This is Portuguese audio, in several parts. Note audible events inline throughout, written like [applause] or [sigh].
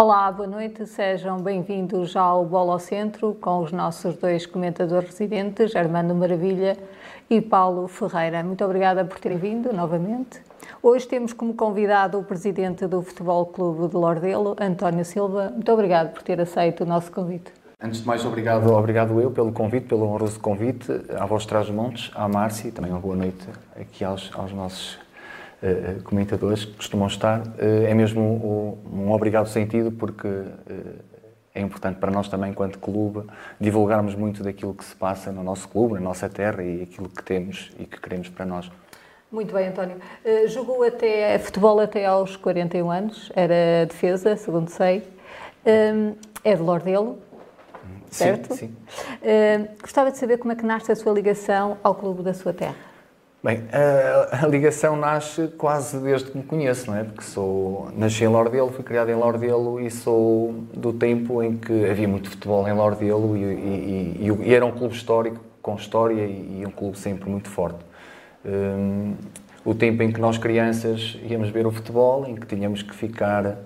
Olá, boa noite, sejam bem-vindos ao Bola ao Centro com os nossos dois comentadores residentes, Armando Maravilha e Paulo Ferreira. Muito obrigada por terem vindo novamente. Hoje temos como convidado o presidente do Futebol Clube de Lordelo, António Silva. Muito obrigado por ter aceito o nosso convite. Antes de mais, obrigado, obrigado eu pelo convite, pelo honroso convite, à Voz Trás Montes, à Márcia e também uma boa noite aqui aos, aos nossos uh, comentadores que costumam estar. Uh, é mesmo um, um, obrigado sentido porque uh, é importante para nós também, enquanto clube, divulgarmos muito daquilo que se passa no nosso clube, na nossa terra e aquilo que temos e que queremos para nós. Muito bem, António. Uh, jogou até futebol até aos 41 anos, era defesa, segundo sei. Uh, é de Lordelo, certo? Sim, sim. Uh, gostava de saber como é que nasce a sua ligação ao clube da sua terra. Bem, a, a, ligação nasce quase desde que me conheço, não é? Porque sou, nasci em Lordelo, fui criado em Lordelo e sou do tempo em que havia muito futebol em Lordelo e, e, e, e era um clube histórico, com história e, um clube sempre muito forte. Um, o tempo em que nós crianças íamos ver o futebol, em que tínhamos que ficar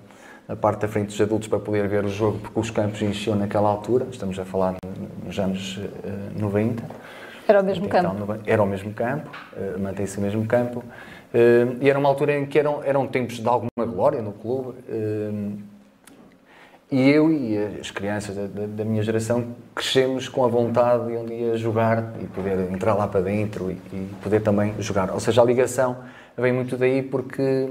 na parte da frente dos adultos para poder ver o jogo, porque os campos enchiam naquela altura, estamos a falar nos anos uh, 90 era o mesmo campo? Era o mesmo campo, uh, mantém-se o mesmo campo. Uh, e era uma altura em que eram, eram tempos de alguma glória no clube. Uh, e eu e as crianças da, da, minha geração crescemos com a vontade de um dia jogar e poder entrar lá para dentro e, e poder também jogar. Ou seja, a ligação vem muito daí porque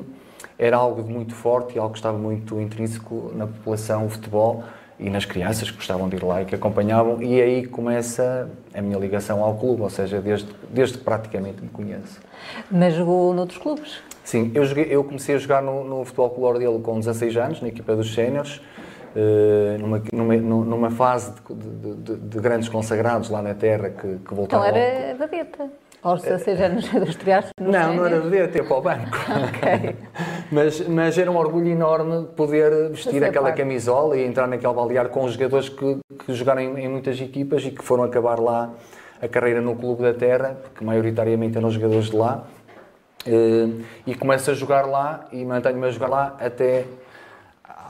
era algo muito forte e algo que estava muito intrínseco na população, o futebol e nas crianças que gostavam de ir lá e que acompanhavam, e aí começa a minha ligação ao clube, ou seja, desde, desde que praticamente me conheço. Mas jogou noutros clubes? Sim, eu, joguei, eu comecei a jogar no, no Futebol dele com 16 anos, na equipa dos séniores, uh, numa, numa, numa, fase de, de, de, grandes consagrados lá na terra que, que voltavam. Então era vedeta? Aos 16 anos de estrear Não, não era vedeta, ia para o banco. ok. [laughs] Mas, mas era um orgulho enorme poder vestir aquela parte. camisola e entrar naquele baldear com os jogadores que, que jogaram em, em, muitas equipas e que foram acabar lá a carreira no Clube da Terra, porque maioritariamente eram jogadores de lá. Eh, e começo a jogar lá e mantenho-me a jogar lá até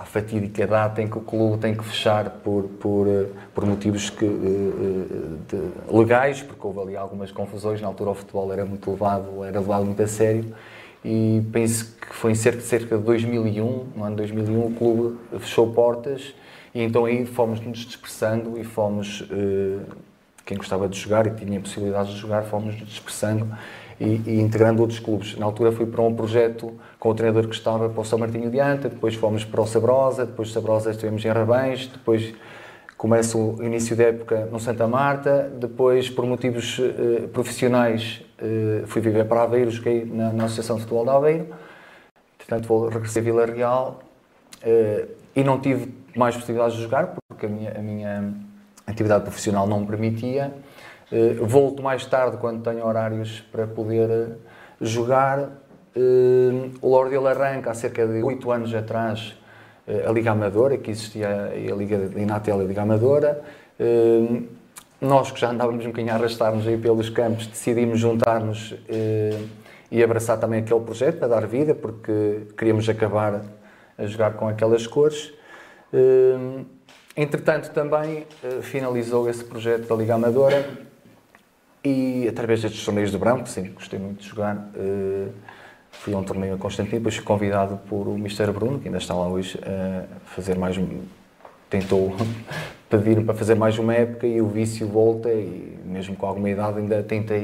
à fatídica data em que o clube tem que fechar por, por, eh, por motivos que, de, legais, porque houve ali algumas confusões. Na altura o futebol era muito levado, era levado muito a sério. E penso que foi em cerca, cerca de 2001, no ano 2001, o clube fechou portas. E então aí fomos nos dispersando e fomos, eh, quem gostava de jogar e tinha possibilidades de jogar, fomos nos dispersando e, e, integrando outros clubes. Na altura fui para um projeto com o treinador que estava para o São Martinho de Anta, depois fomos para o Sabrosa, depois de Sabrosa estivemos em Rabães, depois começa o início da época no Santa Marta, depois por motivos uh, profissionais uh, fui viver para Aveiro, joguei na, na, Associação de Futebol de Aveiro, portanto vou regressei a Vila Real uh, e não tive mais possibilidades de jogar porque a minha, a minha atividade profissional não me permitia. Volto mais tarde quando tenho horários para poder jogar. o Lordelo arranca há cerca de 8 anos atrás eh, a Liga Amadora, que existia a Liga de Inatel e a Liga Amadora. Eh, nós que já andávamos um bocadinho a arrastar-nos aí pelos campos, decidimos juntar-nos eh, e abraçar também aquele projeto para dar vida, porque queríamos acabar a jogar com aquelas cores. Entretanto, também finalizou esse projeto da Liga Amadora e, através destes torneios de branco, sim, gostei muito de jogar, Fui a um torneio a Constantino, depois fui convidado por o Mr. Bruno, que ainda está lá hoje, a fazer mais um. tentou [laughs] pedir para fazer mais uma época e o vício volta e mesmo com alguma idade ainda tentei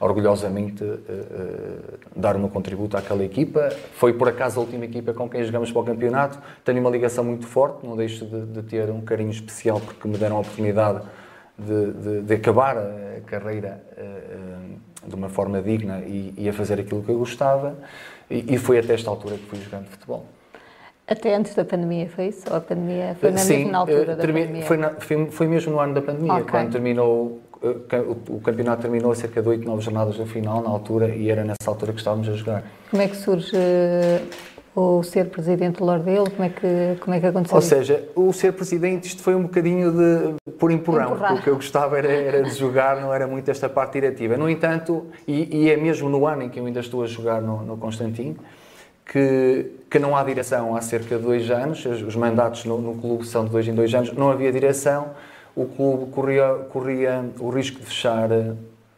orgulhosamente uh, uh, dar o meu contributo àquela equipa. Foi por acaso a última equipa com quem jogamos para o campeonato. Tenho uma ligação muito forte, não deixo de, de ter um carinho especial porque me deram a oportunidade de, de, de acabar a carreira uh, de uma forma digna e, e, a fazer aquilo que eu gostava. E, e, foi até esta altura que fui jogando futebol. Até antes da pandemia, foi isso? Ou a pandemia foi na Sim, mesma altura da pandemia? Foi, na, foi, foi, mesmo no ano da pandemia, okay. quando terminou, o, o campeonato terminou a cerca de 8, 9 jornadas do final, na altura, e era nessa altura que estávamos a jogar. Como é que surge o ser presidente do Lordelo? Como é que, como é que aconteceu? Ou seja, o ser presidente, isto foi um bocadinho de por empurrão, Empurrar. o que eu gostava era, era, de jogar, não era muito esta parte diretiva. No entanto, e, e, é mesmo no ano em que eu ainda estou a jogar no, no Constantino, que, que não há direção há cerca de dois anos, os mandatos no, no clube são de dois em dois anos, não havia direção, o clube corria, corria o risco de fechar,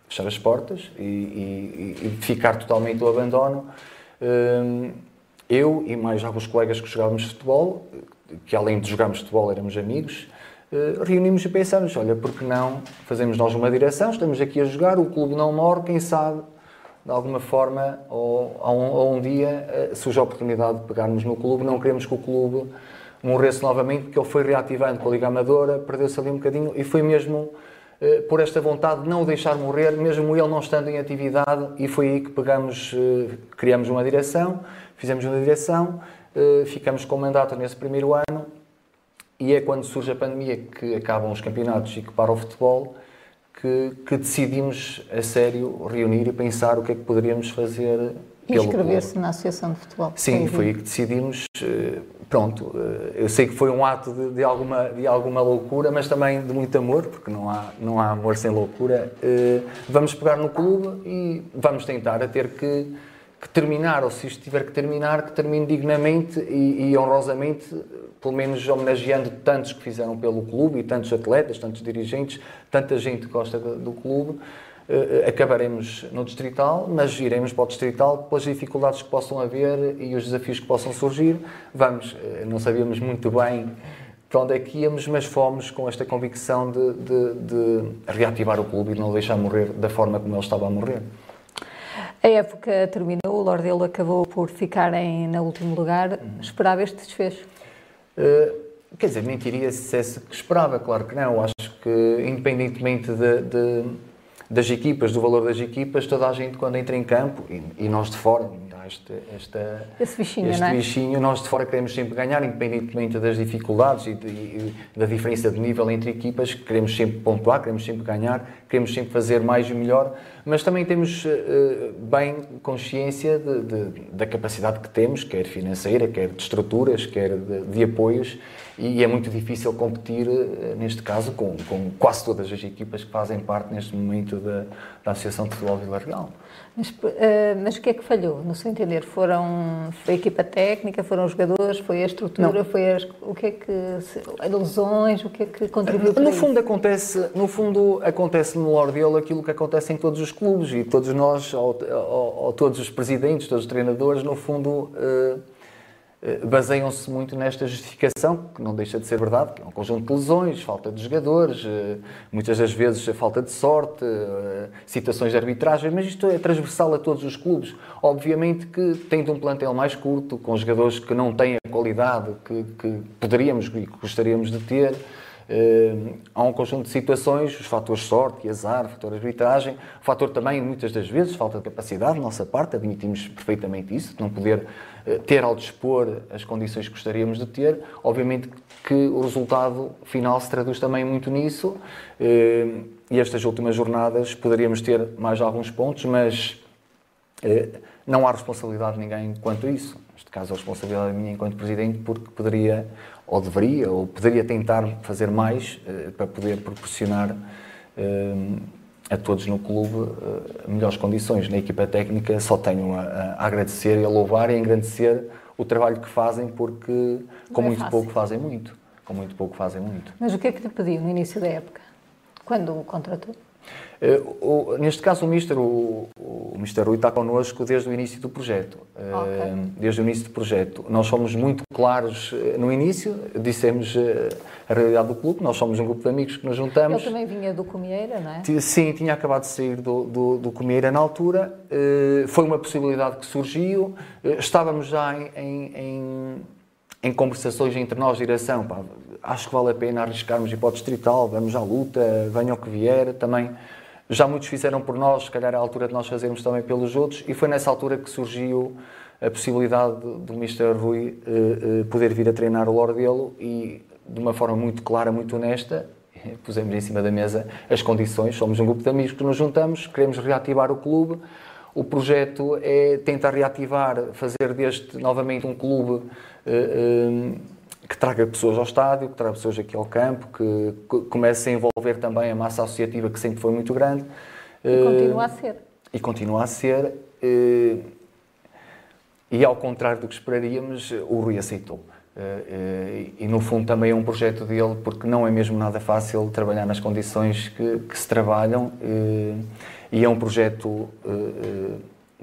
fechar as portas e, e, e de ficar totalmente ao abandono. Hum, eu e mais alguns colegas que jogávamos futebol, que além de jogarmos futebol éramos amigos, eh, reunimos e pensamos, olha, por que não fazemos nós uma direção, estamos aqui a jogar, o clube não morre, quem sabe, de alguma forma, ou, ou, um, dia eh, surge a oportunidade de pegarmos no clube, não queremos que o clube morresse novamente, porque ele foi reativando com a Liga Amadora, perdeu-se ali um bocadinho, e foi mesmo eh, por esta vontade de não o deixar morrer, mesmo ele não estando em atividade, e foi aí que pegamos, criamos uma direção, fizemos uma direção, ficamos com o mandato nesse primeiro ano, e é quando surge a pandemia que acabam os campeonatos e que para o futebol que, que decidimos a sério reunir e pensar o que é que poderíamos fazer e inscrever-se na Associação de Futebol. Sim, foi aí que decidimos. Eh, pronto, eh, eu sei que foi um ato de, de, alguma, de alguma loucura, mas também de muito amor, porque não há, não há amor sem loucura. Eh, vamos pegar no clube e vamos tentar a ter que, que terminar, ou se isto tiver que terminar, que termine dignamente e, e honrosamente pelo menos homenageando tantos que fizeram pelo clube e tantos atletas, tantos dirigentes, tanta gente que gosta do clube. Uh, acabaremos no Distrital, mas iremos para o Distrital pelas dificuldades que possam haver e os desafios que possam surgir. Vamos, uh, não sabíamos muito bem para onde é que íamos, mas fomos com esta convicção de, de, de reativar o clube e não deixar morrer da forma como ele estava a morrer. A época terminou, o Lordelo acabou por ficar em, no último lugar. Esperava este desfecho? Uh, quer dizer, mentiria se dissesse que esperava, claro que não. Acho que, independentemente de, de, das equipas, do valor das equipas, toda a gente, quando entra em campo, e, e nós de fora, este, esta, Esse bichinho, este é? bichinho, nós de fora queremos sempre ganhar, independentemente das dificuldades e, de, e, da diferença de nível entre equipas, queremos sempre pontuar, queremos sempre ganhar, queremos sempre fazer mais e melhor, mas também temos uh, bem consciência de, de, da capacidade que temos, quer financeira, quer de estruturas, quer de, de apoios, e é muito difícil competir, uh, neste caso, com, com, quase todas as equipas que fazem parte neste momento da, da Associação de Futebol Vila Real. Mas, uh, mas o que é que falhou, no seu entender? Foram, foi a equipa técnica, foram os jogadores, foi a estrutura, Não. foi as, o que é que, lesões, o que é que contribuiu para no isso? fundo acontece No fundo acontece no Lordelo aquilo que acontece em todos os clubes e todos nós, ou, ou, ou todos os presidentes, todos os treinadores, no fundo... Uh, baseiam-se muito nesta justificação, que não deixa de ser verdade, que é um conjunto de lesões, falta de jogadores, eh, muitas das vezes falta de sorte, eh, situações de arbitragem, mas isto é transversal a todos os clubes. Obviamente que tendo um plantel mais curto, com jogadores que não têm a qualidade que, que poderíamos e gostaríamos de ter, Uh, há um conjunto de situações, os fatores sorte e azar, fator arbitragem, fator também, muitas das vezes, falta de capacidade da nossa parte, admitimos perfeitamente isso, não poder uh, ter ao dispor as condições que gostaríamos de ter. Obviamente que o resultado final se traduz também muito nisso, uh, e estas últimas jornadas poderíamos ter mais alguns pontos, mas não há responsabilidade de ninguém quanto a isso. Neste caso, a responsabilidade é minha enquanto Presidente, porque poderia ou deveria, ou poderia tentar fazer mais uh, para poder proporcionar uh, a todos no clube uh, melhores condições. Na equipa técnica só tenho a, a, agradecer e a louvar e a engrandecer o trabalho que fazem, porque com é muito fácil. pouco fazem muito. Com muito pouco fazem muito. Mas o que é que lhe pediu no início da época, quando o contratou? Eh, o, neste caso, o Mister, o, o Mister Rui está connosco desde o início do projeto. Eh, okay. Desde o início do projeto. Nós somos muito claros eh, no início, dissemos a realidade do clube, nós somos um grupo de amigos que nos juntamos. Ele também vinha do Comieira, não é? Sim, tinha acabado de sair do, do, do Comieira na altura. Foi uma possibilidade que surgiu. Estávamos já em, em, em conversações entre nós, direção, pá, acho que vale a pena arriscarmos ir para o distrital, vamos à luta, venha o que vier, também já muitos fizeram por nós, se calhar é a altura de nós fazermos também pelos outros, e foi nessa altura que surgiu a possibilidade do Mr. Rui uh, uh, poder vir a treinar o Lordelo e, de uma forma muito clara, muito honesta, [laughs] pusemos em cima da mesa as condições. Somos um grupo de amigos que nos juntamos, queremos reativar o clube. O projeto é tentar reativar, fazer deste novamente um clube. Uh, que traga pessoas ao estádio, que traga pessoas aqui ao campo, que, comece a envolver também a massa associativa que sempre foi muito grande. E continua a ser. E continua a ser. Eh, e ao contrário do que esperaríamos, o Rui aceitou. E no fundo também é um projeto dele, porque não é mesmo nada fácil trabalhar nas condições que, que se trabalham, e é um projeto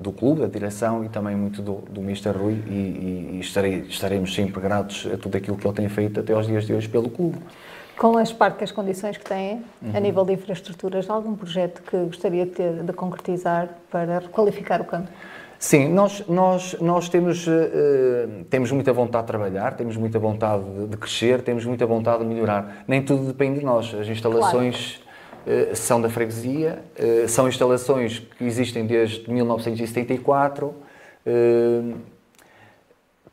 do clube, da direção e também muito do, do Mr. Rui e, e, estarei, estaremos sempre gratos a tudo aquilo que ele tem feito até aos dias de hoje pelo clube. Com as parcas condições que têm, uhum. a nível de infraestruturas, algum projeto que gostaria de, ter, de concretizar para requalificar o campo? Sim, nós, nós, nós temos, uh, temos muita vontade de trabalhar, temos muita vontade de, de, crescer, temos muita vontade de melhorar. Nem tudo depende de nós. As instalações claro. Uh, são da freguesia, uh, são instalações que existem desde 1974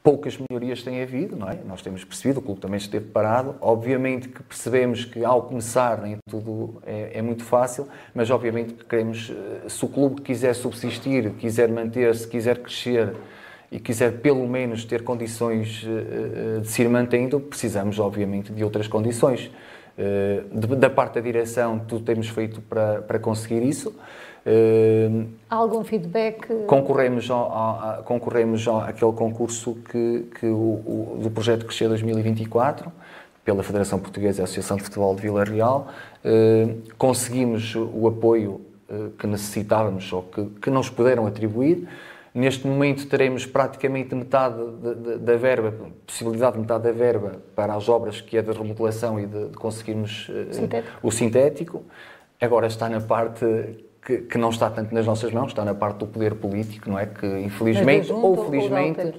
poucas melhorias têm havido, não é? Nós temos percebido, o clube também esteve parado. Obviamente que percebemos que ao começar nem tudo é, é muito fácil, mas obviamente que queremos, eh, se o clube quiser subsistir, quiser manter-se, quiser crescer e quiser pelo menos ter condições eh, eh, de se ir mantendo, precisamos obviamente de outras condições. Da parte da direção, tudo temos feito para, para conseguir isso. Há algum feedback? Concorremos, ao, ao, concorremos ao, àquele concurso que, que o, o, do projeto Crescer 2024, pela Federação Portuguesa e Associação de Futebol de Vila Real. Uh, conseguimos o apoio que necessitávamos ou que, que nos puderam atribuir. Neste momento teremos praticamente metade da verba, possibilidade de metade da verba para as obras que é de remodelação e de, de conseguirmos uh, sintético. o sintético. Agora está na parte que, que, não está tanto nas nossas mãos, está na parte do poder político, não é? Que infelizmente ou felizmente,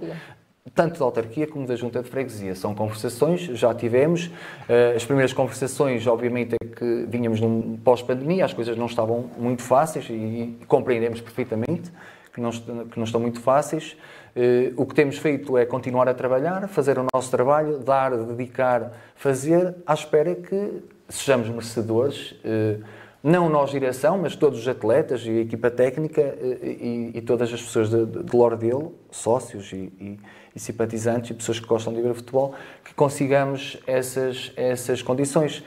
tanto da autarquia como da junta de freguesia. São conversações, já tivemos. Eh, as primeiras conversações, obviamente, é que vínhamos num pós-pandemia, as coisas não estavam muito fáceis e, compreendemos perfeitamente que não, que não estão muito fáceis. Eh, o que temos feito é continuar a trabalhar, fazer o nosso trabalho, dar, dedicar, fazer, à espera que sejamos merecedores eh, não nós direção, mas todos os atletas e a equipa técnica eh, e, e todas as pessoas de, de, de Lordelo, sócios e, e, e, simpatizantes e pessoas que gostam de ver futebol, que consigamos essas, essas condições.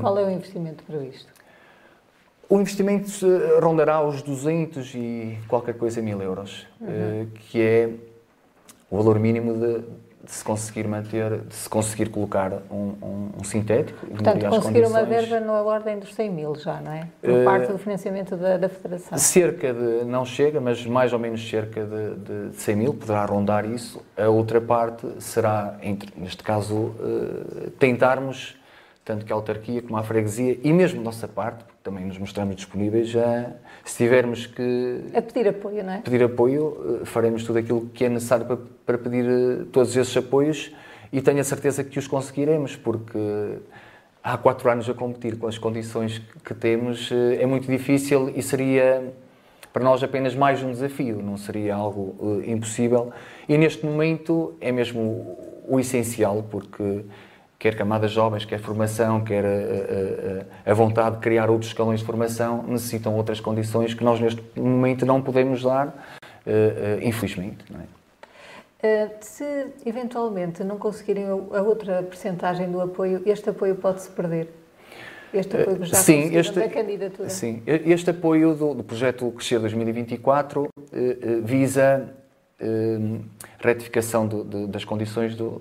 Qual é o investimento previsto? O investimento rondará os 200 e qualquer coisa mil euros, uhum. Eh, que é o valor mínimo de, de se conseguir manter, de se conseguir colocar um, um, um sintético. Portanto, conseguir uma verba na ordem dos 100 mil já, não é? Por uh, parte do financiamento da, da, Federação. Cerca de, não chega, mas mais ou menos cerca de, de 100 mil, poderá rondar isso. A outra parte será, entre, neste caso, uh, tentarmos, tanto que a autarquia como a freguesia, e mesmo nossa parte, também nos mostramos disponíveis já se tivermos que. A pedir apoio, não é? Pedir apoio, eh, faremos tudo aquilo que é necessário para, para pedir eh, todos esses apoios e tenho a certeza que os conseguiremos, porque há quatro anos a competir com as condições que temos eh, é muito difícil e seria para nós apenas mais um desafio, não seria algo uh, impossível. E neste momento é mesmo o essencial, porque quer camadas jovens, quer formação, quer a, a, a, vontade de criar outros escalões de formação, necessitam outras condições que nós neste momento não podemos dar, infelizmente. É? Se eventualmente não conseguirem a outra percentagem do apoio, este apoio pode-se perder? Este apoio que já sim, este, da candidatura? Sim, este apoio do, do projeto Crescer 2024 visa retificação do, das condições do,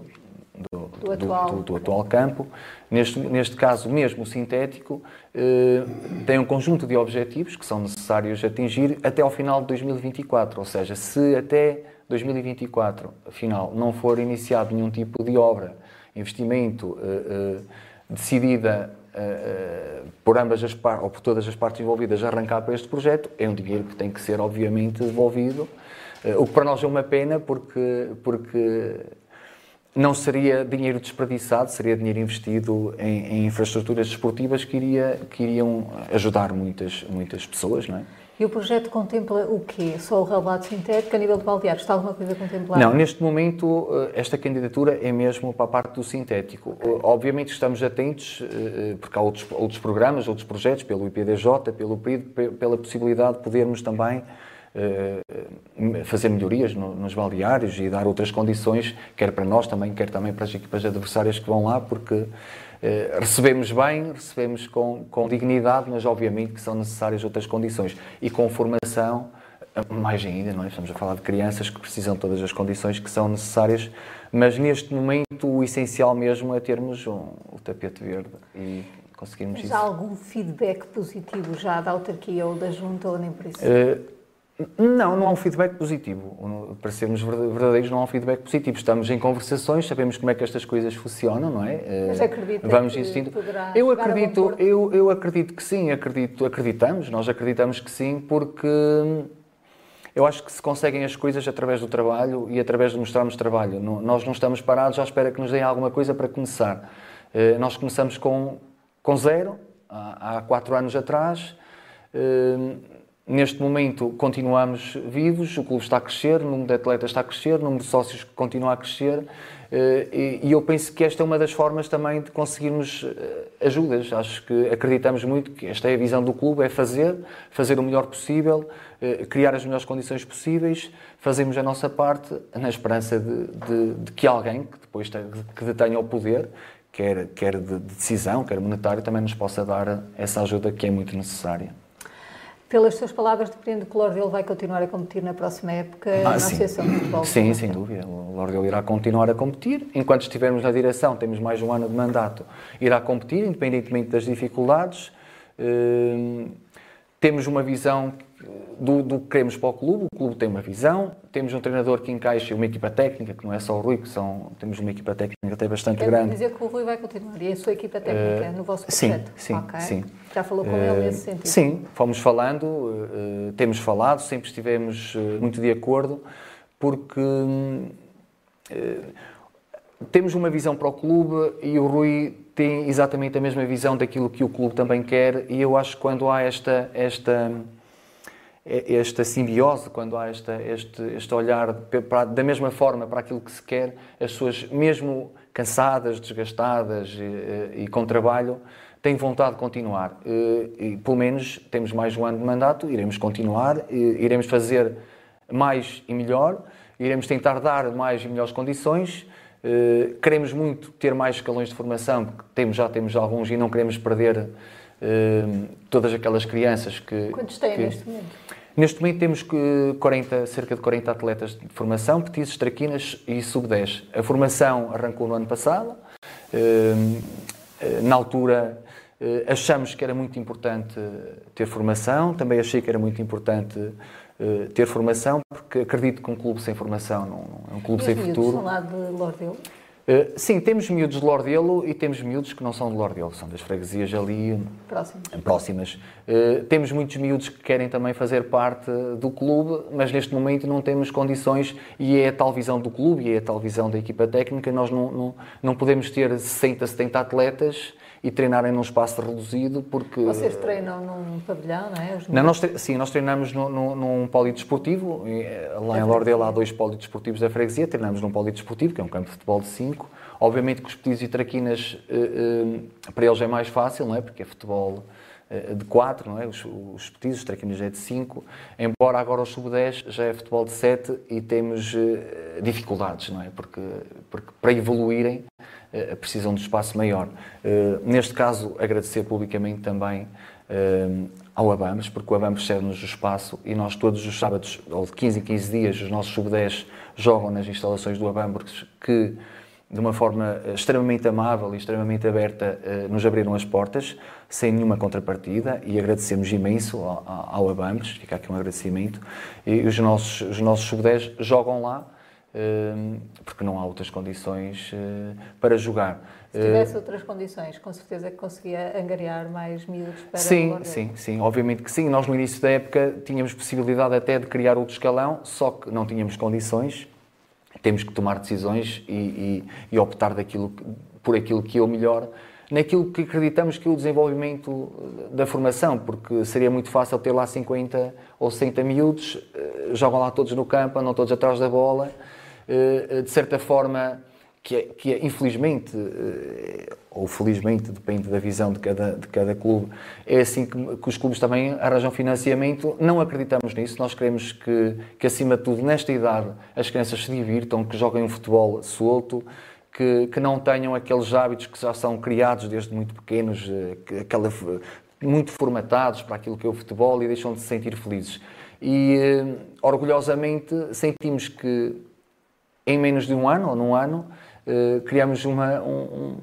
do, do, atual. do, atual. campo. Neste, neste caso, mesmo o sintético, eh, tem um conjunto de objetivos que são necessários atingir até ao final de 2024. Ou seja, se até 2024, afinal, não for iniciado nenhum tipo de obra, investimento eh, eh, decidida eh, eh, por ambas as partes, ou por todas as partes envolvidas, arrancar para este projeto, é um dinheiro que tem que ser, obviamente, devolvido. Eh, o que para nós é uma pena, porque, porque não seria dinheiro desperdiçado, seria dinheiro investido em, em infraestruturas desportivas que, iria, que iriam ajudar muitas, muitas pessoas, não é? E o projeto contempla o quê? Só o relevado sintético a nível de baldeário? Está alguma coisa contemplada? Não, neste momento eh, esta candidatura é mesmo para a parte do sintético. Okay. Obviamente estamos atentos, eh, porque há outros, outros programas, outros projetos, pelo IPDJ, pelo PRID, pela possibilidade de podermos também eh, fazer melhorias nos balneários e dar outras condições, quer para nós também, quer também para as equipas adversárias que vão lá, porque eh, recebemos bem, recebemos com, com dignidade, mas obviamente que são necessárias outras condições. E com formação, mais ainda, não é? Estamos a falar de crianças que precisam de todas as condições que são necessárias, mas neste momento o essencial mesmo é termos um, o tapete verde e conseguirmos isso. há algum feedback positivo já da autarquia ou da junta ou nem por isso? Uh, não, não há um feedback positivo. Para sermos verdadeiros, não há um feedback positivo. Estamos em conversações, sabemos como é que estas coisas funcionam, não é? Mas acredita Vamos que insistindo. Eu acredito, eu, eu acredito que sim, acredito, acreditamos, nós acreditamos que sim, porque eu acho que se conseguem as coisas através do trabalho e através de mostrarmos trabalho. Nós não estamos parados à espera que nos deem alguma coisa para começar. Eh, nós começamos com, com zero, há quatro anos atrás eh, Neste momento continuamos vivos, o clube está a crescer, o número de atletas está a crescer, o número de sócios continua a crescer eh, e eu penso que esta é uma das formas também de conseguirmos eh, ajudas. Acho que acreditamos muito que esta é a visão do clube, é fazer, fazer o melhor possível, eh, criar as melhores condições possíveis, fazemos a nossa parte na esperança de, de, de que alguém que depois que detenha o poder, quer, quer de decisão, quer monetário, também nos possa dar essa ajuda que é muito necessária. Pelas suas palavras, depende que o Lordelo vai continuar a competir na próxima época ah, na Associação de Futebol. Sim, sem dúvida. O Lordelo irá continuar a competir. Enquanto estivermos na direção, temos mais um ano de mandato, irá competir, independentemente das dificuldades. Uh, temos uma visão do, do, que queremos para o clube, o clube tem uma visão, temos um treinador que encaixa uma equipa técnica, que não é só o Rui, que são, temos uma equipa técnica até bastante Quer grande. dizer que o Rui vai continuar e a sua equipa técnica uh, no vosso projeto? Sim, okay. sim. Já falou com uh, ele nesse sentido? Sim, fomos falando, uh, temos falado, sempre estivemos muito de acordo, porque temos uma visão para o clube e o Rui tem exatamente a mesma visão daquilo que o clube também quer e eu acho que quando há esta, esta, esta simbiose, quando há esta, este, este olhar para, da mesma forma para aquilo que se quer, as pessoas, mesmo cansadas, desgastadas e, e com trabalho, têm vontade de continuar. E, e, pelo menos temos mais um ano de mandato, iremos continuar, iremos fazer mais e melhor, iremos tentar dar mais e melhores condições queremos muito ter mais escalões de formação, porque temos, já temos alguns e não queremos perder todas aquelas crianças que. Quantos têm que... neste momento? Neste momento temos 40, cerca de 40 atletas de formação, petizes, traquinas e sub-10. A formação arrancou no ano passado. Uh, na altura achamos que era muito importante ter formação, também achei que era muito importante eh, ter formação, porque acredito que um clube sem formação não, é um clube e sem futuro. Lá de Lordelo? Uh, sim, temos miúdos de Lordelo e temos miúdos que não são de Lordelo, são das freguesias ali próximas. próximas. Uh, temos muitos miúdos que querem também fazer parte do clube, mas neste momento não temos condições e é a tal visão do clube e é a tal visão da equipa técnica. Nós não, não, não podemos ter 60, 70 atletas e treinarem num espaço reduzido, porque... Vocês treinam num pavilhão, não é? Não, nós, sim, nós treinamos no, no, num polidesportivo, eh, lá em Lordela há dois polidesportivos da freguesia, treinamos num polidesportivo, que é um campo de futebol de 5. Obviamente que os petis e traquinas, eh, eh, para eles é mais fácil, não é? Porque é futebol de 4, não é? Os, os petis, os traquinas é de 5, embora agora o sub-10 já é futebol de 7 e temos dificuldades, não é? Porque, porque para evoluírem uh, precisam de espaço maior. Uh, neste caso, agradecer publicamente também uh, ao Abamos, porque o Abamos cede-nos o espaço e nós todos os sábados, ou de 15 em 15 dias, os nossos sub-10 jogam nas instalações do Abamos, que de uma forma extremamente amável e extremamente aberta, nos abriram as portas, sem nenhuma contrapartida, e agradecemos imenso ao, ao Abamos, fica aqui um agradecimento, e os nossos, os nossos sub-10 jogam lá, porque não há outras condições eh, para jogar. Se tivesse outras condições, com certeza que conseguia angariar mais miúdos para Sim, o sim, sim, obviamente que sim. Nós no início da época tínhamos possibilidade até de criar outro escalão, só que não tínhamos condições. Temos que tomar decisões e, e, e optar daquilo, por aquilo que é o melhor naquilo que acreditamos que é o desenvolvimento da formação, porque seria muito fácil ter lá 50 ou 60 miúdos, eh, jogam lá todos no campo, andam todos atrás da bola, eh, eh, de certa forma, que é, que é, infelizmente, eh, ou felizmente, depende da visão de cada, de cada clube, é assim que, que, os clubes também arranjam financiamento. Não acreditamos nisso, nós queremos que, que, acima de tudo, nesta idade, as crianças se divirtam, que joguem um futebol solto, que, que não tenham aqueles hábitos que já são criados desde muito pequenos, aquela, muito formatados para aquilo que é o futebol e deixam de se sentir felizes. E orgulhosamente sentimos que em menos de um ano ou num ano criamos uma, um,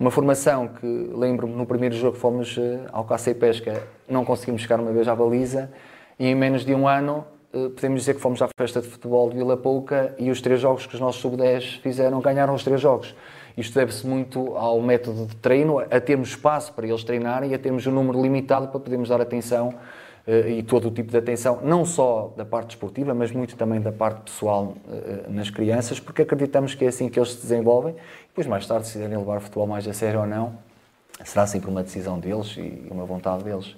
uma formação que, lembro-me, no primeiro jogo fomos ao caça e pesca, não conseguimos chegar uma vez à baliza e em menos de um ano eh, podemos dizer que fomos à festa de futebol de Vila Pouca e os três jogos que os nossos sub-10 fizeram ganharam os três jogos. Isto deve-se muito ao método de treino, a termos espaço para eles treinarem e a termos um número limitado para podermos dar atenção eh, e todo o tipo de atenção, não só da parte esportiva, mas muito também da parte pessoal eh, nas crianças, porque acreditamos que é assim que eles se desenvolvem. Depois, mais tarde, se quiserem levar o futebol mais a sério ou não, será sempre uma decisão deles e uma vontade deles.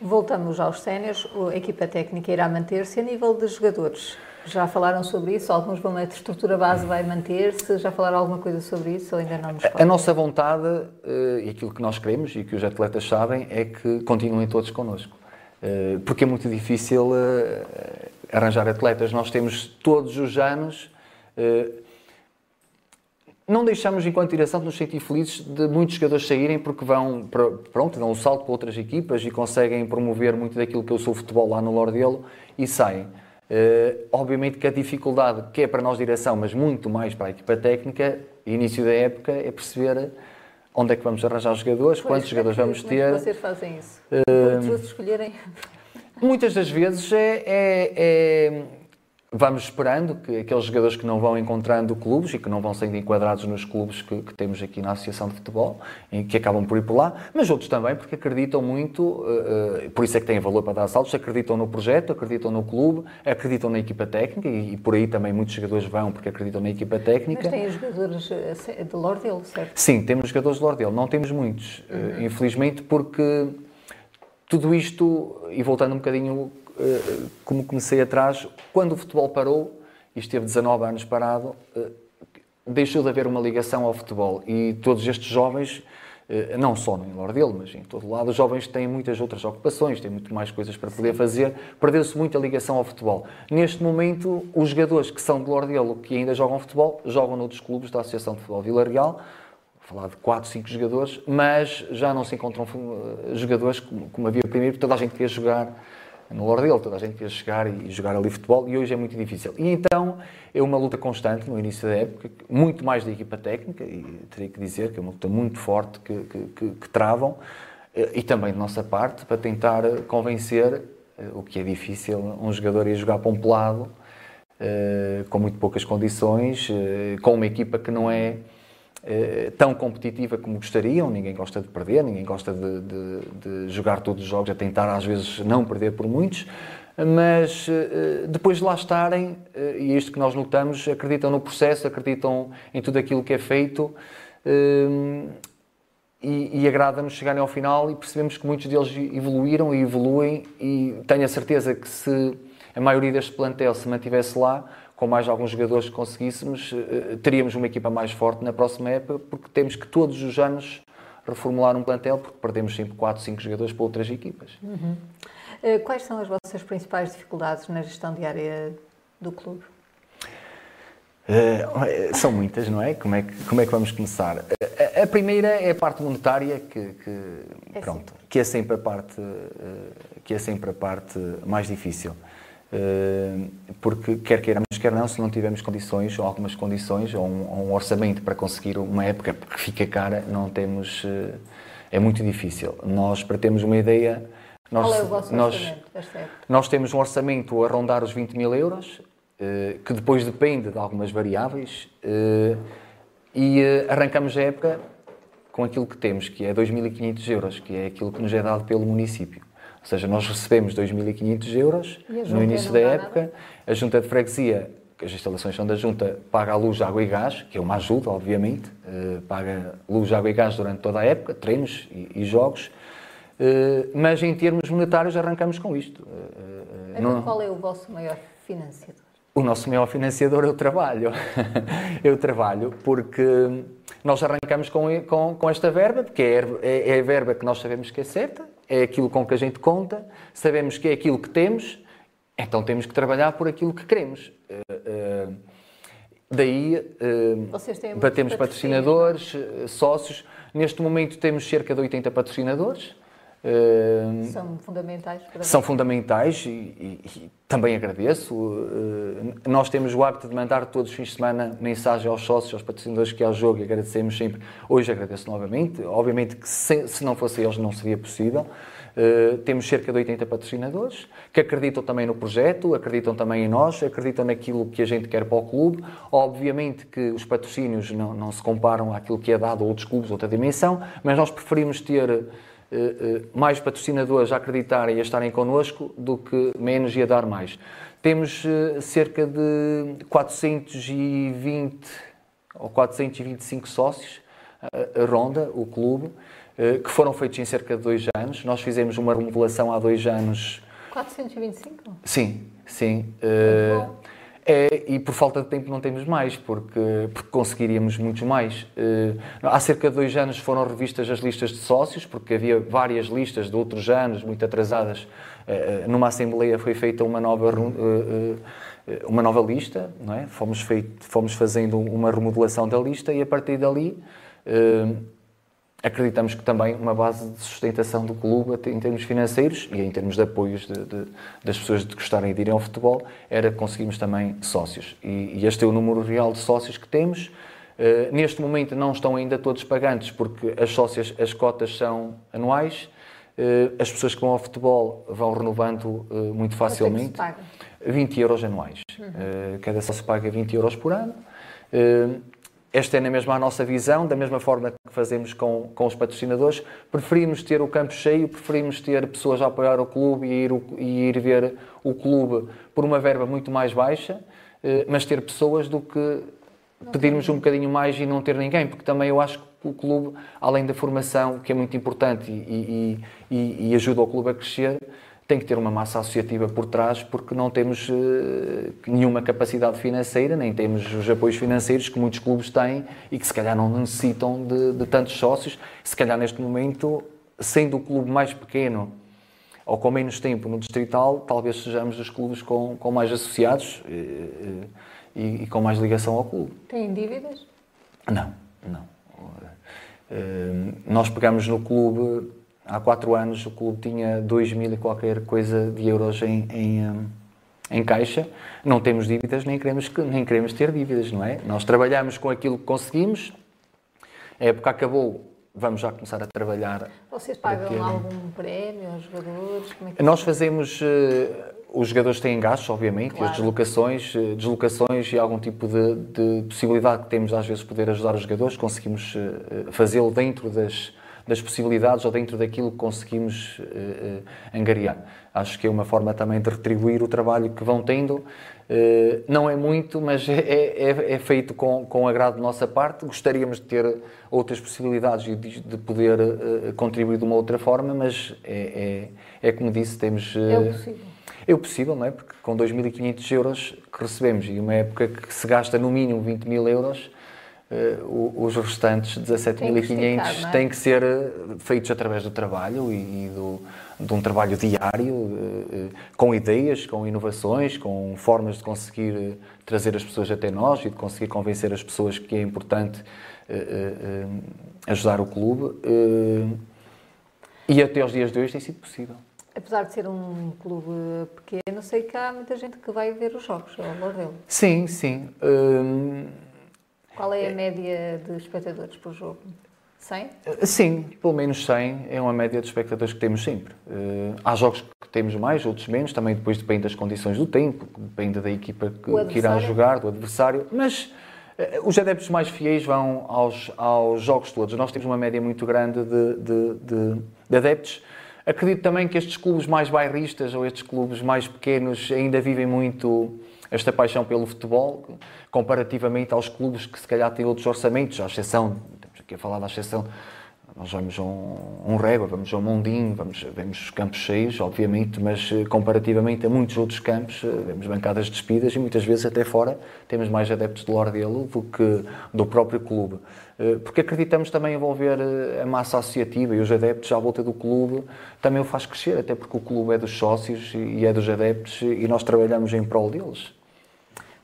Voltamos aos séniores, a equipa técnica irá manter-se a nível de jogadores. Já falaram sobre isso? Alguns vão, a estrutura base vai manter-se? Já falaram alguma coisa sobre isso ou ainda não nos falam? A nossa vontade eh, e aquilo que nós queremos e que os atletas sabem é que continuem todos connosco. Eh, porque é muito difícil eh, arranjar atletas. Nós temos todos os anos não deixamos, enquanto direção, de nos sentir felizes de muitos jogadores saírem porque vão, pronto, dão um salto para outras equipas e conseguem promover muito daquilo que eu sou futebol lá no Lordelo e saem. Uh, obviamente que a dificuldade, que é para nós direção, mas muito mais para a equipa técnica, início da época, é perceber onde é que vamos arranjar os jogadores, pois, quantos jogadores vamos ter. Como é vocês fazem isso? Uh, escolherem. Muitas das vezes é, é, é vamos esperando que aqueles jogadores que não vão encontrando clubes e que não vão sendo enquadrados nos clubes que, que, temos aqui na Associação de Futebol, em que acabam por ir por lá, mas outros também porque acreditam muito, uh, uh, por isso é que têm valor para dar saltos, acreditam no projeto, acreditam no clube, acreditam na equipa técnica e, e por aí também muitos jogadores vão porque acreditam na equipa técnica. Mas têm jogadores eh, de Lordelo, certo? Sim, temos jogadores de Lordelo, não temos muitos, uhum. uh, infelizmente, porque tudo isto, e voltando um bocadinho como comecei atrás, quando o futebol parou, e esteve 19 anos parado, eh, deixou de haver uma ligação ao futebol. E todos estes jovens, eh, não só no Lordelo, mas em todo lado, os jovens têm muitas outras ocupações, têm muito mais coisas para poder fazer, perdeu-se muito a ligação ao futebol. Neste momento, os jogadores que são de Lordelo, que ainda jogam futebol, jogam noutros clubes da Associação de Futebol Vila Real, falar de 4, 5 jogadores, mas já não se encontram jogadores como, como havia primeiro, toda a gente queria jogar no Lordelo, toda a gente queria chegar e jogar ali futebol e hoje é muito difícil. E então é uma luta constante no início da época, muito mais da equipa técnica, e teria que dizer que é uma luta muito forte que, que, que, que travam, eh, e também de nossa parte, para tentar convencer, eh, o que é difícil, um jogador a jogar para um pelado, eh, com muito poucas condições, com uma equipa que não é eh, tão competitiva como gostariam, ninguém gosta de perder, ninguém gosta de, de, de, jogar todos os jogos, a tentar às vezes não perder por muitos, mas eh, depois de lá estarem, eh, e é isto que nós notamos, acreditam no processo, acreditam em tudo aquilo que é feito e, e agrada-nos chegarem ao final e percebemos que muitos deles evoluíram e evoluem e tenho a certeza que se a maioria deste plantel se mantivesse lá, com mais alguns jogadores que conseguíssemos, eh, eh, teríamos uma equipa mais forte na próxima época, porque temos que todos os anos reformular um plantel, porque perdemos sempre 4, 5 jogadores para outras equipas. Uhum. Eh, quais são as vossas principais dificuldades na gestão diária do clube? Uh, são muitas, não é? Como é que, como é que vamos começar? A, a primeira é a parte monetária, que, que é pronto, que é sempre a parte, uh, que é sempre a parte mais difícil. Eh, porque quer queiramos, quer não, se não tivermos condições, ou algumas condições, ou um, ou um orçamento para conseguir uma época que fica cara, não temos, eh, é muito difícil. Nós, para termos uma ideia, nós, Qual é o vosso nós, nós temos um orçamento a rondar os 20 mil euros, eh, que depois depende de algumas variáveis, e arrancamos a época com aquilo que temos, que é 2.500 euros, que é aquilo que nos é dado pelo município. Ou seja, nós recebemos 2.500 euros no início da época, nada? a junta de freguesia, as instalações são da junta, paga a luz, água e gás, que é uma ajuda, obviamente, uh, paga luz, água e gás durante toda a época, treinos e, e jogos, uh, mas em termos monetários arrancamos com isto. Uh, não... qual é o vosso maior financiador? O nosso maior financiador é o trabalho. [laughs] eu trabalho porque nós arrancamos com, com, com esta verba, porque é, é, é, a verba que nós sabemos que é certa, é aquilo com que a gente conta, sabemos que é aquilo que temos, então temos que trabalhar por aquilo que queremos. Uh, uh, daí uh, batemos patrocinadores, sócios. Neste momento temos cerca de 80 patrocinadores. Uh, são fundamentais? são fundamentais e, e, e, também agradeço. Uh, nós temos o hábito de mandar todos os fins de semana mensagem aos sócios, aos patrocinadores que há jogo e agradecemos sempre. Hoje agradeço novamente. Obviamente que se, se não fosse eles não seria possível. Uh, temos cerca de 80 patrocinadores que acreditam também no projeto, acreditam também em nós, acreditam naquilo que a gente quer para o clube. Obviamente que os patrocínios não, não se comparam àquilo que é dado a outros clubes, outra dimensão, mas nós preferimos ter mais patrocinadores a acreditarem e a estarem connosco do que menos e a dar mais. Temos eh, cerca de 420 ou 425 sócios, ronda o clube, que foram feitos em cerca de dois anos. Nós fizemos uma remodelação há dois anos. 425? Sim, sim. É, e por falta de tempo não temos mais, porque, porque conseguiríamos muitos mais. Uh, há cerca de dois anos foram revistas as listas de sócios, porque havia várias listas de outros anos, muito atrasadas. Uh, numa Assembleia foi feita uma nova, uh, uma nova lista, não é? fomos, feito, fomos fazendo uma remodelação da lista e a partir dali acreditamos que também uma base de sustentação do clube em termos financeiros e em termos de apoios de, de, das pessoas de gostarem de ir ao futebol era conseguirmos também sócios. E, e, este é o número real de sócios que temos. Uh, neste momento não estão ainda todos pagantes porque as sócias, as cotas são anuais. Uh, as pessoas que vão ao futebol vão renovando uh, muito facilmente. Quanto é que se paga? 20 euros anuais. Uhum. cada sócio paga 20 euros por ano. Esta é na mesma a nossa visão, da mesma forma que fazemos com, com os patrocinadores. Preferimos ter o campo cheio, preferimos ter pessoas a apoiar o clube e ir, e ir ver o clube por uma verba muito mais baixa, eh, mas ter pessoas do que pedirmos um bocadinho mais e não ter ninguém, porque também eu acho que o clube, além da formação, que é muito importante e, e, e, e ajuda o clube a crescer, tem que ter uma massa associativa por trás, porque não temos uh, nenhuma capacidade financeira, nem temos os apoios financeiros que muitos clubes têm e que se calhar não necessitam de, de tantos sócios. Se calhar neste momento, sendo o clube mais pequeno ou com menos tempo no distrital, talvez sejamos os clubes com, com mais associados e, eh, eh, e, e com mais ligação ao clube. Têm dívidas? Não, não. Uh, nós pegamos no clube há quatro anos o clube tinha 2 mil e qualquer coisa de euros em, em, hum, em caixa. Não temos dívidas, nem queremos, nem queremos ter dívidas, não é? Nós trabalhamos com aquilo que conseguimos. A época acabou, vamos já começar a trabalhar. Vocês pagam algum prémio aos jogadores? É Nós fazemos. Uh, os jogadores têm gastos, obviamente, claro. e as deslocações, uh, deslocações e algum tipo de, de, possibilidade que temos às vezes de poder ajudar os jogadores, conseguimos uh, fazê-lo dentro das, das possibilidades ou dentro daquilo que conseguimos uh, uh, angariar. Acho que é uma forma também de retribuir o trabalho que vão tendo. Uh, não é muito, mas é, é, é, feito com, com agrado de nossa parte. Gostaríamos de ter outras possibilidades e de, de, poder contribuir de uma outra forma, mas é, é, é como disse, temos. é o possível. É o possível, não é? Porque com 2.500 euros que recebemos e uma época que se gasta no mínimo 20 mil euros, Uh, os restantes 17.500 têm que ser eh, feitos através do trabalho e, e do, de um trabalho diário, uh, com ideias, com inovações, com formas de conseguir trazer as pessoas até nós e de conseguir convencer as pessoas que é importante ajudar o clube. e até aos dias de hoje tem sido possível. Apesar de ser um clube pequeno, sei que há muita gente que vai ver os jogos ao Lordelo. Sim, sim. Qual é a média de espectadores por jogo? 100? Sim, pelo menos 100 é uma média de espectadores que temos sempre. Uh, há jogos que temos mais, outros menos, também depois depende das condições do tempo, depende da equipa que, que irá jogar, do adversário, mas uh, os adeptos mais fiéis vão aos, aos jogos todos. Nós temos uma média muito grande de, de, de, de adeptos. Acredito também que estes clubes mais bairristas ou estes clubes mais pequenos ainda vivem muito esta paixão pelo futebol, comparativamente aos clubes que se calhar têm outros orçamentos, à exceção, temos aqui a falar da exceção, nós vamos a um, um Régua, vamos a um Mondinho, vamos, vemos os campos cheios, obviamente, mas eh, comparativamente a muitos outros campos, eh, vemos bancadas despidas e muitas vezes até fora temos mais adeptos do Lordelo do que do próprio clube. Eh, porque acreditamos também envolver a massa associativa e os adeptos à volta do clube também o faz crescer, até porque o clube é dos sócios e é dos adeptos e nós trabalhamos em prol deles.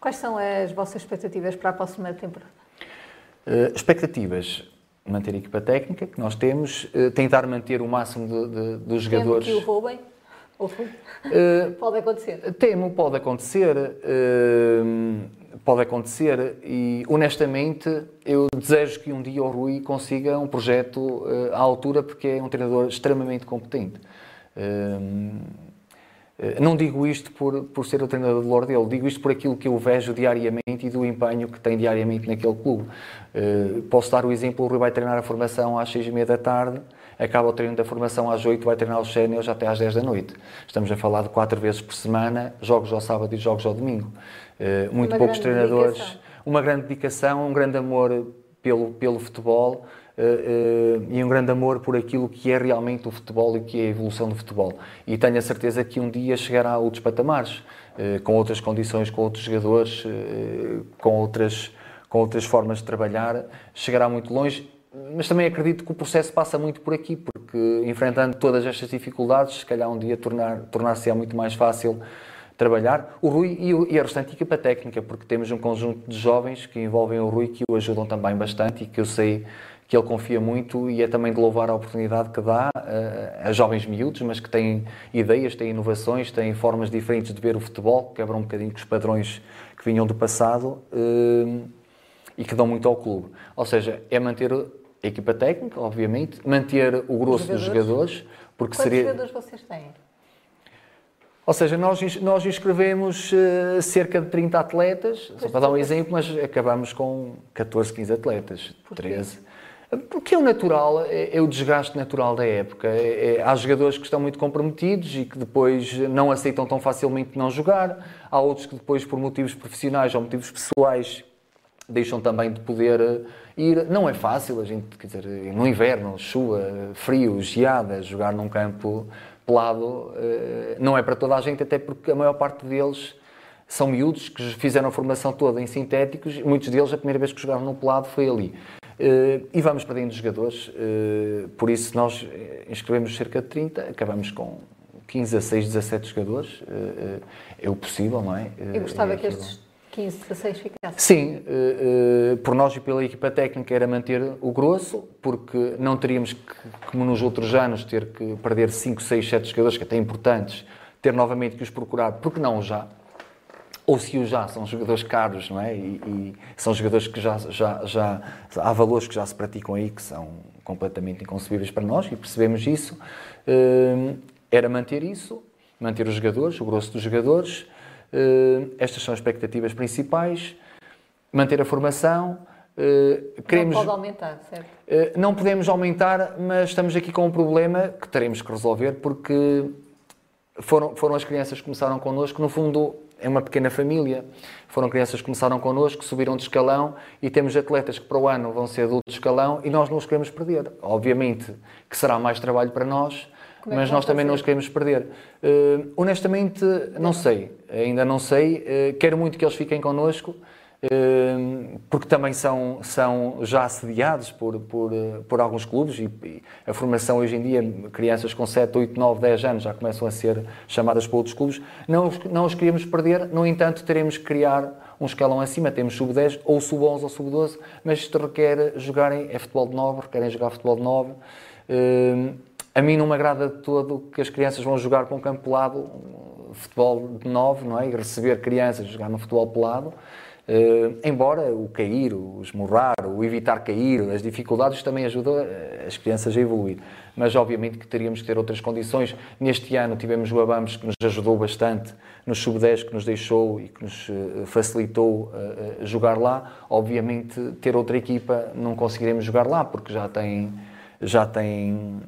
Quais são as vossas expectativas para a próxima temporada? Uh, expectativas. manter a equipa técnica que nós temos, uh, tentar manter o máximo de, de, dos jogadores. Temo que o roubem? Uh, [laughs] pode acontecer? Temo, pode acontecer. Uh, pode acontecer e, honestamente, eu desejo que um dia o Rui consiga um projeto à altura, porque é um treinador extremamente competente. Não digo isto por, por ser o treinador de Lordelo, digo isto por aquilo que eu vejo diariamente e do empenho que tem diariamente naquele clube. Posso dar o exemplo, o Rui vai treinar a formação às seis e meia da tarde, acaba o treino da formação às 8, vai treinar os séniores até às 10 da noite. Estamos a falar de quatro vezes por semana, jogos ao sábado e jogos ao domingo. Uh, muito poucos treinadores. Dedicação. Uma grande dedicação, um grande amor pelo, pelo futebol. Uh, uh, e um grande amor por aquilo que é realmente o futebol e que é a evolução do futebol. E tenho a certeza que um dia chegará a outros patamares, uh, com outras condições, com outros jogadores, com, outras, com outras formas de trabalhar, chegará muito longe mas também acredito que o processo passa muito por aqui, porque enfrentando todas estas dificuldades, se calhar um dia tornar, tornar-se-á muito mais fácil trabalhar. O Rui e, a restante equipa técnica, porque temos um conjunto de jovens que envolvem o Rui que o ajudam também bastante e que eu sei que ele confia muito e é também de louvar a oportunidade que dá uh, a jovens miúdos, mas que têm ideias, têm inovações, têm formas diferentes de ver o futebol, quebram um bocadinho os padrões que vinham do passado uh, e que dão muito ao clube. Ou seja, é manter a equipa técnica, obviamente, manter o grosso dos jogadores, porque Quantos seria... jogadores vocês têm? Ou seja, nós, nós inscrevemos uh, cerca de 30 atletas, só para dar um exemplo, mas acabamos com 14, 15 atletas, Porquê? 13. Porque é o natural, é, é o desgaste natural da época. É, é, há jogadores que estão muito comprometidos e que depois não aceitam tão facilmente não jogar. Há outros que depois, por motivos profissionais ou motivos pessoais, deixam também de poder eh, ir. Não é fácil, a gente, quer dizer, no inverno, chuva, frio, geada, jogar num campo pelado eh, não é para toda a gente, até porque a maior parte deles são miúdos que fizeram a formação toda em sintéticos, muitos deles a primeira vez que jogaram no pelado foi ali. Eh, e vamos perdendo jogadores, por isso nós inscrevemos cerca de 30, acabamos com 15 a 6, 17 jogadores, é o possível, não é? Eu gostava é que estes 15, 16 ficasse. Sim, por nós e pela equipa técnica era manter o grosso, porque não teríamos que, como nos outros anos, ter que perder 5, 6, 7 jogadores, que até importantes, ter novamente que os procurar, porque não já. Ou se o já, são jogadores caros, não é? E, e, são jogadores que já, já, já. Há valores que já se praticam aí que são completamente inconcebíveis para nós e percebemos isso. Uh, era manter isso, manter os jogadores, o grosso dos jogadores eh, estas são as expectativas principais. Manter a formação. Eh, queremos, não pode aumentar, certo? Eh, não podemos aumentar, mas estamos aqui com um problema que teremos que resolver porque foram, foram as crianças que começaram connosco, no fundo é uma pequena família. Foram crianças que começaram connosco, subiram de escalão e temos atletas que para o ano vão ser adultos de escalão e nós não os queremos perder. Obviamente que será mais trabalho para nós, é mas nós também não os queremos perder. Uh, honestamente, não sei. Ainda não sei. Uh, quero muito que eles fiquem connosco, porque também são, são já assediados por, por, por alguns clubes e, e, a formação hoje em dia, crianças com 7, 8, 9, 10 anos já começam a ser chamadas para outros clubes. Não, não os queríamos perder, no entanto, teremos que criar um escalão acima. Temos sub-10 ou sub-11 ou sub-12, mas isto requer jogarem é futebol de 9, requerem jogar futebol de 9. A mim não me agrada de todo que as crianças vão jogar com um campo pelado, futebol de nove, não é? E receber crianças jogar no futebol pelado. Uh, embora o cair, o esmurrar, o evitar cair, as dificuldades também ajudam as crianças a evoluir. Mas obviamente que teríamos que ter outras condições. Neste ano tivemos o Abamos que nos ajudou bastante, nos sub-10 que nos deixou e que nos eh, facilitou uh, jogar lá. Obviamente ter outra equipa não conseguiremos jogar lá porque já tem, já tem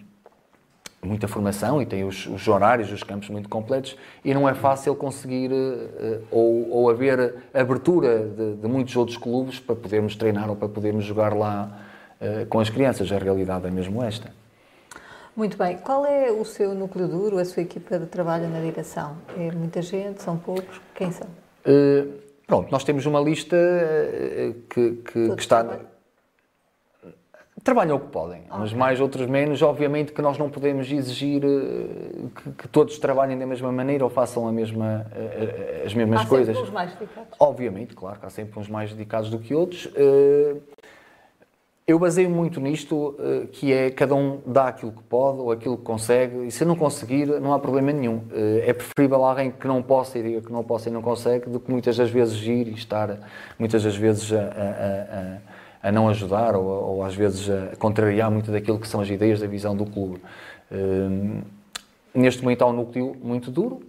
muita formação e tem os, os, horários, os campos muito completos e não é fácil conseguir uh, ou, ou haver abertura de, de, muitos outros clubes para podermos treinar ou para podermos jogar lá uh, com as crianças. A realidade é mesmo esta. Muito bem. Qual é o seu núcleo duro, a sua equipa de trabalho na direção? É muita gente? São poucos? Quem são? Uh, pronto, nós temos uma lista que, que, que está trabalham o que podem, okay. uns mais, outros menos. Obviamente que nós não podemos exigir eh, que, que, todos trabalhem da mesma maneira ou façam mesma, eh, as mesmas há coisas. Há sempre uns mais dedicados. Obviamente, claro, há sempre uns mais dedicados do que outros. Eu baseio muito nisto, eh, que é cada um dá aquilo que pode ou aquilo que consegue, e se não conseguir, não há problema nenhum. Eh, é preferível alguém que não possa e diga que não possa e não consegue, do que muitas das vezes ir e estar, muitas das vezes, a, a, a, a não ajudar ou, ou, às vezes a contrariar muito daquilo que são as ideias da visão do clube. Eh, neste momento há um núcleo muito duro,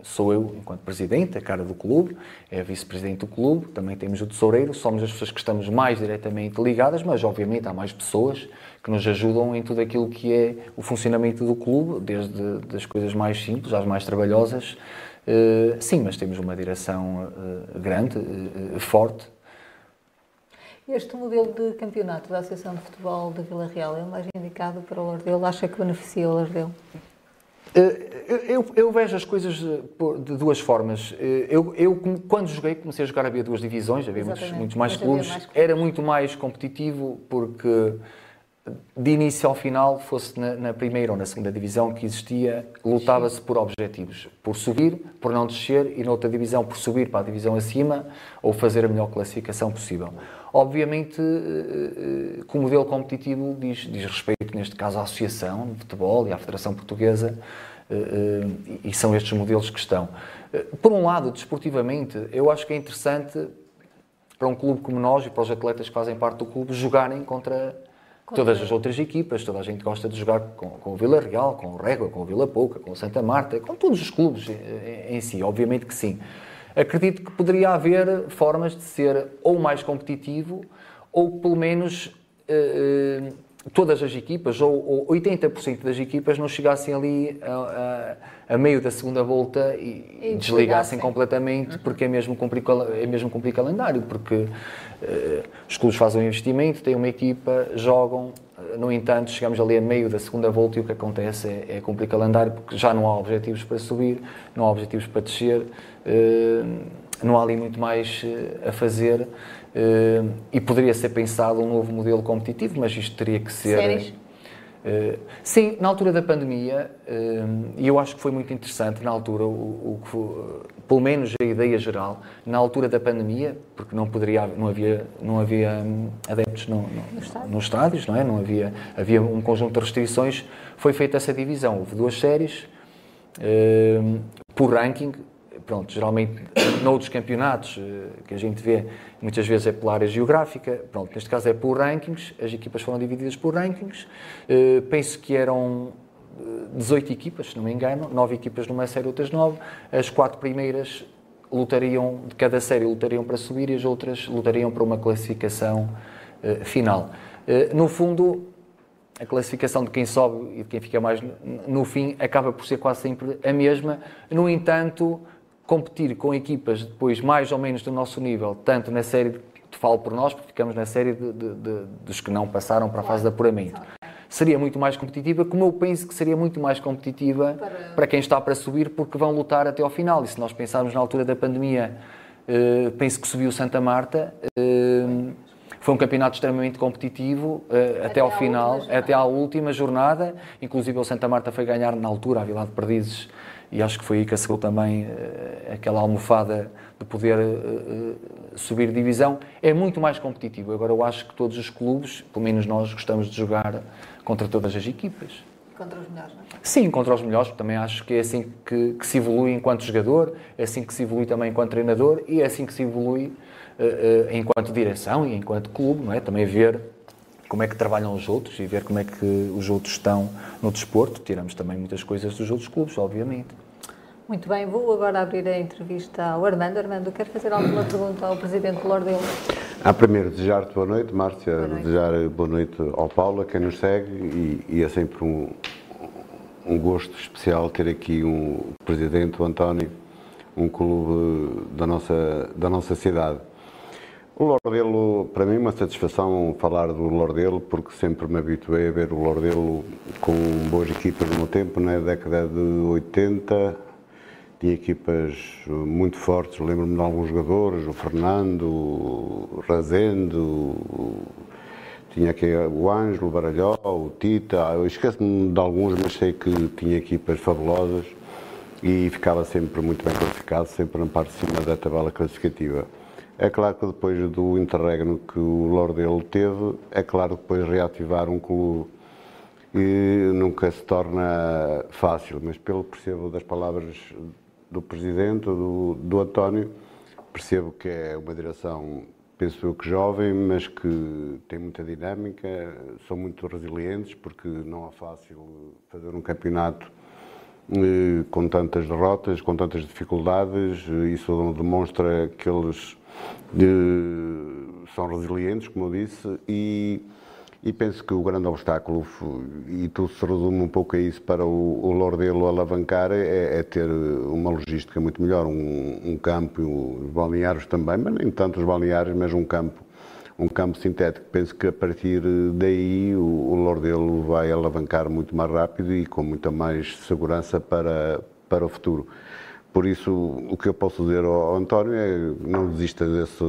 sou eu, enquanto presidente, a cara do clube, é vice-presidente do clube, também temos o tesoureiro, somos as pessoas que estamos mais diretamente ligadas, mas obviamente há mais pessoas que nos ajudam em tudo aquilo que é o funcionamento do clube, desde das coisas mais simples às mais trabalhosas. Uh, sim, mas temos uma direção grande, forte. Este modelo de campeonato da Associação de Futebol de Vila Real é o mais indicado para o Lardelo? Acha que beneficia o Lardelo? Eh, eu, eu, vejo as coisas de duas formas. Eh, eu, eu, quando joguei, comecei a jogar, havia duas divisões, havia muitos, muitos, mais clubes. Mais Era muito mais competitivo porque, de início ao final, fosse na, na primeira ou na segunda divisão que existia, lutava-se por objetivos. Por subir, por não descer, e noutra divisão, por subir para a divisão acima ou fazer a melhor classificação possível. Obviamente, eh, que o modelo competitivo diz, diz respeito, neste caso, à Associação de Futebol e à Federação Portuguesa, eh, eh, e são estes modelos que estão. Por um lado, desportivamente, eu acho que é interessante para um clube como nós e para os atletas que fazem parte do clube jogarem contra todas as outras equipas. Toda a gente gosta de jogar com, com o Vila Real, com o Régua, com o Vila Pouca, com o Santa Marta, com todos os clubes em, em si, obviamente que sim acredito que poderia haver formas de ser ou mais competitivo ou pelo menos uh, todas as equipas, ou, ou 80% das equipas não chegassem ali a, a, a meio da segunda volta e, e desligassem completamente, uhum. porque é mesmo, cumprir, é mesmo cumprir calendário, porque uh, os clubes fazem um investimento, têm uma equipa, jogam, no entanto, chegamos ali a meio da segunda volta e o que acontece é, é cumprir calendário, porque já não há objetivos para subir, não há objetivos para descer, uh, não há ali muito mais uh, a fazer. Uh, e poderia ser pensado um novo modelo competitivo, mas isto teria que ser. Séries? Uh, sim, na altura da pandemia, uh, e eu acho que foi muito interessante na altura, o, o, pelo menos a ideia geral, na altura da pandemia, porque não poderia, não havia, não havia um, adeptos no, no, nos estádios, não é? Não havia, havia um conjunto de restrições, foi feita essa divisão. Houve duas séries, uh, por ranking, pronto, geralmente noutros campeonatos eh, que a gente vê, muitas vezes é pela área geográfica, pronto, neste caso é por rankings, as equipas foram divididas por rankings, uh, penso que eram 18 eh, equipas, se não me engano, 9 equipas numa série, outras 9, as quatro primeiras lutariam, de cada série lutariam para subir e as outras lutariam para uma classificação uh, final. Uh, no fundo, a classificação de quem sobe e de quem fica mais no fim acaba por ser quase sempre a mesma. No entanto, competir com equipas depois mais ou menos do nosso nível, tanto na série, de, falo por nós, porque ficamos na série de, de, de, dos que não passaram para a fase de apuramento. Seria muito mais competitiva, como eu penso que seria muito mais competitiva para... para quem está para subir, porque vão lutar até ao final. E se nós pensarmos na altura da pandemia, uh, penso que subiu Santa Marta. Uh, foi um campeonato extremamente competitivo uh, até, até ao final, até à última jornada. Inclusive o Santa Marta foi ganhar na altura a Vila de Perdizes e acho que foi aí que assegurou também uh, aquela almofada de poder uh, subir divisão. É muito mais competitivo. Agora, eu acho que todos os clubes, pelo menos nós, gostamos de jogar contra todas as equipas. Contra os melhores, não é? Sim, contra os melhores. Também acho que é assim que, que, se evolui enquanto jogador, é assim que se evolui também enquanto treinador e é assim que se evolui uh, enquanto direção e enquanto clube, não é? Também ver como é que trabalham os outros e ver como é que os outros estão no desporto. Tiramos também muitas coisas dos outros clubes, obviamente. Muito bem, vou agora abrir a entrevista ao Armando. Armando, quer fazer alguma pergunta ao Presidente Lordelo? Ah, primeiro, desejar-te boa noite, Márcia, boa noite. desejar boa noite ao Paulo, a quem nos segue, e, e é sempre um, um gosto especial ter aqui um Presidente, o António, um clube da nossa, da nossa cidade. O Lordelo, para mim, é uma satisfação falar do Lordelo, porque sempre me habituei a ver o Lordelo com boas equipas no tempo, na década de 80. Tinha equipas muito fortes, lembro-me de alguns jogadores, o Fernando, o Razendo, tinha aqui o Ângelo, o Baralhó, o Tita, eu esqueço-me de alguns, mas sei que tinha equipas fabulosas e ficava sempre muito bem classificado, sempre na parte de cima da tabela classificativa. É claro que depois do interregno que o Lordelo teve, é claro que depois reativar um clube e nunca se torna fácil, mas pelo percebo das palavras do Presidente, do, do António, percebo que é uma direção, penso eu que jovem, mas que tem muita dinâmica, são muito resilientes, porque não é fácil fazer um campeonato eh, com tantas derrotas, com tantas dificuldades, isso demonstra que eles são resilientes, como eu disse, e e penso que o grande obstáculo, e tudo se resume um pouco a isso, para o, o Lordelo alavancar, é, é, ter uma logística muito melhor, um, um campo, os balneários também, mas nem tanto os balneários, mas um campo, um campo sintético. Penso que a partir daí o, o Lordelo vai alavancar muito mais rápido e com muita mais segurança para, para o futuro. Por isso, o que eu posso dizer ao, António é não desista desse,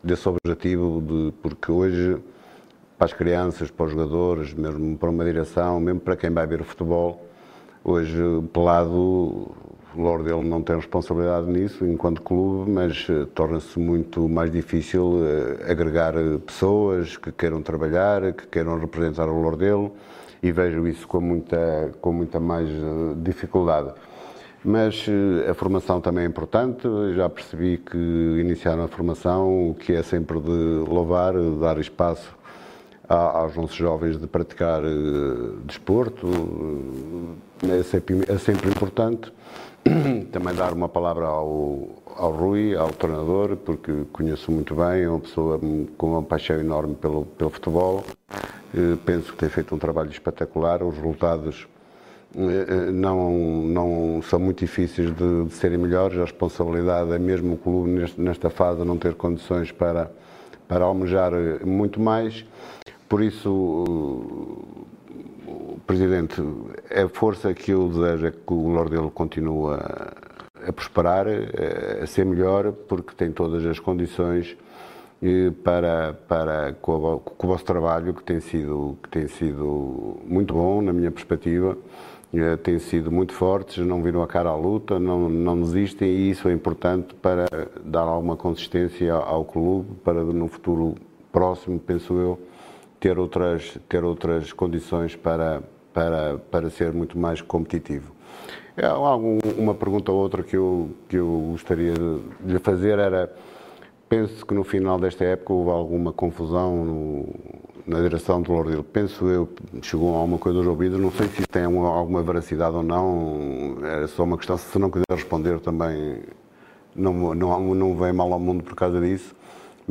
desse objetivo, de, porque hoje para as crianças, para os jogadores, mesmo para uma direção, mesmo para quem vai ver o futebol. Hoje, pelado, o Lordelo não tem responsabilidade nisso enquanto clube, mas uh, torna-se muito mais difícil uh, agregar eh, pessoas que queiram trabalhar, que queiram representar o Lordelo e vejo isso com muita, com muita mais dificuldade. Mas a formação também é importante, já percebi que iniciaram a formação, o que é sempre de louvar, dar espaço aos nossos jovens de praticar uh, desporto, uh, é, sempre, é sempre importante. [clears throat] Também dar uma palavra ao, ao Rui, ao treinador, porque conheço muito bem, é uma pessoa com uma paixão enorme pelo, pelo futebol. Penso que tem feito um trabalho espetacular, os resultados não, não são muito difíceis de, de, serem melhores, a responsabilidade é mesmo o clube neste, nesta fase não ter condições para, para almejar muito mais. Por isso, o Presidente, a força que eu desejo é que o Lordelo continue a, prosperar, a, a, ser melhor, porque tem todas as condições eh, para, para com, com, o vosso trabalho, que tem, sido, que tem sido muito bom, na minha perspectiva, eh, têm sido muito fortes, não viram a cara à luta, não, não desistem e isso é importante para dar alguma consistência ao, clube, para no futuro próximo, penso eu, ter outras, ter outras condições para, para, para ser muito mais competitivo. Algum, uma pergunta ou outra que eu, que eu gostaria de lhe fazer era, penso que no final desta época houve alguma confusão no, na direção do Lordil. Penso eu, chegou alguma coisa aos ouvidos, não sei se tem alguma veracidade ou não, é só uma questão, se não quiser responder também não, não, não vem mal ao mundo por causa disso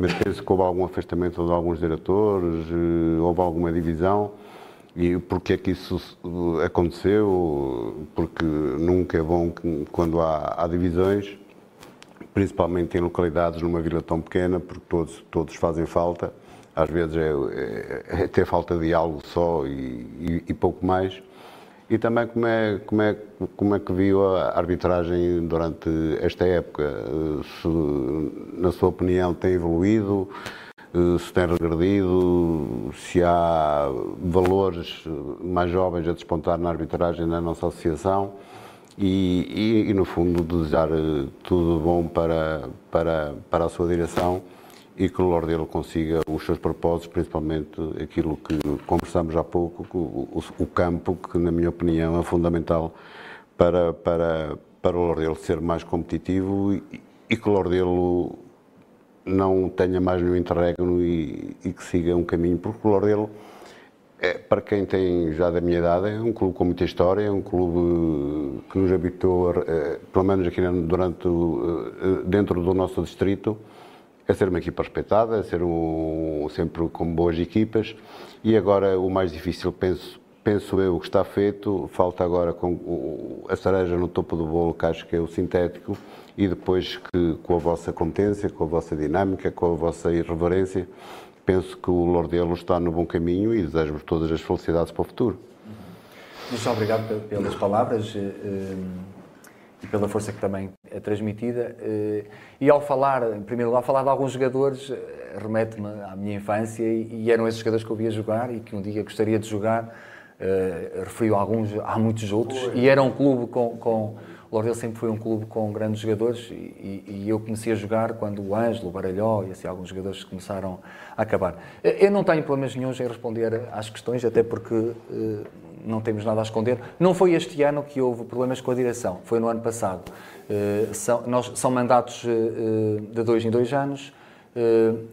mas penso que houve algum afastamento de alguns diretores, eh, houve alguma divisão. E porquê é que isso aconteceu? Porque nunca é bom quando há, há, divisões, principalmente em localidades numa vila tão pequena, porque todos, todos fazem falta. Às vezes é, é, é ter falta de algo só e, e, e pouco mais e também como é, como é, como é que viu a arbitragem durante esta época? Se, na sua opinião, tem evoluído? Se tem regredido? Se há valores mais jovens a despontar na arbitragem da nossa associação? E, e, e no fundo, desejar tudo bom para, para, para a sua direção e que o Lordelo consiga os seus propósitos, principalmente aquilo que conversamos há pouco, o, o, campo, que na minha opinião é fundamental para, para, para o Lordelo ser mais competitivo e, e que o Lordelo não tenha mais nenhum interregno e, e, que siga um caminho, porque o Lordelo, é, para quem tem já da minha idade, é um clube com muita história, é um clube que nos habitou, é, pelo menos aqui durante, é, dentro do nosso distrito, é ser uma equipa respeitada, é ser um, sempre com boas equipas e agora o mais difícil, penso, penso eu, que está feito, falta agora com a cereja no topo do bolo, que acho que é o sintético, e depois que com a vossa competência, com a vossa dinâmica, com a vossa irreverência, penso que o Lordelo está no bom caminho e desejo-vos todas as felicidades para o futuro. Muito obrigado pelas palavras. Eh, eh, e pela força que também é transmitida. Eh, e ao falar, em primeiro lugar, falar de alguns jogadores eh, remete-me à minha infância e eram esses jogadores que eu via jogar e que um dia gostaria de jogar. Uh, referiu alguns, há muitos outros, e era um clube com, com O Lordelo sempre foi um clube com grandes jogadores e, e, eu comecei a jogar quando o Ângelo, o Baralhó e assim, alguns jogadores começaram a acabar. Eu não tenho problemas nenhum em responder às questões, até porque uh, não temos nada a esconder. Não foi este ano que houve problemas com a direção, foi no ano passado. Uh, são, nós, são mandatos uh, de dois em dois anos,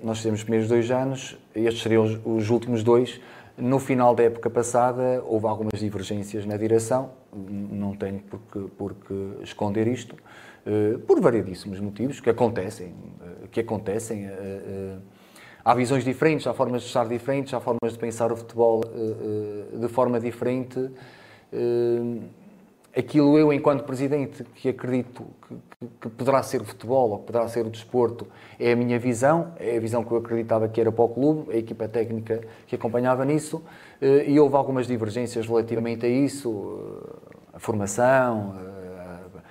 nós temos os primeiros dois anos, estes seriam os, os últimos dois. No final da época passada houve algumas divergências na direção, não tenho por que, por que esconder isto, por variedíssimos motivos que acontecem, que acontecem. Há visões diferentes, há formas de estar diferentes, há formas de pensar o futebol de forma diferente aquilo eu, enquanto presidente, que acredito que, que, poderá ser o futebol ou que poderá ser o desporto, é a minha visão, é a visão que eu acreditava que era para o clube, a equipa técnica que acompanhava nisso, eh, e houve algumas divergências relativamente a isso, a formação,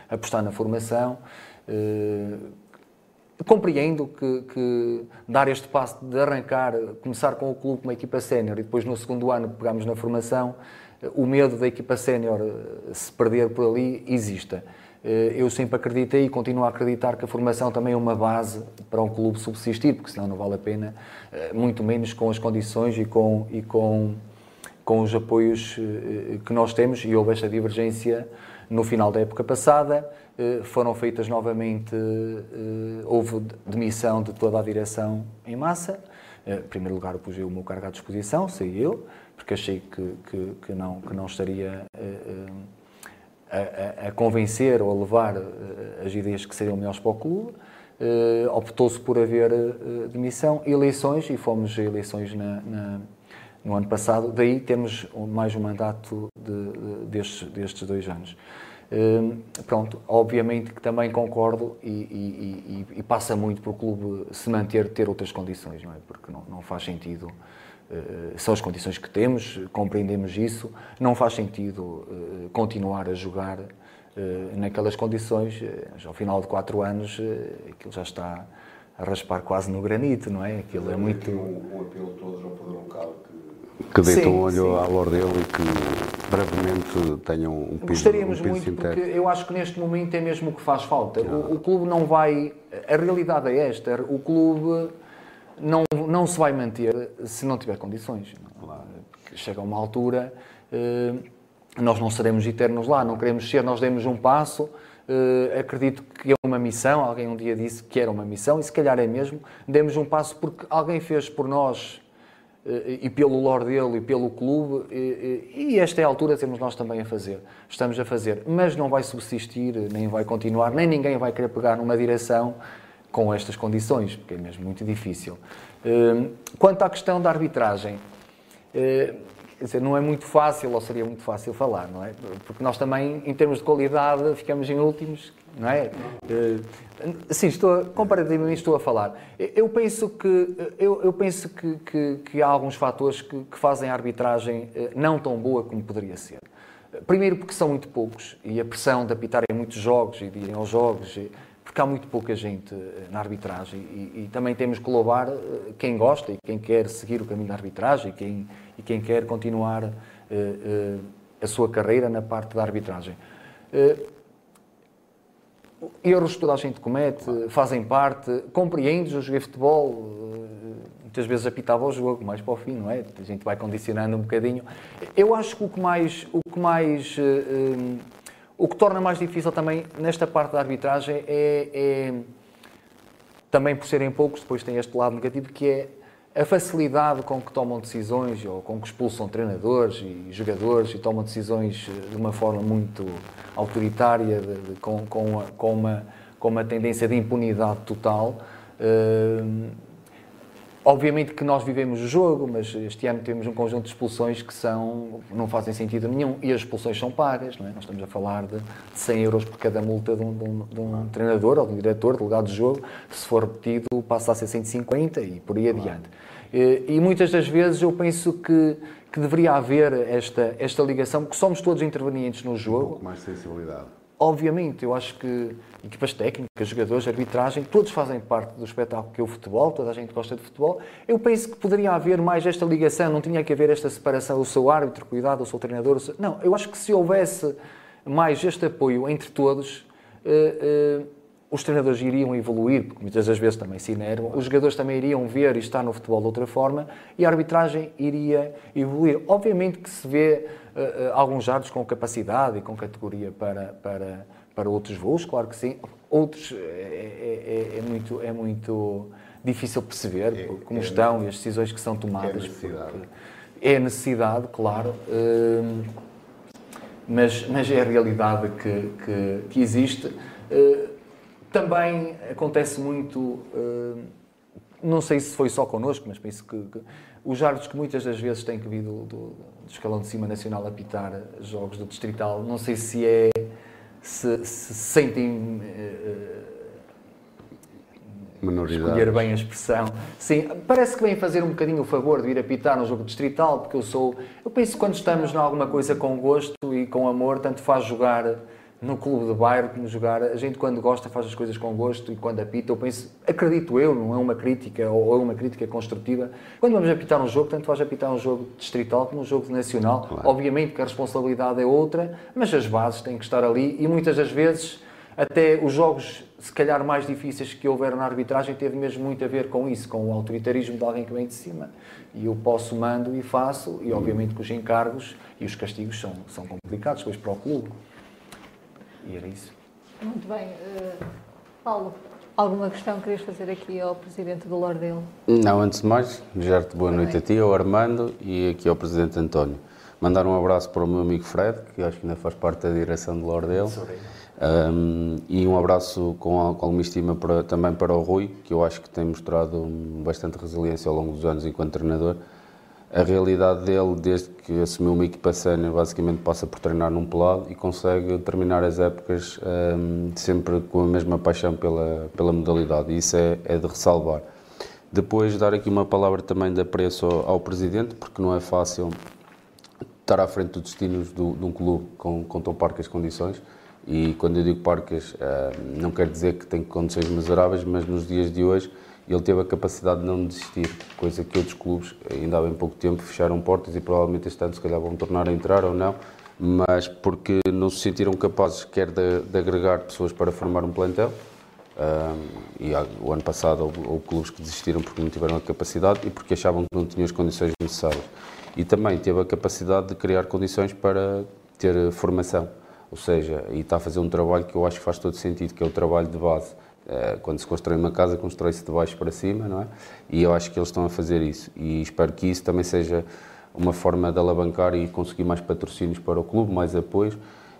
apostar na formação. Eh, compreendo que, que, dar este passo de arrancar, começar com o clube uma equipa sénior e depois no segundo ano pegamos na formação, o medo da equipa sénior eh, se perder por ali exista. Eh, eu sempre acreditei e continuo a acreditar que a formação também é uma base para um clube subsistir, porque senão não vale a pena, eh, muito menos com as condições e com, e com, com os apoios que nós temos. E houve esta divergência no final da época passada. Foram feitas novamente, houve demissão de toda a direção em massa. Em primeiro lugar, eu pus o meu cargo à disposição, saí eu porque achei que, que, que não, que não estaria uh, a, a, convencer ou a levar as ideias que seriam melhores para o clube. Optou-se por haver demissão, eleições, e fomos a eleições na, na, no ano passado. Daí temos mais um mandato de, de, destes, destes dois anos. pronto, obviamente que também concordo e, e, e, e, passa muito para o clube se manter, ter outras condições, não é? Porque não, não faz sentido eh, são as condições que temos, compreendemos isso. Não faz sentido eh, continuar a jogar eh, naquelas condições. Ao final de quatro anos, aquilo já está a raspar quase no granito, não é? Aquilo é muito. Um, um apelo todos ao poder local que, que deita um olho sim. à Lordelo e que brevemente tenham um piso Gostaríamos um piso muito, sintético. porque eu acho que neste momento é mesmo o que faz falta. O, o clube não vai. A realidade é esta: o clube não, não se vai manter se não tiver condições. Claro. Chega a uma altura, eh, nós não seremos eternos lá, não queremos ser, nós demos um passo, eh, acredito que é uma missão, alguém um dia disse que era uma missão, e se calhar é mesmo, demos um passo porque alguém fez por nós e pelo lore dele e pelo clube, e esta é a altura temos nós também a fazer. Estamos a fazer, mas não vai subsistir, nem vai continuar, nem ninguém vai querer pegar numa direção com estas condições, porque é mesmo muito difícil. Quanto à questão da arbitragem, quer dizer, não é muito fácil, ou seria muito fácil falar, não é? Porque nós também, em termos de qualidade, ficamos em últimos, não é? Hum, sim, estou, comparativamente estou a falar. Eu penso que, eu, eu penso que, que, que, há alguns fatores que, que fazem a arbitragem não tão boa como poderia ser. Primeiro porque são muito poucos e a pressão de apitarem muitos jogos e de irem aos jogos porque há muito pouca gente eh, na arbitragem e, e, também temos que louvar eh, quem gosta e quem quer seguir o caminho da arbitragem quem, e quem quer continuar uh, uh, a sua carreira na parte da arbitragem. Uh, erros que toda a gente comete, fazem parte, compreendes, eu joguei futebol, muitas vezes apitava o jogo, mais para o fim, não é? A gente vai condicionando um bocadinho. Eu acho que o que mais, o que mais o que torna mais difícil também nesta parte da arbitragem é, é, também por serem poucos, depois tem este lado negativo que é a facilidade com que tomam decisões ou com que expulsam treinadores e jogadores e tomam decisões eh, de uma forma muito autoritária, de, de, com, com, com, uma, com uma tendência de impunidade total. Uh, Obviamente que nós vivemos o jogo, mas este ano temos um conjunto de expulsões que são, não fazem sentido nenhum e as expulsões são pagas. Não é? Nós estamos a falar de 100 euros por cada multa de um, de um, de um treinador ou de um diretor, delegado de jogo. Se for repetido, passa a ser 150 e por aí adiante. E, muitas das vezes eu penso que, que deveria haver esta, esta ligação, porque somos todos intervenientes no jogo. Um pouco mais sensibilidade. Obviamente, eu acho que equipas técnicas, jogadores, arbitragem, todos fazem parte do espetáculo que é o futebol, toda a gente gosta de futebol. Eu penso que poderia haver mais esta ligação, não tinha que haver esta separação, eu sou árbitro, cuidado, eu sou treinador. Eu sou... Não, eu acho que se houvesse mais este apoio entre todos, uh, uh, os treinadores iriam evoluir, porque muitas das vezes também se inervam, os jogadores também iriam ver e estar no futebol de outra forma e a arbitragem iria evoluir. Obviamente que se vê uh, alguns árbitros com capacidade e com categoria para, para, para outros voos, claro que sim. Outros é, é, é, é muito, é muito difícil perceber é, como é estão e as decisões que são tomadas. É necessidade. É necessidade, claro. Uh, mas, mas é a realidade que, que, que existe. Uh, também acontece muito, uh, não sei se foi só connosco, mas penso que, que os árbitros que muitas das vezes têm que vir do, do, do, escalão de cima nacional apitar jogos do Distrital, não sei se é, se, se sentem. Uh, escolher bem a expressão. Sim, parece que vem fazer um bocadinho o favor de ir apitar no jogo distrital, porque eu sou. Eu penso que quando estamos em alguma coisa com gosto e com amor, tanto faz jogar no clube de bairro como jogar. A gente, quando gosta, faz as coisas com gosto e quando apita, eu penso, acredito eu, não é uma crítica ou é uma crítica construtiva. Quando vamos apitar um jogo, tanto faz apitar um jogo distrital como um jogo nacional. Claro. Obviamente que a responsabilidade é outra, mas as bases têm que estar ali e muitas das vezes até os jogos, se calhar, mais difíceis que houveram na arbitragem teve mesmo muito a ver com isso, com o autoritarismo de alguém que vem de cima. E eu posso, mando e faço, e obviamente que os encargos e os castigos são, são complicados depois para o clube. E era isso. Muito bem. Uh, Paulo, alguma questão querias fazer aqui ao Presidente do Lordelo? Não, antes de mais, desejar-te boa noite a ti, ao Armando e aqui ao Presidente António. Mandar um abraço para o meu amigo Fred, que acho que ainda faz parte da direção do Lordelo. Um, e um abraço com, com alguma estima para, também para o Rui, que eu acho que tem mostrado bastante resiliência ao longo dos anos enquanto treinador. A realidade dele, desde que assumiu uma equipa sénior, basicamente passa por treinar num pelado e consegue terminar as épocas um, sempre com a mesma paixão pela, pela modalidade. Isso é, é de ressalvar. Depois, dar aqui uma palavra também de apreço ao, ao Presidente, porque não é fácil estar à frente dos destinos do, de um clube com, com tão parcas condições e quando eu digo parques, eh, não quer dizer que tem condições miseráveis, mas nos dias de hoje ele teve a capacidade de não desistir, coisa que outros clubes, ainda há bem pouco tempo, fecharam portas e provavelmente este ano se calhar vão tornar a entrar ou não, mas porque não se sentiram capazes quer de, de agregar pessoas para formar um plantel, um, e o ano passado houve, houve, clubes que desistiram porque não tiveram a capacidade e porque achavam que não tinham as condições necessárias. E também teve a capacidade de criar condições para ter formação. Ou seja, e está a fazer um trabalho que eu acho que faz todo sentido, que é o trabalho de base. Eh, quando se constrói uma casa, constrói-se de baixo para cima, não é? E eu acho que eles estão a fazer isso. E espero que isso também seja uma forma de alavancar e conseguir mais patrocínios para o clube, mais apoios.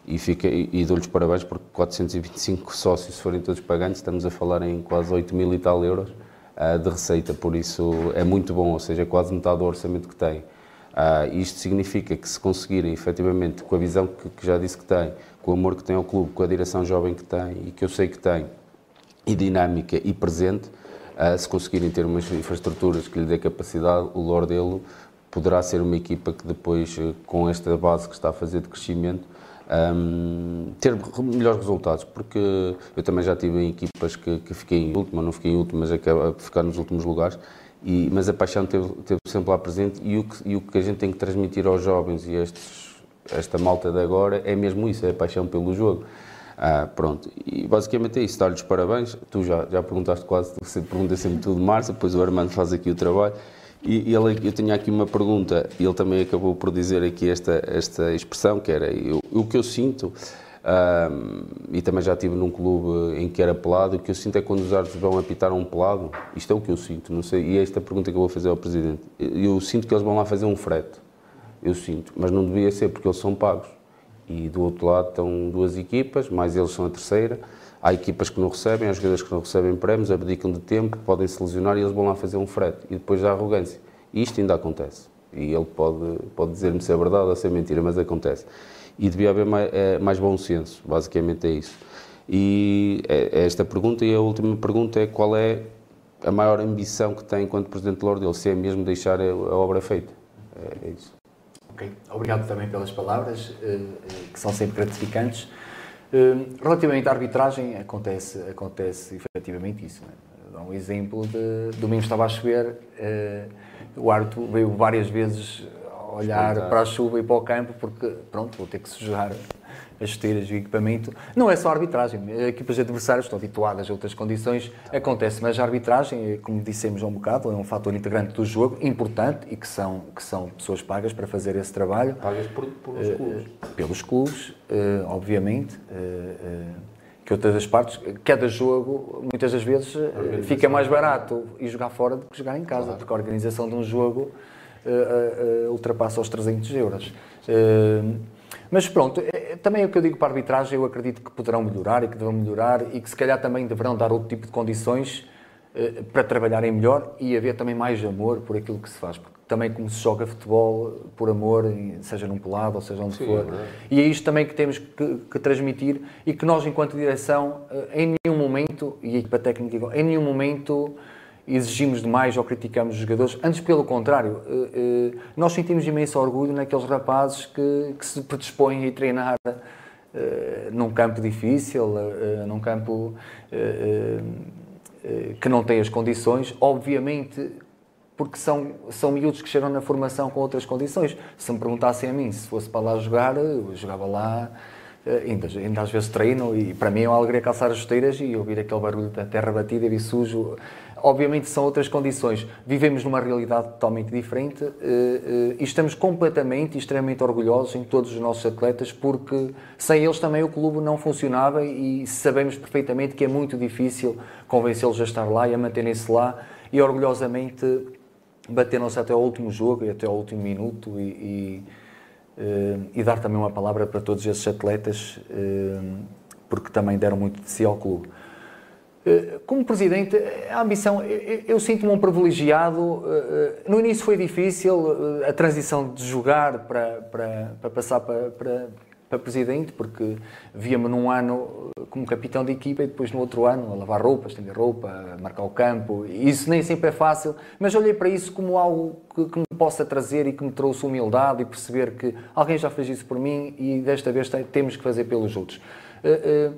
E, fica, e, dou-lhes parabéns porque 425 sócios, forem todos pagantes, estamos a falar em quase 8 mil e tal euros uh, de receita. Por isso é muito bom, ou seja, quase metade do orçamento que tem. Uh, isto significa que se conseguirem, efetivamente, com a visão que, que, já disse que tem, com o amor que tem ao clube, com a direção jovem que tem e que eu sei que tem, e dinâmica e presente, uh, se conseguirem ter umas infraestruturas que lhe dê capacidade, o Lordelo poderá ser uma equipa que depois, eh, com esta base que está a fazer de crescimento, um, ter melhores resultados, porque eu também já tive em equipas que, que fiquei em última, não fiquei em última, mas acaba de ficar nos últimos lugares, e, mas a paixão teve, teve, sempre lá presente e o, que, e o que a gente tem que transmitir aos jovens e estes, esta malta de agora é mesmo isso, é a paixão pelo jogo. Ah, pronto, e basicamente é isso, dar-lhes parabéns. Tu já, já perguntaste quase, você pergunta sempre tudo, Márcia, depois o Armando faz aqui o trabalho. E ele, eu tinha aqui uma pergunta, e ele também acabou por dizer aqui esta, esta expressão, que era, eu, o que eu sinto um, e também já estive num clube em que era pelado. O que eu sinto é quando os árbitros vão apitar um pelado, isto é o que eu sinto, não sei, e é esta pergunta que eu vou fazer ao Presidente. Eu sinto que eles vão lá fazer um frete, eu sinto, mas não devia ser porque eles são pagos. E do outro lado estão duas equipas, mais eles são a terceira. Há equipas que não recebem, há jogadores que não recebem prémios, abdicam de tempo, podem se lesionar e eles vão lá fazer um frete. E depois há arrogância. E isto ainda acontece. E ele pode, pode dizer-me se é verdade ou se é mentira, mas acontece e devia haver mais, é, mais bom senso, basicamente é isso. E é, é esta pergunta e a última pergunta é qual é a maior ambição que tem enquanto Presidente de Lorde, se é mesmo deixar a, a obra feita. É, é, isso. Obrigado também pelas palavras, eh, eh, que são sempre gratificantes. Eh, relativamente à arbitragem, acontece, acontece efetivamente isso. É? Dá um exemplo de domingo estava a chover, o árbitro veio várias vezes olhar para a chuva e para o campo, porque, pronto, vou ter que sujar as esteiras e o equipamento. Não é só a arbitragem, equipas adversárias estão habituadas a outras condições, acontece, mas a arbitragem, como dissemos há um bocado, é um fator integrante do jogo, importante e que são, que são pessoas pagas para fazer esse trabalho. Pagas por, pelos uh, clubes. Pelos clubes, uh, obviamente. Uh, que outras as partes, cada jogo, muitas das vezes, fica mais barato ir jogar fora do que jogar em casa, claro. porque a organização de um jogo ultrapassa os 300 euros. Mas pronto, é, é, também é o que eu digo para a arbitragem, eu acredito que poderão melhorar e que deverão melhorar e que se calhar também deverão dar outro tipo de condições eh, para trabalharem melhor e haver também mais amor por aquilo que se faz. Porque também como se joga futebol por amor, seja num pelado ou seja onde Sim, for. É e é isto também que temos que, que, transmitir e que nós, enquanto direção, eh, em nenhum momento, e a equipa técnica, em nenhum momento exigimos demais ou criticamos os jogadores. Antes, pelo contrário, eh, eh, nós sentimos imenso orgulho naqueles rapazes que, que se predispõem a treinar eh, num campo difícil, num campo que não tem as condições. Obviamente, porque são, são miúdos que chegam na formação com outras condições. Se me perguntassem a mim se fosse para lá jogar, eu jogava lá. Ainda, ainda às vezes treino e para mim é uma alegria calçar as esteiras e ouvir aquele barulho da terra batida e sujo Obviamente são outras condições. Vivemos numa realidade totalmente diferente eh, eh, e estamos completamente e extremamente orgulhosos em todos os nossos atletas porque sem eles também o clube não funcionava e sabemos perfeitamente que é muito difícil convencê-los a estar lá e a manterem-se lá e orgulhosamente bateram-se até ao último jogo e até ao último minuto e, e, eh, e, dar também uma palavra para todos esses atletas porque também deram muito de si ao clube. Eh, como presidente, a ambição, eu, eu sinto-me um privilegiado. Eh, eh, no início foi difícil a transição de jogar para, para, para passar para, para, para presidente, porque via-me num ano como capitão de equipa e depois no outro ano a lavar roupas, estender roupa, marcar o campo. Isso nem sempre é fácil, mas olhei para isso como algo que, que, me possa trazer e que me trouxe humildade e perceber que alguém já fez isso por mim e desta vez temos que fazer pelos outros. Uh, uh,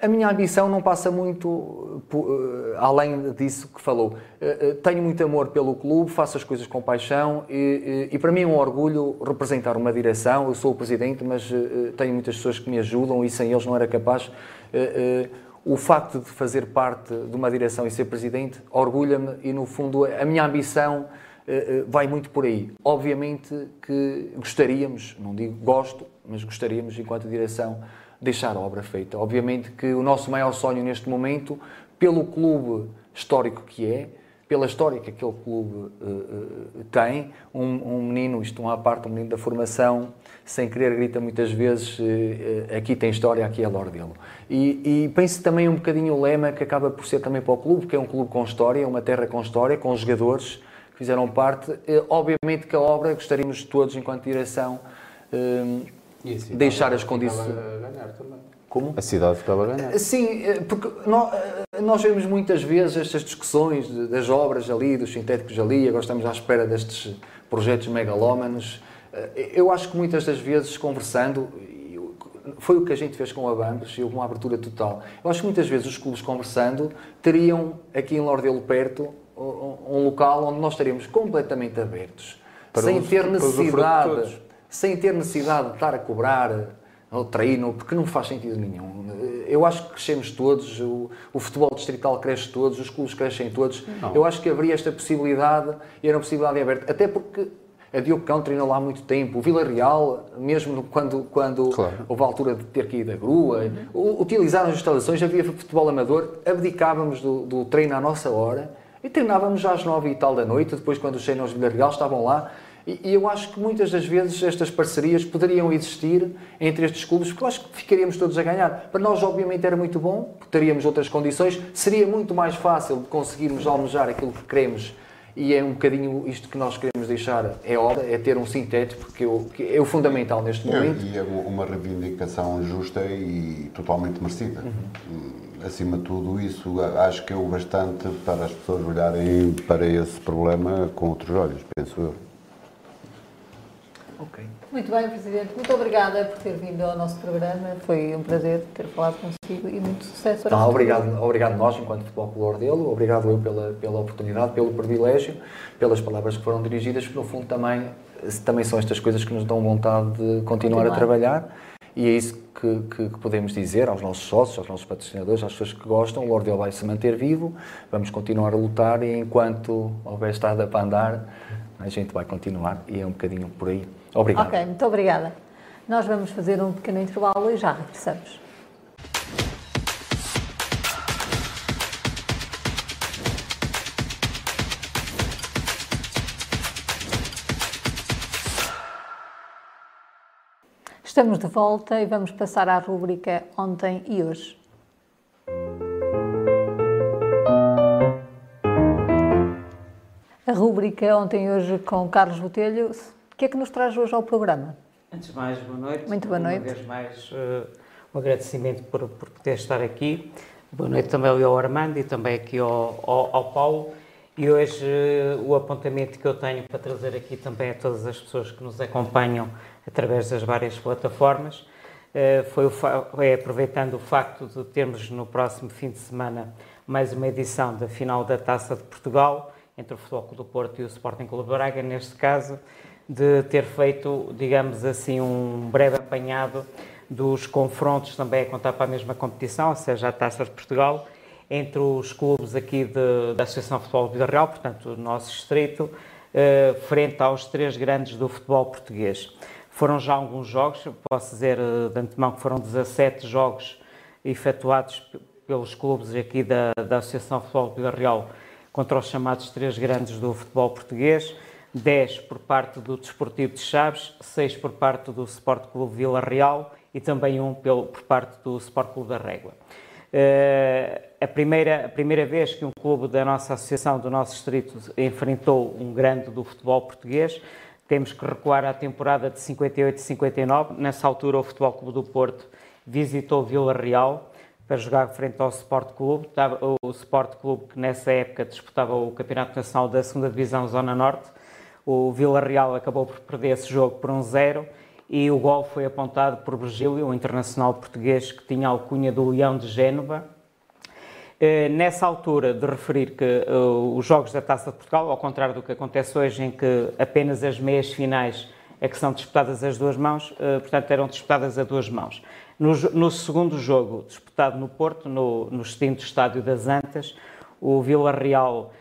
a, minha ambição não passa muito uh, além disso que falou. Uh, tenho muito amor pelo clube, faço as coisas com paixão e, e, para mim é um orgulho representar uma direção. Eu sou o presidente, mas tenho muitas pessoas que me ajudam e sem eles não era capaz. o facto de fazer parte de uma direção e ser presidente orgulha-me e, no fundo, a minha ambição vai muito por aí. Obviamente que gostaríamos, não digo gosto, mas gostaríamos, enquanto direção, deixar a obra feita. Obviamente que o nosso maior sonho neste momento, pelo clube histórico que é, pela história que aquele clube uh, uh, tem, um, um, menino, isto uma parte, um menino da formação, sem querer grita muitas vezes, uh, aqui tem história, aqui é Lordelo. E, e penso também um bocadinho o lema que acaba por ser também para o clube, que é um clube com história, uma terra com história, com jogadores que fizeram parte. obviamente que a obra gostaríamos todos, enquanto direção, deixar as condições. Como? A cidade ficava a ganhar. Sim, eh, porque nós, eh, nós vemos muitas vezes estas discussões das obras ali, dos sintéticos ali, agora estamos à espera destes projetos megalómanos. Eh, eu acho que muitas das vezes, conversando, foi o que a gente fez com a Bambos e houve uma abertura total. Eu acho que muitas vezes os clubes conversando teriam aqui em Lordelo perto um local onde nós estaríamos completamente abertos, para sem ter necessidade sem ter necessidade de estar a cobrar ao treino, porque não faz sentido nenhum. Eu acho que crescemos todos, o, o futebol distrital cresce todos, os clubes crescem todos. Não. Eu acho que haveria esta possibilidade e era uma possibilidade aberta, até porque a Diogo Cão treinou lá há muito tempo, o Vila Real, mesmo quando, quando claro. houve a altura de ter que ir da grua, uhum. utilizaram as instalações, havia futebol amador, abdicávamos do, do treino à nossa hora e treinávamos já às nove e tal da noite, depois quando os treinos Vila Real estavam lá e, eu acho que muitas das vezes estas parcerias poderiam existir entre estes clubes, porque eu acho que ficaríamos todos a ganhar. Para nós, obviamente, era muito bom, porque teríamos outras condições, seria muito mais fácil de conseguirmos almejar aquilo que queremos e é um bocadinho isto que nós queremos deixar é hora, é ter um sintético, porque é, é o fundamental neste momento. E é uma reivindicação justa e totalmente merecida. Uhum. Acima de tudo isso, acho que é o bastante para as pessoas olharem para esse problema com outros olhos, penso eu. Ok. Muito bem, Presidente. Muito obrigada por ter vindo ao nosso programa. Foi um prazer ter falado consigo e muito sucesso. Não, obrigado, obrigado nós, enquanto Futebol Clube dele. Obrigado eu pela, pela oportunidade, pelo privilégio, pelas palavras que foram dirigidas, que no fundo também, também são estas coisas que nos dão vontade de continuar, continuar. a trabalhar e é isso que, que, que, podemos dizer aos nossos sócios, aos nossos patrocinadores, às pessoas que gostam, o Lordel vai se manter vivo, vamos continuar a lutar e enquanto houver estrada para andar, a gente vai continuar e é um bocadinho por aí. Obrigado. Ok, muito obrigada. Nós vamos fazer um pequeno intervalo e já regressamos. Estamos de volta e vamos passar à rúbrica Ontem e Hoje. A rúbrica Ontem e Hoje com Carlos Botelho. O que é que nos traz hoje ao programa? Antes de mais, boa noite. Muito boa noite. Uma vez mais, uh, um agradecimento por, por poder estar aqui. Boa noite também ao Armando e também aqui ao, ao, ao Paulo. E hoje uh, o apontamento que eu tenho para trazer aqui também a todas as pessoas que nos acompanham através das várias plataformas. Eh, foi o é aproveitando o facto de termos no próximo fim de semana mais uma edição da final da Taça de Portugal entre o Futebol Clube do Porto e o Sporting Clube Braga, neste caso, de ter feito, digamos assim, um breve apanhado dos confrontos também a contar para a mesma competição, ou seja, a Taça de Portugal, entre os clubes aqui de, da Associação Futebol de Vila Real, portanto, o nosso distrito, eh, frente aos três grandes do futebol português. Foram já alguns jogos, posso dizer eh, de antemão que foram 17 jogos efetuados pelos clubes aqui da, da Associação Futebol de Vila Real contra os chamados três grandes do futebol português, 10 por parte do Desportivo de Chaves, 6 por parte do Sport Clube Vila Real e também um pelo, por parte do Sport Clube da Régua. Uh, a, primeira, a primeira vez que um clube da nossa associação, do nosso distrito, enfrentou um grande do futebol português temos que recuar à temporada de 58 e 59. Nessa altura, o Futebol Clube do Porto visitou Vila Real para jogar frente ao Sport Clube. O Sport Clube, que nessa época disputava o Campeonato Nacional da 2 Divisão Zona Norte. O Vila Real acabou por perder esse jogo por 1-0 e o gol foi apontado por Virgílio, um internacional português que tinha a alcunha do Leão de Génova eh, nessa altura, de referir que uh, os jogos da Taça de Portugal, ao contrário do que acontece hoje, em que apenas as meias finais é que são disputadas as duas mãos, uh, portanto, eram disputadas a duas mãos. No, no segundo jogo, disputado no Porto, no, no extinto Estádio das Antas, o Vila Real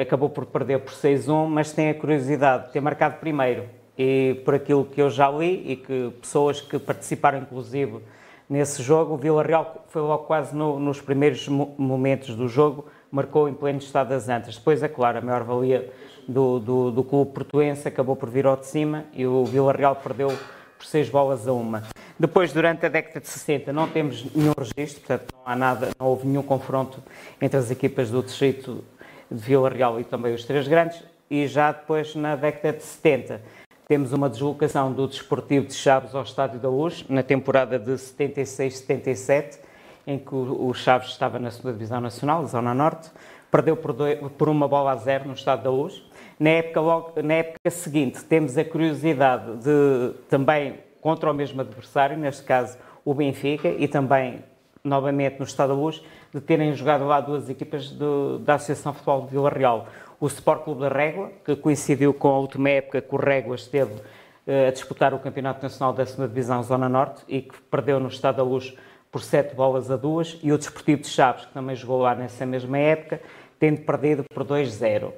acabou por perder por 6-1, mas tem a curiosidade de ter marcado primeiro. E por aquilo que eu já li e que pessoas que participaram, inclusive, nesse jogo. O Vila Real foi logo quase no, nos primeiros momentos do jogo, marcou em pleno estado das antas. Depois, é claro, a maior valia do, do, do clube portuense acabou por vir ao de cima e o Vila Real perdeu por seis bolas a uma. Depois, durante a década de 60, não temos nenhum registro, portanto, não há nada, não houve nenhum confronto entre as equipas do distrito Vila Real e também os três grandes. E já depois, na década de 70, temos uma deslocação do Desportivo de Chaves ao Estádio da Luz, na temporada de 76-77, em que o Chaves estava na segunda Divisão Nacional, Zona Norte, perdeu por, dois, por, uma bola a zero no Estádio da Luz. Na época, logo, na época seguinte, temos a curiosidade de também contra o mesmo adversário, neste caso o Benfica, e também novamente no Estado da Luz, de terem jogado lá duas equipas do, da Associação de Futebol de Vila Real. O Sport Clube da Régua, que coincidiu com a última época que o Régua esteve uh, a disputar o Campeonato Nacional da 2 Divisão Zona Norte e que perdeu no Estado da Luz por 7 bolas a 2, e o Desportivo de Chaves, que também jogou lá nessa mesma época, tendo perdido por 2-0.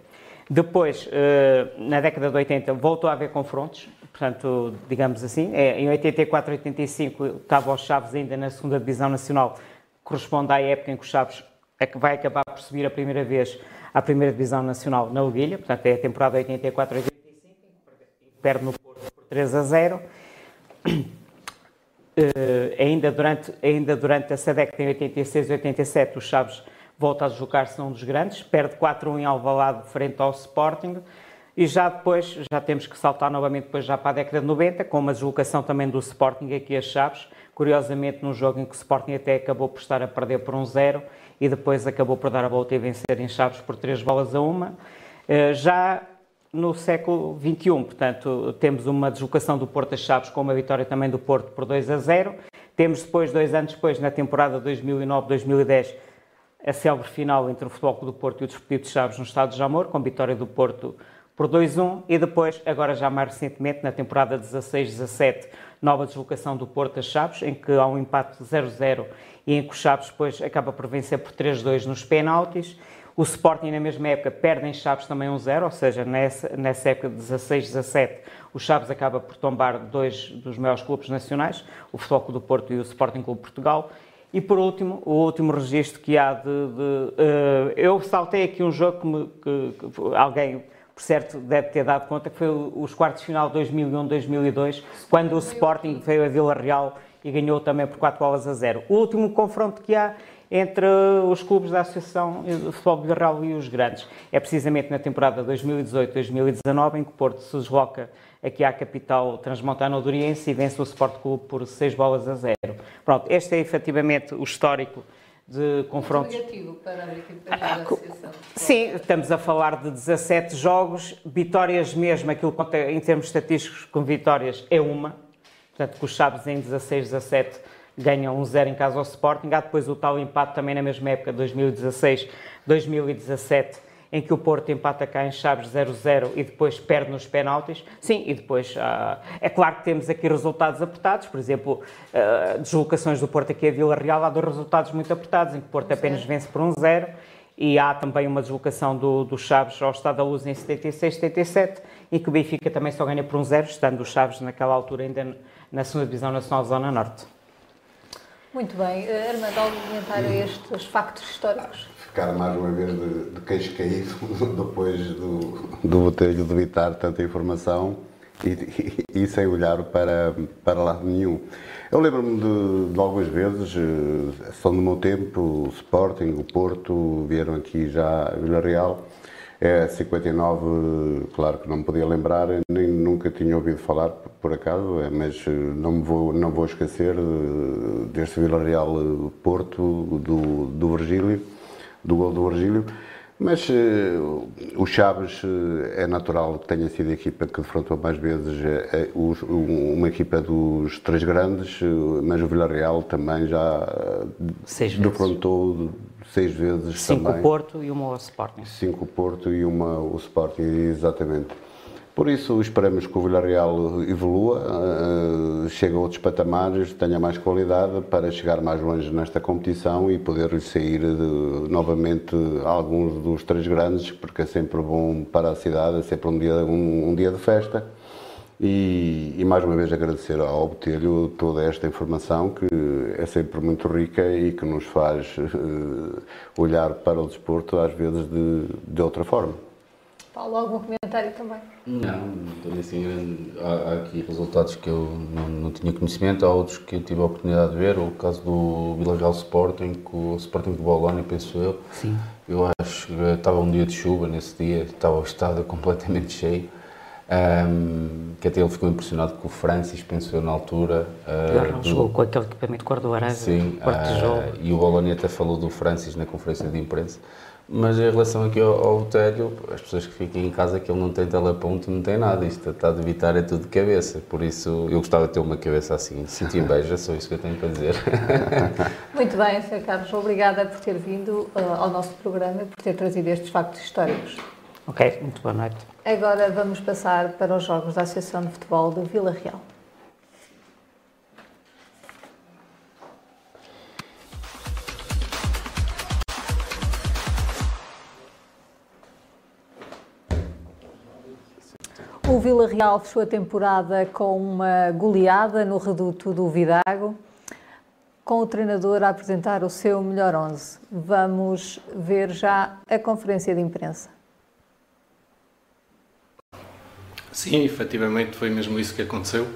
Depois, uh, na década de 80, voltou a haver confrontos, portanto, digamos assim, é, em 84, 85 estava o Chaves ainda na segunda Divisão Nacional, corresponde à época em que o Chaves é vai acabar por subir a primeira vez à primeira divisão nacional na Leguilha, portanto é a temporada 84-85, perde no Porto por 3 a 0. Uh, eh, ainda, durante, ainda durante essa década, em 86 e 87, o Chaves volta a deslocar-se num dos grandes, perde 4-1 em Alvalade frente ao Sporting, e já depois, já temos que saltar novamente depois já para a década de 90, com uma deslocação também do Sporting aqui a Chaves, curiosamente num jogo em que o Sporting até acabou por estar a perder por um 0 e depois acabou por dar a volta e vencer em Chaves por três bolas a uma. Eh, já no século XXI, portanto, temos uma deslocação do Porto a Chaves com uma vitória também do Porto por 2 a 0. Temos depois, dois anos depois, na temporada 2009-2010, a célebre final entre o Futebol Clube do Porto e o Desportivo de Chaves no Estado de Jamor, com vitória do Porto por 2-1 e depois, agora já mais recentemente, na temporada 16-17, nova deslocação do Porto a Chaves, em que há um empate 0-0 e em que o Chaves depois acaba por vencer por 3-2 nos penaltis. O Sporting, na mesma época, perde em Chaves também 1-0, ou seja, nessa, nessa época de 16-17, o Chaves acaba por tombar dois dos maiores clubes nacionais, o Futebol Clube do Porto e o Sporting Clube Portugal. E por último, o último registro que há de. de uh, eu saltei aqui um jogo que, me, que, que, alguém, por certo, deve ter dado conta, que foi os quartos de final 2001-2002, quando o Sporting veio a Vila Real e ganhou também por 4 bolas a 0. O último confronto que há entre os clubes da Associação de Futebol Vila Real e os grandes é precisamente na temporada 2018-2019, em que o Porto se desloca aqui à capital transmontana Doriense e vence o Sport Clube por 6 bolas a 0. Pronto, este é efetivamente o histórico de confrontos. negativo para as equipas da Associação. Sim, estamos a falar de 17 jogos, vitórias mesmo, aquilo que em termos estatísticos com vitórias é uma, portanto, que os Chaves em 16, 17 ganham 1-0 em casa ao Sporting. Há depois o tal empate também na mesma época, 2016, 2017 em que o Porto empata cá em Chaves 0-0 e depois perde nos penaltis. Sim, e depois uh, é claro que temos aqui resultados apertados, por exemplo, uh, deslocações do Porto aqui a Vila Real, há dois resultados muito apertados, em que o Porto apenas vence por 1-0 e há também uma deslocação do, do Chaves ao Estado da Luz em 76, 77 e que o Benfica também só ganha por 1-0, estando o Chaves naquela altura ainda na segunda Divisão Nacional Zona Norte. Muito bem. Uh, Armando, algum comentário a estes factos históricos? Ficar mais uma vez de, de queixo caído [laughs] depois do, do botelho de evitar tanta informação e, e, e, sem olhar para, para lado nenhum. Eu lembro-me de, de, algumas vezes, eh, são do meu tempo, o Sporting, o Porto, vieram aqui já a Vila Real. É 59, claro que não me podia lembrar, nem nunca tinha ouvido falar por acaso, é, mas eh, não me vou, não vou esquecer deste Vila Real Porto, do, do Virgílio do gol do Virgílio. Mas uh, o Chaves uh, é natural que tenha sido a equipa que defrontou mais vezes uh, uma equipa dos três grandes, mas o Villarreal também já seis defrontou vezes. seis vezes Cinco também. Porto e uma o Sporting. Cinco Porto e uma o Sporting, exatamente. Por isso esperamos que o Villarreal evolua, uh, chegue a outros patamares, tenha mais qualidade para chegar mais longe nesta competição e poder sair de, novamente alguns dos três grandes, porque é sempre bom para a cidade, é sempre um dia, um, um dia de festa. E, e, mais uma vez agradecer ao Botelho toda esta informação que é sempre muito rica e que nos faz uh, olhar para o desporto às vezes de, de outra forma. Paulo, algum comentário também? Não, não tenho assim há, há, aqui resultados que eu não, não, tinha conhecimento, há outros que eu tive a oportunidade de ver, o caso do Vila Real Sporting, com o Sporting de Bolónia, penso eu. Sim. Eu acho que estava um dia de chuva nesse dia, estava o estádio [laughs] completamente cheio. Um, que até ele ficou impressionado com o Francis, pensou eu na altura. Uh, do... jogou com aquele equipamento cor do laranja, Sim, uh, e o Bolónia até falou do Francis na conferência de imprensa. Mas em relação aqui ao, ao Botelho, as pessoas que ficam em casa que ele não tem teleponto, não tem nada. Isto está de evitar é tudo de cabeça. Por isso, eu gostava de ter uma cabeça assim. Sinto inveja, só isso que eu tenho para dizer. [laughs] Muito bem, Sr. Carlos. Obrigada por ter vindo uh, ao nosso programa e por ter trazido estes factos históricos. Ok, muito boa noite. Agora vamos passar para os jogos da Associação de Futebol do Vila Real. O Vila Real fechou a temporada com uma goleada no reduto do Vidago, com o treinador a apresentar o seu melhor 11. Vamos ver já a conferência de imprensa. Sim, efetivamente foi mesmo isso que aconteceu.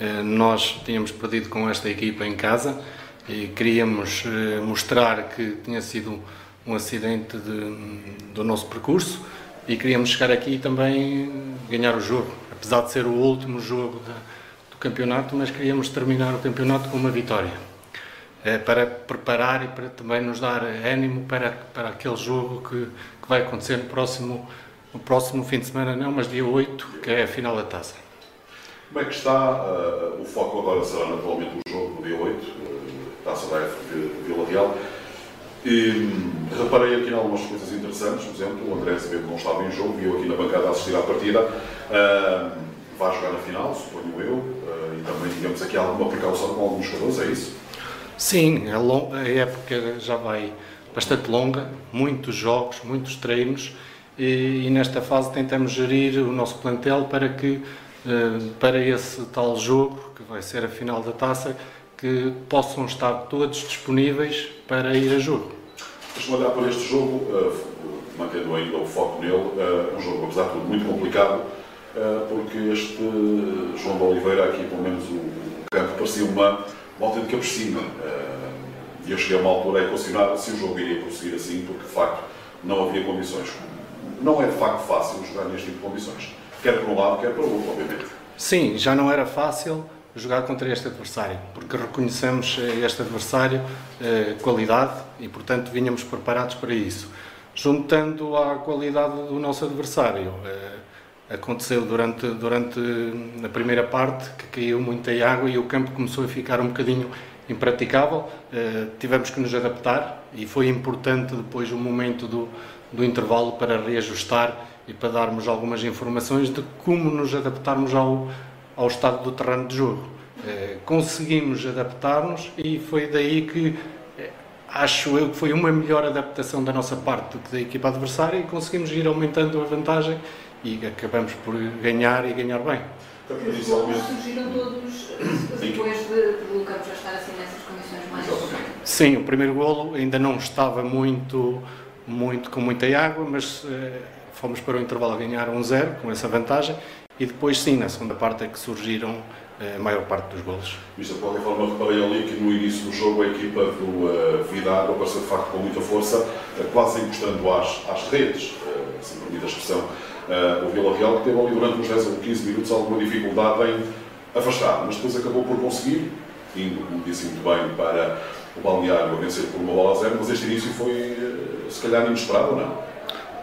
Eh, nós tínhamos perdido com esta equipa em casa e queríamos eh, mostrar que tinha sido um acidente de, do nosso percurso e queríamos chegar aqui e também ganhar o jogo, apesar de ser o último jogo de, do campeonato, mas queríamos terminar o campeonato com uma vitória, é, para preparar e para também nos dar ânimo para, para aquele jogo que, que vai acontecer no próximo, no próximo fim de semana, não, mas dia 8, que é a final da taça. Como é que está uh, o foco agora será naturalmente o jogo no dia 8, uh, Taça da F de Vila Real. E, reparei aqui em algumas coisas interessantes, por exemplo, o André Azevedo não estava em jogo, viu aqui na bancada a assistir à partida. Uh, vai jogar na final, suponho eu, uh, e também digamos aqui alguma precaução com alguns jogadores, é isso? Sim, a, a época já vai bastante longa, muitos jogos, muitos treinos, e, e nesta fase tentamos gerir o nosso plantel para que, uh, para esse tal jogo, que vai ser a final da taça, que possam estar todos disponíveis para ir a jogo. Deixa-me olhar para este jogo, uh, mantendo ainda o foco nele, uh, um jogo, apesar de tudo, muito complicado, uh, porque este João de Oliveira, aqui pelo menos o, o campo, parecia uma, uma autêntica piscina. E eu cheguei a uma altura a equacionar se o jogo iria prosseguir assim, porque de facto não havia condições. Não é de facto fácil jogar neste tipo de condições, quer para um lado, quer para o outro, obviamente. Sim, já não era fácil jogar contra este adversário, porque reconhecemos eh, este adversário eh, qualidade e, portanto, vinhamos preparados para isso. Juntando à qualidade do nosso adversário, eh, aconteceu durante, durante a primeira parte que caiu muita água e o campo começou a ficar um bocadinho impraticável. Tivemos que nos adaptar e foi importante depois o momento do, do intervalo para reajustar e para darmos algumas informações de como nos adaptarmos ao, ao estado do terreno de jogo. Eh, conseguimos adaptar-nos e foi daí que eh, acho eu que foi uma melhor adaptação da nossa parte do que da equipa adversária e conseguimos ir aumentando a vantagem e acabamos por ganhar e ganhar bem. Os golos surgiram todos depois de, já estar assim nessas condições mais. Sim, o primeiro golo ainda não estava muito, muito com muita água, mas eh, fomos para o intervalo a ganhar um zero com essa vantagem e depois sim, na segunda parte é que surgiram eh, a maior parte dos golos. Isto de qualquer forma, reparei ali que no início do jogo a equipa do uh, Vidar apareceu de facto com muita força, uh, quase encostando às, às redes, uh, se me permite a expressão, uh, o Vila Real, que teve ali durante uns 10 ou 15 minutos alguma dificuldade em afastar, mas depois acabou por conseguir, indo, como disse muito bem, para o Balneário a vencer por uma bola a zero, mas este início foi, se calhar, inesperado, não é?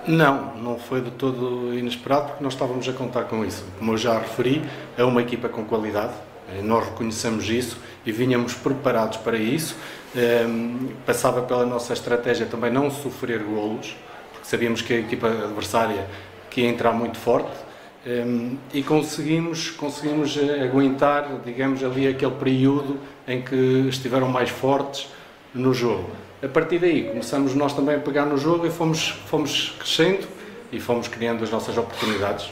Não, não foi de todo inesperado porque nós estávamos a contar com isso. Como eu já referi, é uma equipa com qualidade, eh, nós reconhecemos isso e vinhamos preparados para isso. Ehm, passava pela nossa estratégia também não sofrer golos, porque sabíamos que a equipa adversária que ia entrar muito forte ehm, e conseguimos, conseguimos eh, aguentar, digamos, ali aquele período em que estiveram mais fortes no jogo a partir daí começamos nós também a pegar no jogo e fomos, fomos crescendo e fomos criando as nossas oportunidades.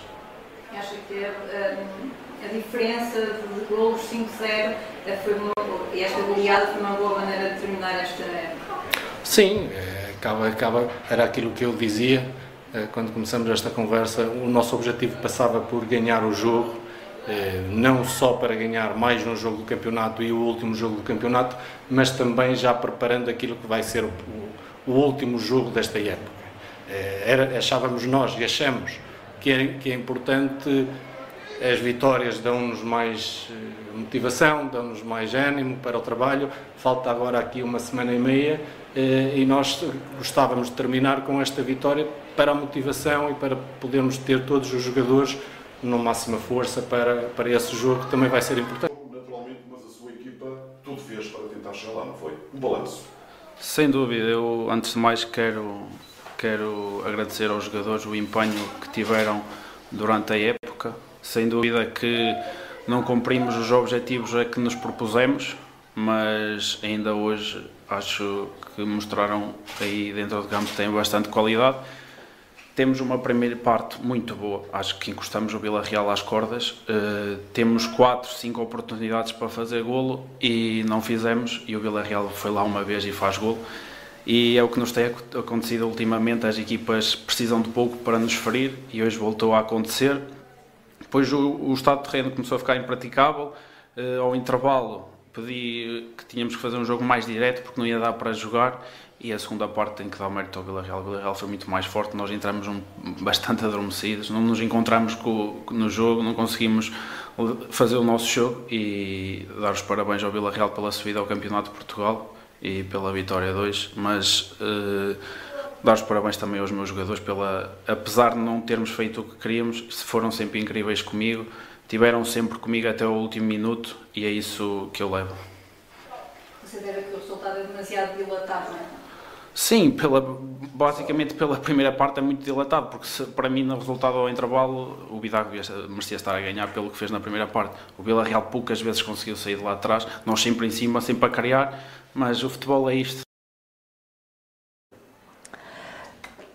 Acha que a, a diferença de golos 5-0 foi uma, e esta goleada foi uma boa maneira de terminar esta época? Sim, é, acaba, acaba, era aquilo que eu dizia é, quando começamos esta conversa. O nosso objetivo passava por ganhar o jogo eh, não só para ganhar mais no jogo do campeonato e o último jogo do campeonato, mas também já preparando aquilo que vai ser o, o último jogo desta época. Eh, era, achávamos nós e achamos que é, que é importante, as vitórias dão-nos mais eh, motivação, dão-nos mais ânimo para o trabalho. Falta agora aqui uma semana e meia e nós gostávamos de terminar com esta vitória para a motivação e para podermos ter todos os jogadores na máxima força para, para esse jogo que também vai ser importante. Naturalmente, mas a sua equipa tudo fez para tentar chegar lá, não foi? Um balanço. Sem dúvida, eu antes de mais quero, quero agradecer aos jogadores o empenho que tiveram durante a época. Sem dúvida que não cumprimos os objetivos a que nos propusemos, mas ainda hoje acho que mostraram aí dentro do campo que têm bastante qualidade temos uma primeira parte muito boa, acho que encostamos o Vila Real às cordas. Uh, temos 4, 5 oportunidades para fazer golo e não fizemos. E o Vila Real foi lá uma vez e faz golo. E é o que nos tem acontecido ultimamente. As equipas precisam de pouco para nos ferir e hoje voltou a acontecer. Depois o, o estado de terreno começou a ficar impraticável. Uh, ao intervalo pedi que tínhamos que fazer um jogo mais direto porque não ia dar para jogar e a segunda parte tem que dar mérito ao Villarreal. O Villarreal foi muito mais forte, nós entramos um, bastante adormecidos, não nos encontramos com, no jogo, não conseguimos fazer o nosso jogo e dar os parabéns ao Villarreal pela subida ao Campeonato de Portugal e pela vitória 2, mas uh, dar os parabéns também aos meus jogadores pela, apesar de não termos feito o que queríamos, foram sempre incríveis comigo, tiveram sempre comigo até o último minuto e é isso que eu levo. Deve que o resultado é demasiado dilatado, não é? Sim, pela, basicamente pela primeira parte é muito dilatado, porque se, para mim no resultado ao intervalo o Vidago merecia estar a ganhar pelo que fez na primeira parte. O Vila Real poucas vezes conseguiu sair de lá atrás, nós sempre em cima, sempre a criar, mas o futebol é isto.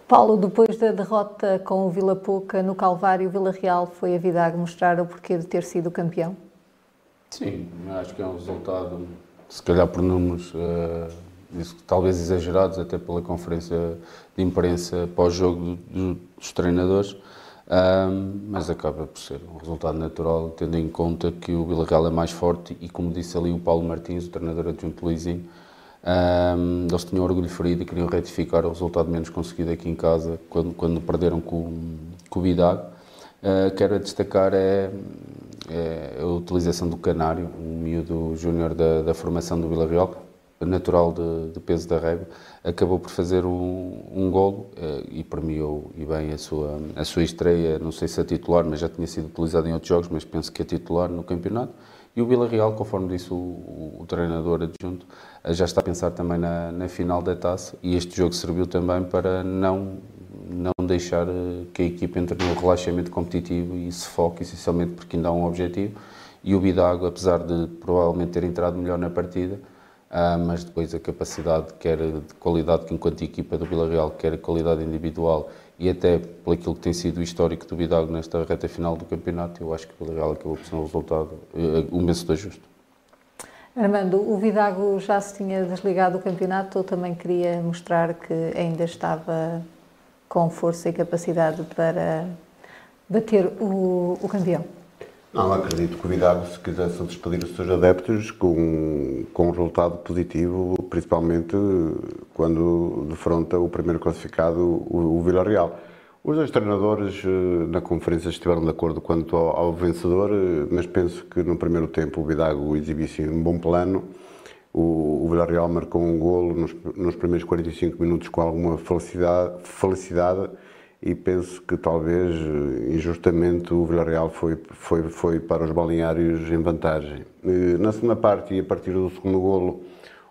Paulo, depois da derrota com o Vila Pouca no Calvário, o Vila Real foi a Vidago mostrar o porquê de ter sido campeão? Sim, acho que é um resultado, se calhar por números, uh, talvez exagerados, até pela conferência de imprensa pós-jogo do, dos treinadores, mas acaba por ser um resultado natural, tendo em conta que o Vila Real é mais forte e, como disse ali o Paulo Martins, o treinador adjunto Luizinho, um, eles tinham orgulho ferido e queriam retificar o resultado menos conseguido aqui em casa quando, quando perderam com, com o Vidag. Uh, quero destacar é, é, a utilização do Canário, um miúdo júnior da, da, formação do Vila Real, natural de, de, peso da régua, acabou por fazer um, um golo uh, e premiou e bem a sua, a sua estreia, não sei se é titular, mas já tinha sido utilizado em outros jogos, mas penso que é titular no campeonato. E o Vila Real, conforme disse o, o, o treinador adjunto, eh, já está a pensar também na, na, final da taça e este jogo serviu também para não, não deixar eh, que a equipa entre no relaxamento competitivo e se foque essencialmente porque ainda há um objetivo. E o Bidago, apesar de provavelmente ter entrado melhor na partida, mas depois a capacidade, quer de qualidade que enquanto equipa do Vila Real, quer a qualidade individual e até por aquilo que tem sido o histórico do Vidago nesta reta final do campeonato, eu acho que o Villarreal acabou por ser um resultado, eh, um vencedor justo. Armando, o Vidago já se tinha desligado do campeonato ou também queria mostrar que ainda estava com força e capacidade para bater o, o campeão? Não, acredito que o Vidago, se quisesse despedir os seus adeptos com, com um resultado positivo, principalmente quando defronta o primeiro classificado, o, o Vila Real. Os dois treinadores eh, na conferência estiveram de acordo quanto ao, ao, vencedor, eh, mas penso que no primeiro tempo o Vidago exibisse um bom plano. O, o Villarreal marcou um golo nos, nos primeiros 45 minutos com alguma felicidade, felicidade e penso que talvez eh, injustamente o Villarreal foi, foi, foi para os balneários em vantagem. Eh, na segunda parte e a partir do segundo golo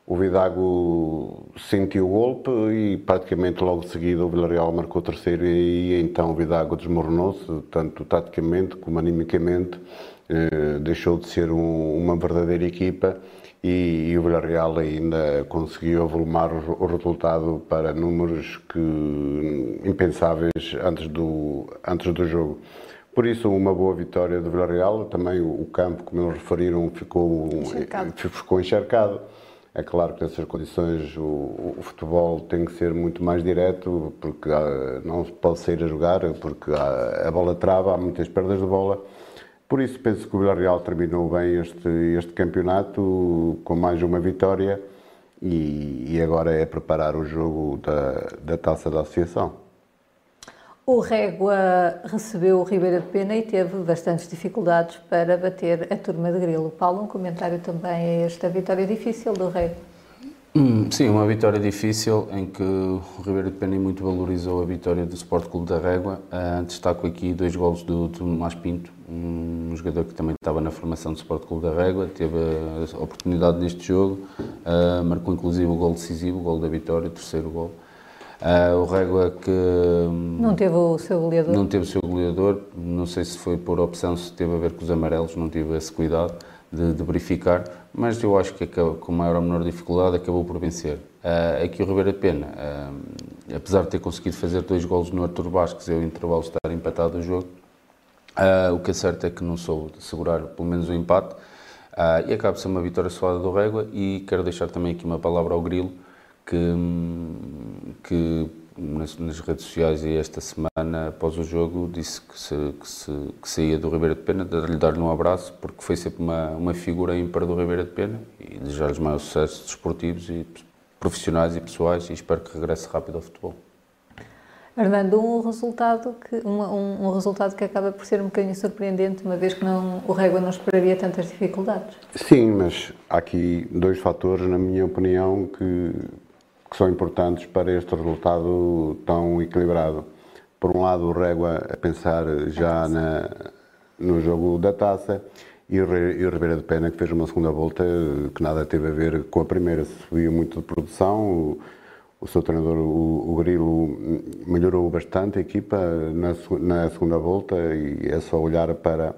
o Vidago sentiu o golpe e praticamente logo de seguida o Villarreal marcou o terceiro e então o Vidago desmoronou-se, tanto taticamente como animicamente, eh, deixou de ser um, uma verdadeira equipa e, e o Villarreal ainda conseguiu avolumar o, o, resultado para números que, impensáveis antes do, antes do jogo. Por isso, uma boa vitória do Villarreal. Também o, o campo, como eles referiram, ficou encharcado. Ficou encharcado. É claro que nessas condições o, o, futebol tem que ser muito mais direto, porque há, não se pode sair a jogar, porque há, a bola trava, há muitas perdas de bola por isso penso que o Villarreal terminou bem este, este campeonato com mais uma vitória e, e agora é preparar o jogo da, da Taça da Associação. O Régua recebeu o Ribeira de Pena e teve bastantes dificuldades para bater a turma de Grilo. Paulo, um comentário também a esta vitória difícil do Régua. Hum, sim, uma vitória difícil em que o Ribeiro de Pena muito valorizou a vitória do Sport Clube da Régua. Uh, destaco aqui dois golos do Tomás Pinto, um jogador que também estava na formação do Sport Clube da Régua, teve a oportunidade neste jogo, uh, marcou inclusive o gol decisivo, o gol da vitória, o terceiro gol. Uh, o Régua que... Hum, não teve o seu goleador? Não teve o seu goleador, não sei se foi por opção, se teve a ver com os amarelos, não tive esse cuidado de, de verificar, mas eu acho que acabou, com maior ou menor dificuldade acabou por vencer. Uh, aqui o Ribeiro Pena, uh, apesar de ter conseguido fazer dois golos no Artur Basques e o intervalo estar empatado o jogo, uh, o que é certo é que não soube segurar pelo menos o empate. E acaba por ser uma vitória suada do Régua. E quero deixar também aqui uma palavra ao Grilo, que, que nas, nas, redes sociais e esta semana, após o jogo, disse que, se, que, se, que saía do Ribeira de Pena, de lhe dar-lhe um abraço, porque foi sempre uma, uma figura ímpar do Ribeira de Pena. E desejar-lhes maiores sucessos desportivos e profissionais e pessoais. E espero que regresse rápido ao futebol. Armando, um resultado que, um, um, um, resultado que acaba por ser um bocadinho surpreendente, uma vez que não, o Régua não esperaria tantas dificuldades. Sim, mas há aqui dois fatores, na minha opinião, que que são importantes para este resultado tão equilibrado. Por um lado, o Régua a pensar já na, no jogo da taça e o, Ribeira de Pena que fez uma segunda volta que nada teve a ver com a primeira. Subiu muito de produção, o, o seu treinador, o, o Grilo, melhorou bastante a equipa na, na segunda volta e é só olhar para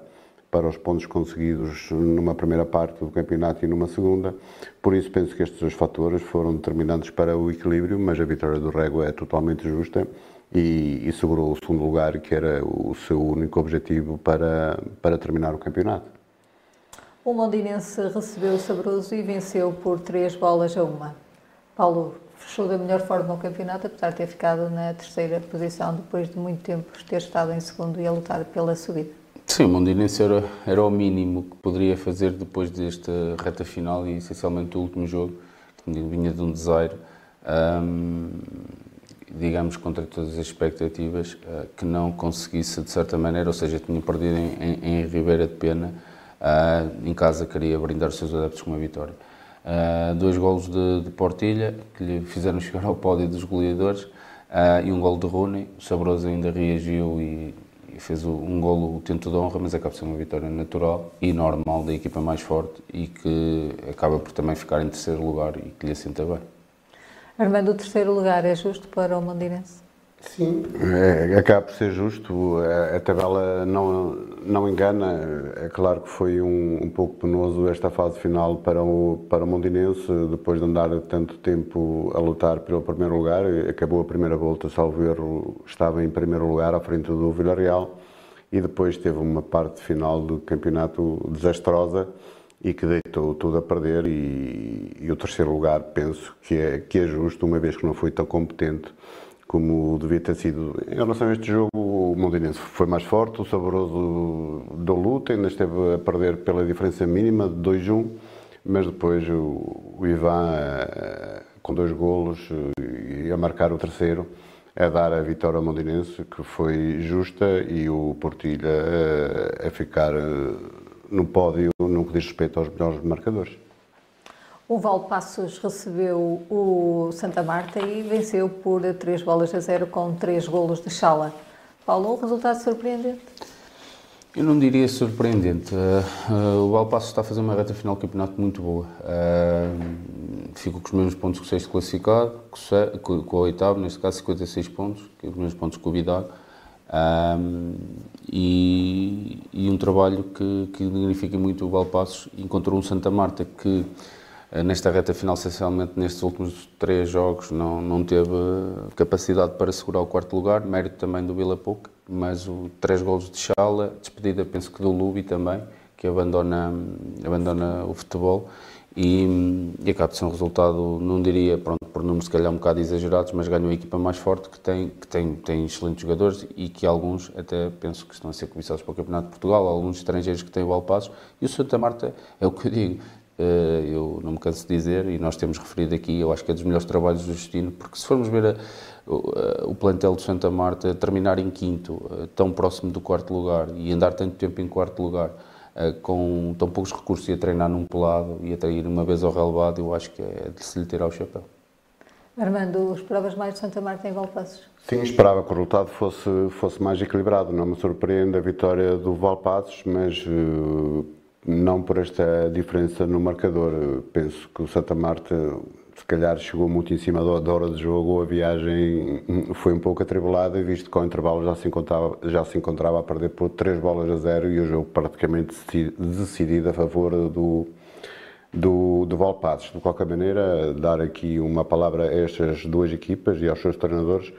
para os pontos conseguidos numa primeira parte do campeonato e numa segunda. Por isso, penso que estes dois fatores foram determinantes para o equilíbrio, mas a vitória do Rego é totalmente justa e, e segurou o segundo lugar, que era o seu único objetivo para, para terminar o campeonato. O Londinense recebeu o Sabroso e venceu por três bolas a uma. Paulo fechou da melhor forma o campeonato, apesar de ter ficado na terceira posição depois de muito tempo ter estado em segundo e a lutar pela subida. Sim, o Mondinense era, era o mínimo que poderia fazer depois desta reta final e essencialmente o último jogo, que vinha de um desaire, digamos, contra todas as expectativas, uh, que não conseguisse de certa maneira, ou seja, tinha perdido em, em, em Ribeira de Pena, uh, em casa queria brindar os seus adeptos com uma vitória. Uh, dois golos de, de, Portilha, que lhe fizeram [laughs] chegar ao pódio dos goleadores, e um gol de Rooney. O Sabroso ainda reagiu e fez um golo o tento de honra, mas acaba ser uma vitória natural e normal da equipa mais forte e que acaba por também ficar em terceiro lugar e que lhe assenta bem. Armando, o terceiro lugar é justo para o Mondinense? Sim, é, acaba por ser justo. A, a, tabela não, não engana. É claro que foi um, um pouco penoso esta fase final para o, para o Mondinense, depois de andar tanto tempo a lutar pelo primeiro lugar. Acabou a primeira volta, salvo erro, estava em primeiro lugar à frente do Villarreal e depois teve uma parte final do campeonato desastrosa e que deitou tudo a perder e, e o terceiro lugar penso que é, que é justo, uma vez que não foi tão competente como devia ter sido. Em relação a este jogo, o Mondinense foi mais forte, o Saboroso deu luta, ainda esteve a perder pela diferença mínima de 2-1, mas depois o, o Ivan, eh, com dois golos, eh, e a marcar o terceiro, a dar a vitória ao Mondinense, que foi justa, e o Portilha a, eh, a ficar no pódio no que diz respeito aos melhores marcadores. O Valpassos recebeu o Santa Marta e venceu por 3 bolas a 0 com 3 golos de Chala. Paulo, um resultado surpreendente? Eu não diria surpreendente. Uh, uh, o Valpassos está a fazer uma reta final do campeonato muito boa. Uh, fico com os mesmos pontos que o sexto classificado, com, com o oitavo, neste caso 56 pontos, que é os mesmos pontos que o Bidag. E, e, um trabalho que, que dignifica muito o Valpassos. Encontrou um Santa Marta que eh, nesta reta final, essencialmente nestes últimos três jogos, não, não teve capacidade para segurar o quarto lugar, mérito também do Vila Pouca, mas o três golos de Chala, despedida penso que do Lubi também, que abandona, abandona o futebol. E, e acaba de ser um resultado, não diria, pronto, por números se calhar um bocado exagerados, mas ganhou a equipa mais forte que tem, que tem, tem excelentes jogadores e que alguns até penso que estão a ser cobiçados para o Campeonato de Portugal, alguns estrangeiros que têm o Alpaços e o Santa Marta, é o que eu digo, eh, eu não me canso de dizer, e nós temos referido aqui, eu acho que é dos melhores trabalhos do Justino, porque se formos ver a, o, o plantel de Santa Marta terminar em quinto, eh, tão próximo do quarto lugar, e andar tanto tempo em quarto lugar, eh, com tão poucos recursos e a treinar num pelado e a trair uma vez ao relevado, eu acho que é de se lhe tirar o chapéu. Armando, esperavas mais de Santa Marta em Valpassos? Sim, esperava que o resultado fosse, fosse mais equilibrado. Não me surpreende a vitória do Valpassos, mas uh, não por esta diferença no marcador. Penso que o Santa Marta, se calhar, chegou muito em cima da hora de jogo, a viagem foi um pouco atribulada, visto que ao intervalo já se encontrava, já se encontrava a perder por 3 bolas a 0 e o jogo praticamente decidido a favor do, do, do. De qualquer maneira, dar aqui uma palavra a estas duas equipas e aos seus treinadores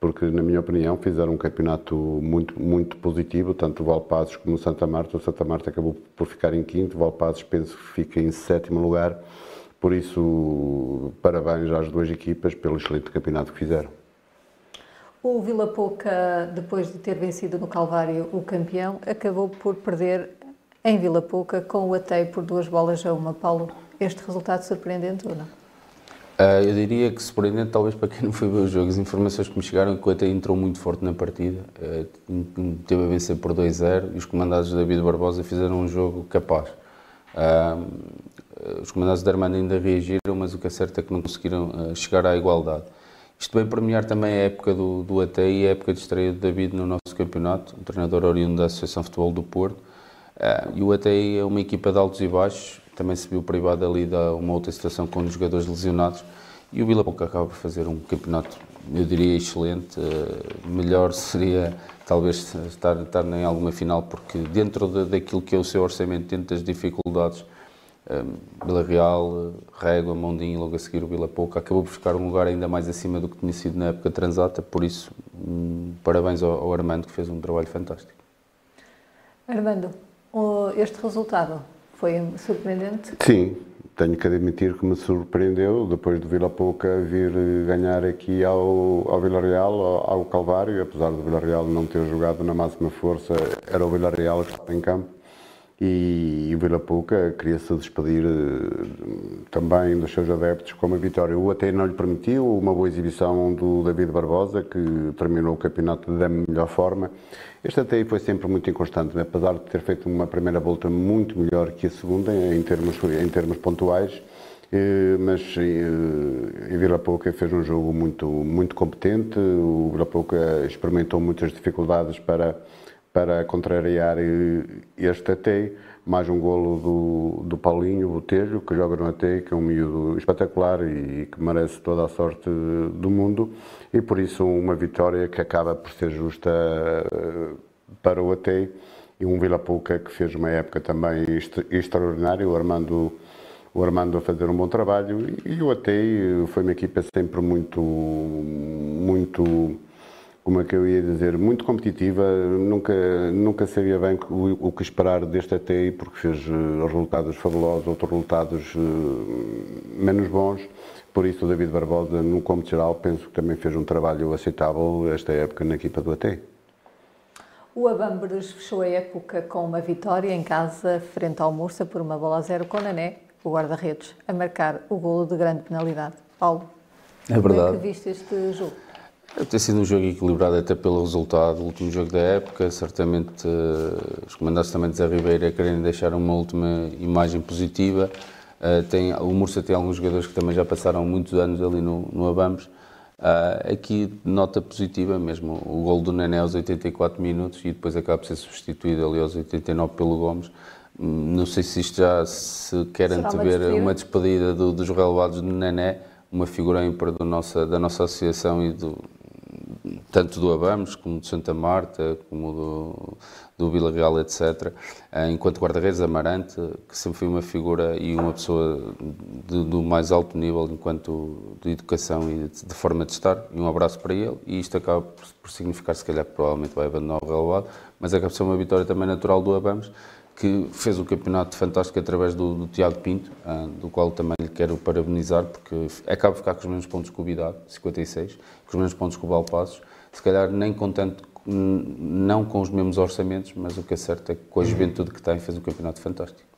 porque, na minha opinião, fizeram um campeonato muito, muito positivo, tanto o Valpazes como o Santa Marta. O Santa Marta acabou por ficar em quinto, o Valpazes penso que fica em sétimo lugar. Por isso, parabéns às duas equipas pelo excelente campeonato que fizeram. O Vila Pouca, depois de ter vencido no Calvário o campeão, acabou por perder em Vila Pouca com o Atei por duas bolas a uma. Paulo, este resultado surpreendente ou não? Uh, eu diria que surpreendente, talvez para quem não foi ver os jogos, as informações que me chegaram que o até entrou muito forte na partida, uh, teve a vencer por 2-0 e os comandados de David Barbosa fizeram um jogo capaz. Uh, os comandados da Armando ainda reagiram, mas o que é certo é que não conseguiram chegar à igualdade. Isto vem premiar também a época do, do e a época de estreia de David no nosso campeonato, um treinador oriundo da Associação de Futebol do Porto. e o AT é uma equipa de altos e baixos, também se viu privado ali de uma outra situação com os jogadores lesionados e o Vila Pouca acaba por fazer um campeonato, eu diria, excelente. melhor seria talvez estar, estar em alguma final, porque dentro de, daquilo que é o seu orçamento, dentro das dificuldades, um, Vila Real, Régua, Mondinho logo a seguir o Vila Pouca, acabou por ficar um lugar ainda mais acima do que tinha sido na época transata, por isso, um, parabéns ao, ao Armando que fez um trabalho fantástico. Armando, este resultado foi surpreendente? Sim, tenho que admitir que me surpreendeu depois do Vila Pouca vir ganhar aqui ao, ao Vila Real, ao, ao Calvário, apesar do Vila Real não ter jogado na máxima força, era o Vila Real que estava em campo e o Vila Pouca queria se despedir eh, também dos seus adeptos com uma vitória. O até não lhe permitiu uma boa exibição do David Barbosa, que terminou o campeonato da melhor forma. Este até foi sempre muito inconstante, né? apesar de ter feito uma primeira volta muito melhor que a segunda em termos, em termos pontuais. Eh, mas eh, em Vila Pouca fez um jogo muito, muito competente. O Vila Pouca experimentou muitas dificuldades para para contrariar este AT, mais um golo do, do Paulinho Botelho, que joga no AT, que é um miúdo espetacular e que merece toda a sorte do mundo, e por isso uma vitória que acaba por ser justa eh, para o AT, e um Vila Pouca que fez uma época também extraordinária, o Armando, o Armando a fazer um bom trabalho, e, o AT foi uma equipa sempre muito, muito como é que eu ia dizer, muito competitiva, nunca, nunca sabia bem o, o que esperar deste ATI, porque fez uh, resultados fabulosos, outros resultados uh, menos bons, por isso o David Barbosa, no cômputo geral, penso que também fez um trabalho aceitável esta época na equipa do AT. O Abambres fechou a época com uma vitória em casa frente ao Mursa por uma bola a zero com Nané, o guarda-redes, a marcar o golo de grande penalidade. Paulo, é verdade. como é que viste este jogo? Deve ter sido um jogo equilibrado até pelo resultado. O último jogo da época, certamente uh, os comandantes também de Zé Ribeiro querem deixar uma última imagem positiva. Uh, tem, o Murcia tem alguns jogadores que também já passaram muitos anos ali no, no Abamos. Uh, aqui nota positiva mesmo, o gol do Nené aos 84 minutos e depois acaba por ser substituído ali aos 89 pelo Gomes. Hum, não sei se isto já se quer antever uma, uma despedida do, dos relevados do Nené, uma figura ímpar do nossa, da nossa associação e do, tanto do Abamos, como do Santa Marta, como do, do Vila Real, etc. Eh, enquanto guarda-redes, Amarante, que sempre foi uma figura e uma pessoa de, do mais alto nível enquanto de educação e de, de, forma de estar, e um abraço para ele, e isto acaba por, por significar, se calhar, que provavelmente vai abandonar o relevado, mas acaba por ser uma vitória também natural do Abamos, que fez o campeonato fantástico através do, do Tiago Pinto, uh, do qual também lhe quero parabenizar, porque acaba de ficar com os mesmos pontos que o Bidade, 56, com os mesmos pontos que o Balpassos, se calhar nem com tanto, não com os mesmos orçamentos, mas o que é certo é que com a juventude que tem fez um campeonato fantástico.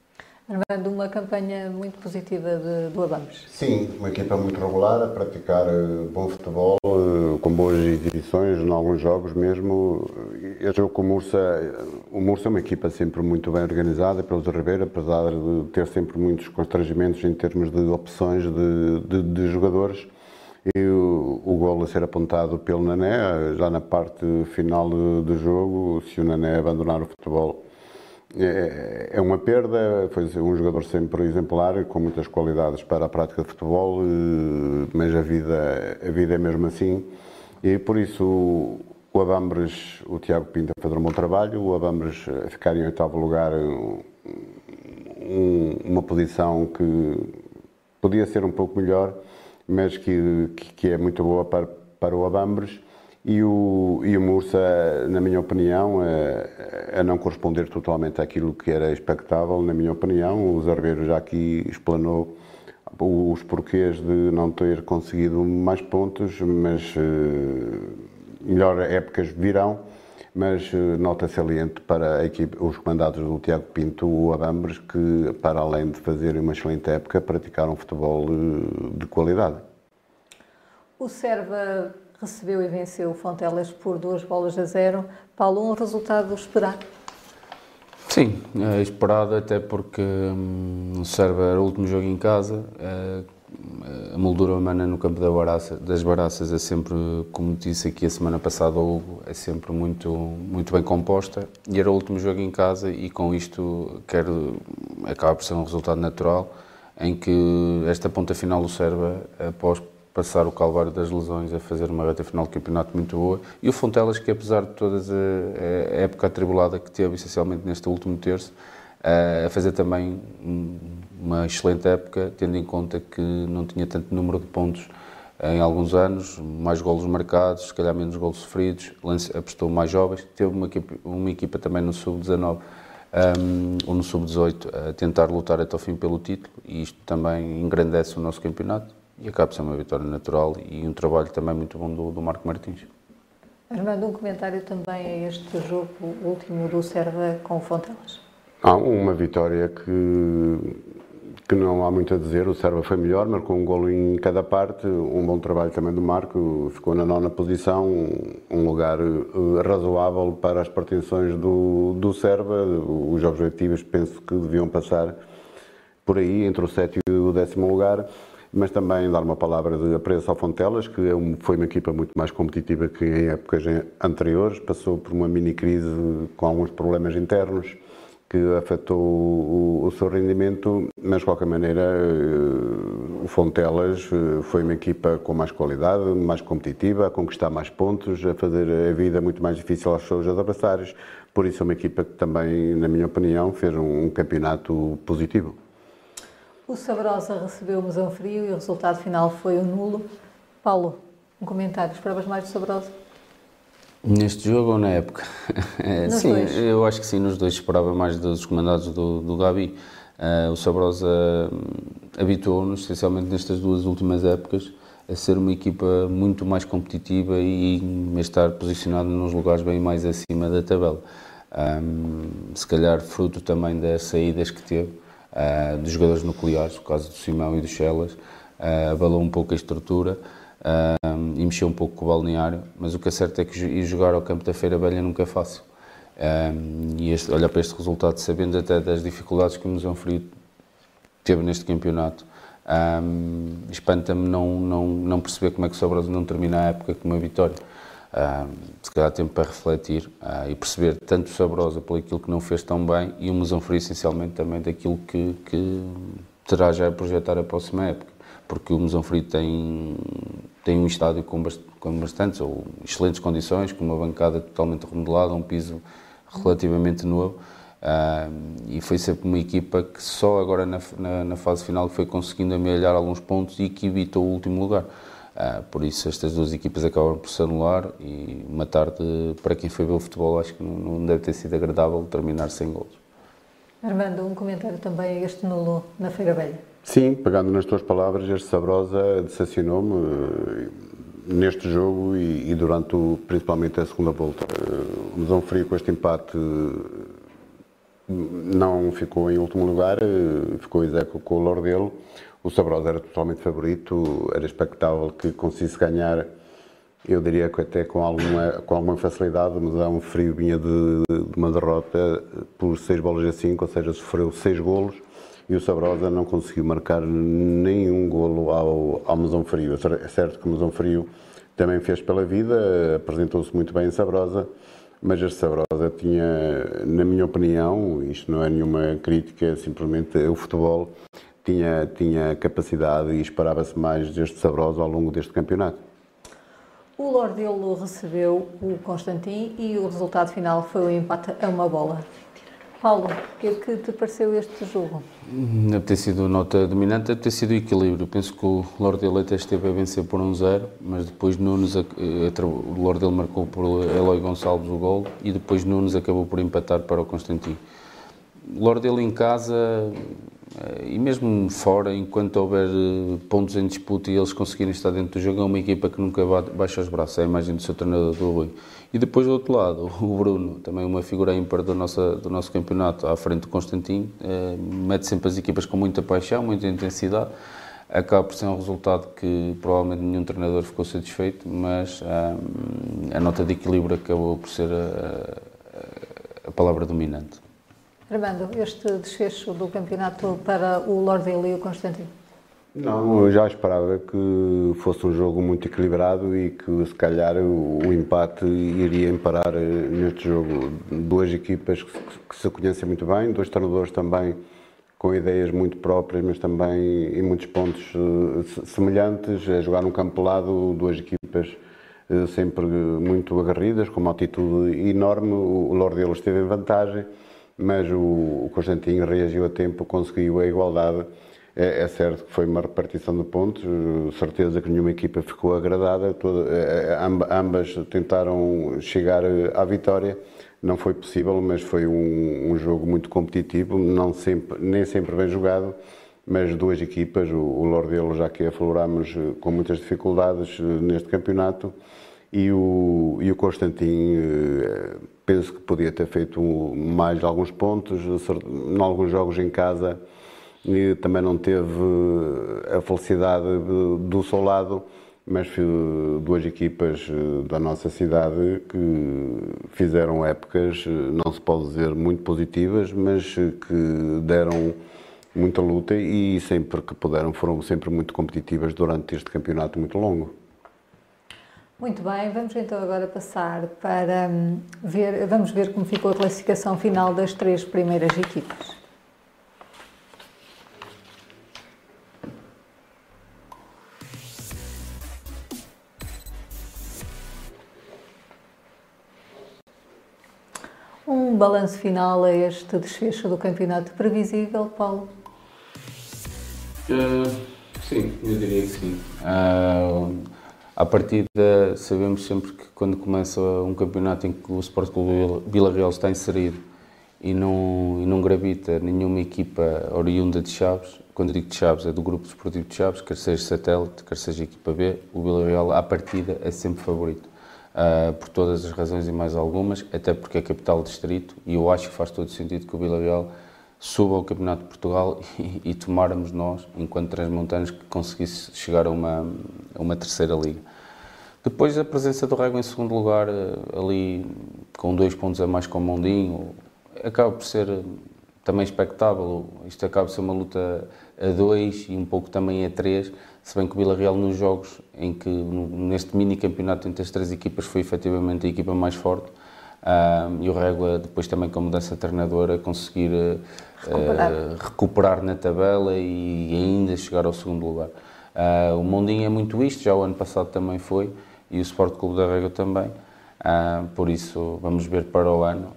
Armando, uma campanha muito positiva de, do Abamos. Sim, uma equipa muito regular, a praticar eh, bom futebol, eh, com boas exibições em alguns jogos mesmo. Eu jogo com o Mursa, o Mursa é uma equipa sempre muito bem organizada pelo Zé Ribeiro, apesar de ter sempre muitos constrangimentos em termos de opções de, de, de jogadores. E o, o gol a ser apontado pelo Nané, já na parte final do jogo, se o Nané abandonar o futebol é, é uma perda, foi um jogador sempre exemplar, com muitas qualidades para a prática de futebol, eh, mas a vida, a vida é mesmo assim. E por isso o Abambres, o Tiago Pinto a fazer um bom trabalho, o Abambres a ficar em oitavo lugar, um, uma posição que podia ser um pouco melhor, mas que, que é muito boa para, para o Abambres e o, e o Mursa, na minha opinião, a, a, não corresponder totalmente àquilo que era expectável, na minha opinião. O Zarbeiro já aqui explanou os porquês de não ter conseguido mais pontos, mas uh, melhor épocas virão. Mas uh, nota saliente para a equipe, os comandados do Tiago Pinto, o Abambres, que para além de fazerem uma excelente época, praticaram futebol uh, de qualidade. O Serva recebeu e venceu o Fontelas por duas bolas a zero. Paulo, um resultado esperado? Sim, é esperado até porque hum, o Serva era o último jogo em casa. É, a moldura humana no campo da baraça, das Baraças é sempre, como disse aqui a semana passada, Hugo, é sempre muito, muito bem composta e era o último jogo em casa e com isto quero, acaba por ser um resultado natural em que esta ponta final do Serva, após passar o calvário das lesões, a fazer uma reta final de campeonato muito boa. E o Fontelas, que apesar de toda a, época atribulada que teve, essencialmente neste último terço, a fazer também uma excelente época, tendo em conta que não tinha tanto número de pontos em alguns anos, mais golos marcados, se calhar menos golos sofridos, apostou mais jovens, teve uma equipa, uma equipa também no sub-19 um, ou no sub-18 a tentar lutar até o fim pelo título e isto também engrandece o nosso campeonato e acaba por ser uma vitória natural e um trabalho também muito bom do, do Marco Martins. Armando, um comentário também a este jogo último do Serva com o Fontelas. Há uma vitória que, que não há muito a dizer. O Serva foi melhor, marcou um golo em cada parte. Um bom trabalho também do Marco. Ficou na nona posição, um lugar eh, razoável para as pretensões do, do Serva. Os objetivos penso que deviam passar por aí, entre o sétimo e o décimo lugar mas também dar uma palavra de apreço ao Fontelas, que é foi uma equipa muito mais competitiva que em épocas anteriores, passou por uma mini crise com alguns problemas internos, que afetou o, o, seu rendimento, mas de qualquer maneira eh, o Fontelas eh, foi uma equipa com mais qualidade, mais competitiva, a conquistar mais pontos, a fazer a vida muito mais difícil aos seus adversários. Por isso é uma equipa que também, na minha opinião, fez um, um campeonato positivo. O Sabrosa recebeu o Mesão Frio e o resultado final foi o nulo. Paulo, um comentário, esperavas mais do Sabrosa? Neste jogo ou na época? [laughs] Nos sim, dois. eu acho que sim, nos dois esperava mais dos comandados do, do Gabi. Uh, o Sabrosa hum, habituou-nos, essencialmente nestas duas últimas épocas, a ser uma equipa muito mais competitiva e a estar posicionada nos lugares bem mais acima da tabela. Um, se calhar fruto também das saídas que teve, uh, dos jogadores nucleares, no caso do Simão e do Chelas, uh, abalou um pouco a estrutura um, e mexeu um pouco com o balneário, mas o que é certo é que ir jogar ao campo da Feira Velha nunca é fácil. Um, e este, olhar para este resultado, sabendo até das dificuldades que o Museu Frio teve neste campeonato, espanta-me não, não, não perceber como é que o Sobrosa não termina a época com uma vitória. Um, se calhar tempo para refletir uh, e perceber tanto o Sabrosa pelo aquilo que não fez tão bem e o Museu Frio essencialmente também daquilo que, que terá já a projetar a próxima época porque o Musão Frio tem, tem um estádio com, bast com bastantes ou excelentes condições, com uma bancada totalmente remodelada, um piso relativamente novo. Uh, e foi sempre uma equipa que só agora na, na, na, fase final foi conseguindo amelhar alguns pontos e que evitou o último lugar. Uh, por isso estas duas equipas acabam por se anular e uma tarde, para quem foi ver o futebol, acho que não, não deve ter sido agradável terminar sem gols. Armando, um comentário também a este nulo na Feira Velha. Sim, pegando nas tuas palavras, este Sabrosa decepcionou-me eh, neste jogo e, e, durante o, principalmente a segunda volta. O Mesão Frio com este empate não ficou em último lugar, eh, ficou execo com o Lordelo. O Sabrosa era totalmente favorito, era expectável que conseguisse ganhar, eu diria que até com alguma, com alguma facilidade, o Frio vinha de, de uma derrota por 6 bolas a 5, ou seja, sofreu 6 golos e o Sabrosa não conseguiu marcar nenhum golo ao, ao Mesão Frio. É certo que o Mesão Frio também fez pela vida, apresentou-se muito bem em Sabrosa, mas este Sabrosa tinha, na minha opinião, isto não é nenhuma crítica, é simplesmente o futebol tinha, tinha capacidade e esperava-se mais deste Sabrosa ao longo deste campeonato. O Lordelo recebeu o Constantin e o resultado final foi o empate a uma bola. Paulo, o que é que te pareceu este jogo? Deve ter sido nota dominante, deve ter sido equilíbrio. Penso que o Lorde Leite esteve a vencer por 1-0, mas depois Nunes, eh, o Lorde marcou por Eloy Gonçalves o gol e depois Nunes acabou por empatar para o Constantino. Lordelo em casa eh, e mesmo fora, enquanto houver eh, pontos em disputa e eles conseguirem estar dentro do jogo, é uma equipa que nunca baixa os braços, é a imagem do seu treinador do Rui. E depois do outro lado, o Bruno, também uma figura ímpar do nosso, do nosso campeonato, à frente do Constantino, eh, mete sempre as equipas com muita paixão, muita intensidade, acaba por ser um resultado que provavelmente nenhum treinador ficou satisfeito, mas a nota de equilíbrio acabou por ser a, a, a palavra dominante. Armando, este desfecho do campeonato para o Lordelo e o Constantino? Não, eu já esperava que fosse um jogo muito equilibrado e que se calhar o, empate iria emparar neste jogo. Duas equipas que, se conhecem muito bem, dois treinadores também com ideias muito próprias, mas também em muitos pontos semelhantes, a jogar num campo pelado, duas equipas sempre muito agarridas, com uma atitude enorme. O Lordelo esteve em vantagem, mas o Constantino reagiu a tempo, conseguiu a igualdade. É, é, certo que foi uma repartição de pontos, certeza que nenhuma equipa ficou agradada, toda, ambas tentaram chegar à vitória, não foi possível, mas foi um, um jogo muito competitivo, não sempre, nem sempre bem jogado, mas duas equipas, o, o Lordelo já que afloramos com muitas dificuldades neste campeonato, e o, e o Constantin eh, penso que podia ter feito mais alguns pontos, em alguns jogos em casa e também não teve a felicidade do seu lado, mas duas equipas eh, da nossa cidade que fizeram épocas, não se pode dizer muito positivas, mas que deram muita luta e sempre que puderam foram sempre muito competitivas durante este campeonato muito longo. Muito bem, vamos então agora passar para hum, ver, vamos ver como ficou a classificação final das três primeiras equipas. Um balanço final a este desfecho do campeonato previsível, Paulo? Uh, sim, eu diria que sim. Uh, à partida, sabemos sempre que quando começa um campeonato em que o Sport Clube Vila Real está inserido e não, e não gravita nenhuma equipa oriunda de Chaves, quando digo de Chaves é do Grupo Desportivo de Chaves, quer seja satélite, quer seja equipa B, o Vila Real à partida é sempre favorito. Uh, por todas as razões e mais algumas, até porque é capital distrito e eu acho que faz todo sentido que o Vila Real suba ao Campeonato de Portugal [laughs] e, e tomáramos nós, enquanto Transmontanos, que conseguisse chegar a uma, a uma terceira liga. Depois a presença do Rego em segundo lugar, eh, ali com dois pontos a mais com o Mondinho, acaba por ser eh, também expectável. Isto acaba por ser uma luta a dois e um pouco também a três, se bem que o Vila Real nos jogos em que neste mini campeonato entre as três equipas foi efetivamente a equipa mais forte e o Régua depois também com a mudança de treinadora conseguir uh, recuperar. Uh, recuperar. na tabela e ainda chegar ao segundo lugar. Uh, o Mondinho é muito isto, já o ano passado também foi e o Sport Clube da Régua também. por isso vamos ver para o ano.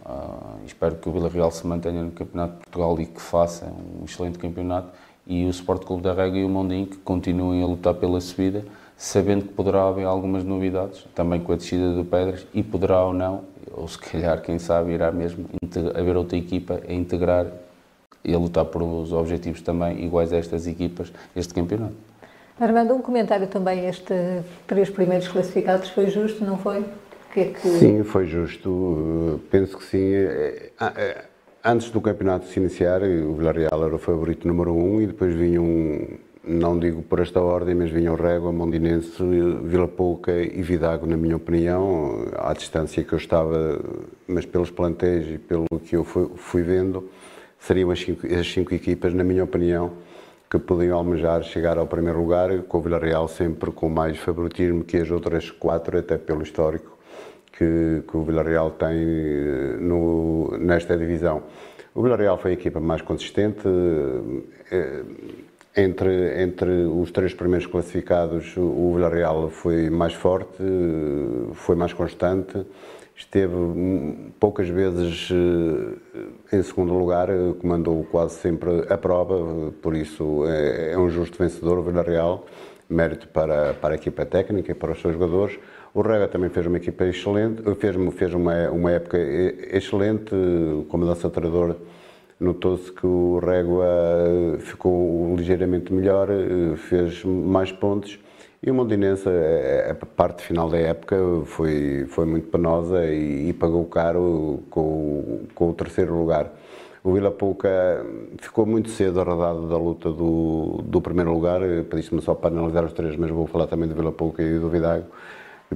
espero que o Vila Real se mantenha no Campeonato de Portugal e que faça um excelente campeonato e o Sport Clube da Régua e o Mondinho que continuem a lutar pela subida sabendo que poderá haver algumas novidades, também com a descida do Pedras, e poderá ou não, ou se calhar, quem sabe, irá mesmo haver outra equipa a integrar e a lutar por os objetivos também iguais a estas equipas, este campeonato. Armando, um comentário também, este três primeiros classificados foi justo, não foi? Que é que... Sim, foi justo, penso que sim. Antes do campeonato se iniciar, o Villarreal era o favorito número um e depois vinha um, não digo por esta ordem, mas vinham Régua, Mondinense, Vila Pouca e Vidago, na minha opinião, à distância que eu estava, mas pelos plantéis e pelo que eu fui, fui vendo, seriam as cinco, as cinco, equipas, na minha opinião, que podiam almejar chegar ao primeiro lugar, com o Vila Real sempre com mais favoritismo que as outras quatro, até pelo histórico que, que o Vila Real tem eh, no, nesta divisão. O Vila Real foi a equipa mais consistente, eh, entre, entre os três primeiros classificados, o Villarreal foi mais forte, foi mais constante, esteve poucas vezes eh, em segundo lugar, comandou quase sempre a prova, por isso é, é um justo vencedor o Villarreal, mérito para, para a equipa técnica e para os seus jogadores. O Rega também fez uma equipa excelente, fez, fez uma, uma época excelente, como dança treinador Notou-se que o Régua eh, ficou ligeiramente melhor, eh, fez mais pontos e o Mondinense, eh, a parte final da época foi, foi muito penosa e, e pagou caro com, com o terceiro lugar. O Vila Pouca ficou muito cedo arredado da luta do, do primeiro lugar, pediste-me só para analisar os três, mas vou falar também do Vila Pouca e do Vidago.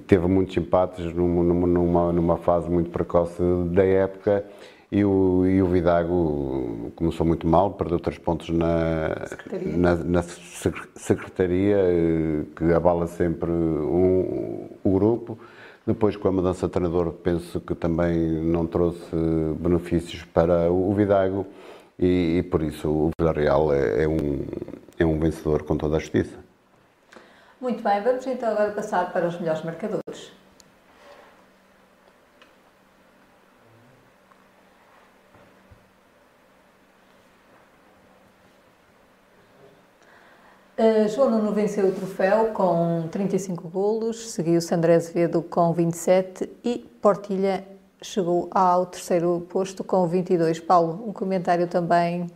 Teve muitos empates numa, numa, numa fase muito precoce da época e o, e o Vidago começou muito mal, perdeu três pontos na Secretaria, na, na secretaria que abala sempre um, o grupo. Depois, com a mudança de treinador, penso que também não trouxe benefícios para o Vidago e, e por isso o Villarreal é, é, um, é um vencedor com toda a justiça. Muito bem, vamos então agora passar para os melhores marcadores. Uh, João Nuno venceu o troféu com 35 golos, seguiu-se André Azevedo com 27 e Portilha chegou ao terceiro posto com 22. Paulo, um comentário também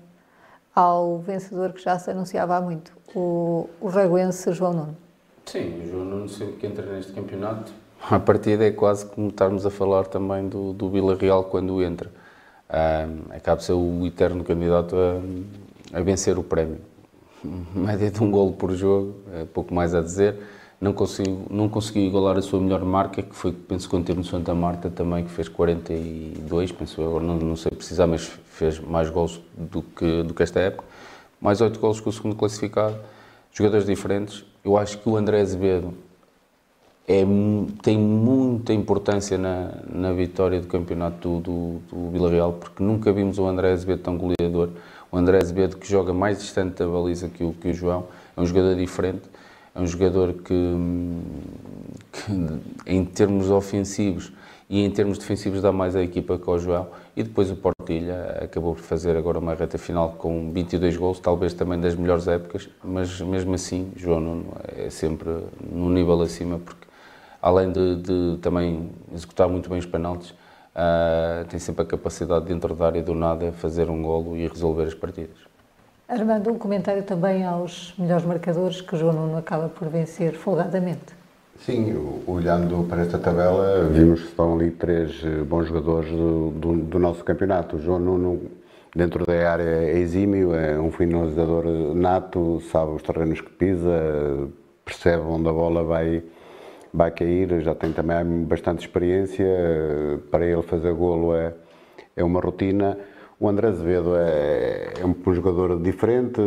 ao vencedor que já se anunciava há muito, o, o reguense João Nuno. Sim, o João Nuno sempre que entra neste campeonato, a partida é quase como estarmos a falar também do, do Vila Real quando entra. Um, acaba de ser o eterno candidato a, a vencer o prémio [laughs] média de um golo por jogo, é pouco mais a dizer. Não conseguiu, não conseguiu igualar a sua melhor marca, que foi, penso, quando teve no Santa Marta também, que fez 42, penso eu, não, não sei precisar, mas fez mais golos do que, do que esta época. Mais 8 golos que o segundo classificado, jogadores diferentes. Eu acho que o André Azevedo é, tem muita importância na, na vitória do campeonato do, do, do Vila Real, porque nunca vimos o André Azevedo tão goleador. O André Azevedo, que joga mais distante da baliza que o, que o João, é um jogador diferente, é um jogador que, que, em termos ofensivos e em termos defensivos, dá mais à equipa que ao João. E depois o Portilha acabou por fazer agora uma reta final com 22 gols, talvez também das melhores épocas, mas mesmo assim, João Nuno é sempre num nível acima, porque além de, de também executar muito bem os penaltis, uh, tem sempre a capacidade dentro da área do nada fazer um golo e resolver as partidas. Armando, um comentário também aos melhores marcadores que João Nuno acaba por vencer folgadamente. Sim, olhando para esta tabela, vimos que estão ali três eh, bons jogadores do, do, do nosso campeonato. O João Nuno, dentro da área, é exímio, é um finalizador nato, sabe os terrenos que pisa, percebe onde a bola vai, vai cair, já tem também bastante experiência, para ele fazer golo é, é uma rotina. O André Azevedo é, é um jogador diferente,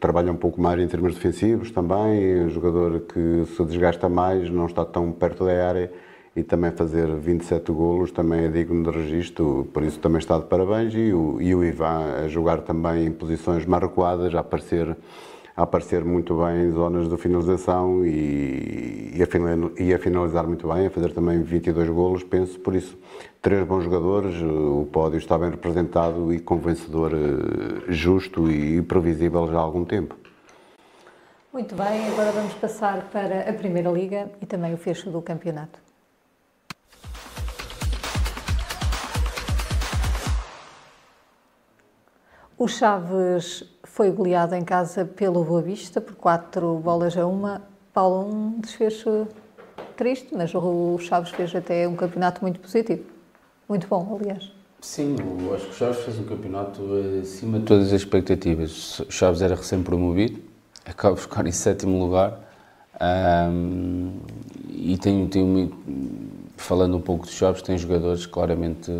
trabalha um pouco mais em termos defensivos também, é um jogador que se desgasta mais, não está tão perto da área e também fazer 27 golos também é digno de registro, por isso também está de parabéns e o, e o Ivan a jogar também em posições mais recuadas, a aparecer a aparecer muito bem em zonas de finalização e, e, a, e, a, finalizar muito bem, a fazer também 22 golos, penso, por isso, três bons jogadores, o pódio está bem representado e com vencedor eh, justo e previsível já há algum tempo. Muito bem, agora vamos passar para a Primeira Liga e também o fecho do campeonato. O Chaves foi goleado em casa pelo Boa Vista por 4 bolas a uma. Paulo, um desfecho triste, mas o Chaves fez até um campeonato muito positivo. Muito bom, aliás. Sim, eu acho que o Chaves fez um campeonato acima de todas as expectativas. O Chaves era recém-promovido, acaba de ficar em sétimo lugar. Um, e tem, tem, falando um pouco dos Chaves, tem jogadores claramente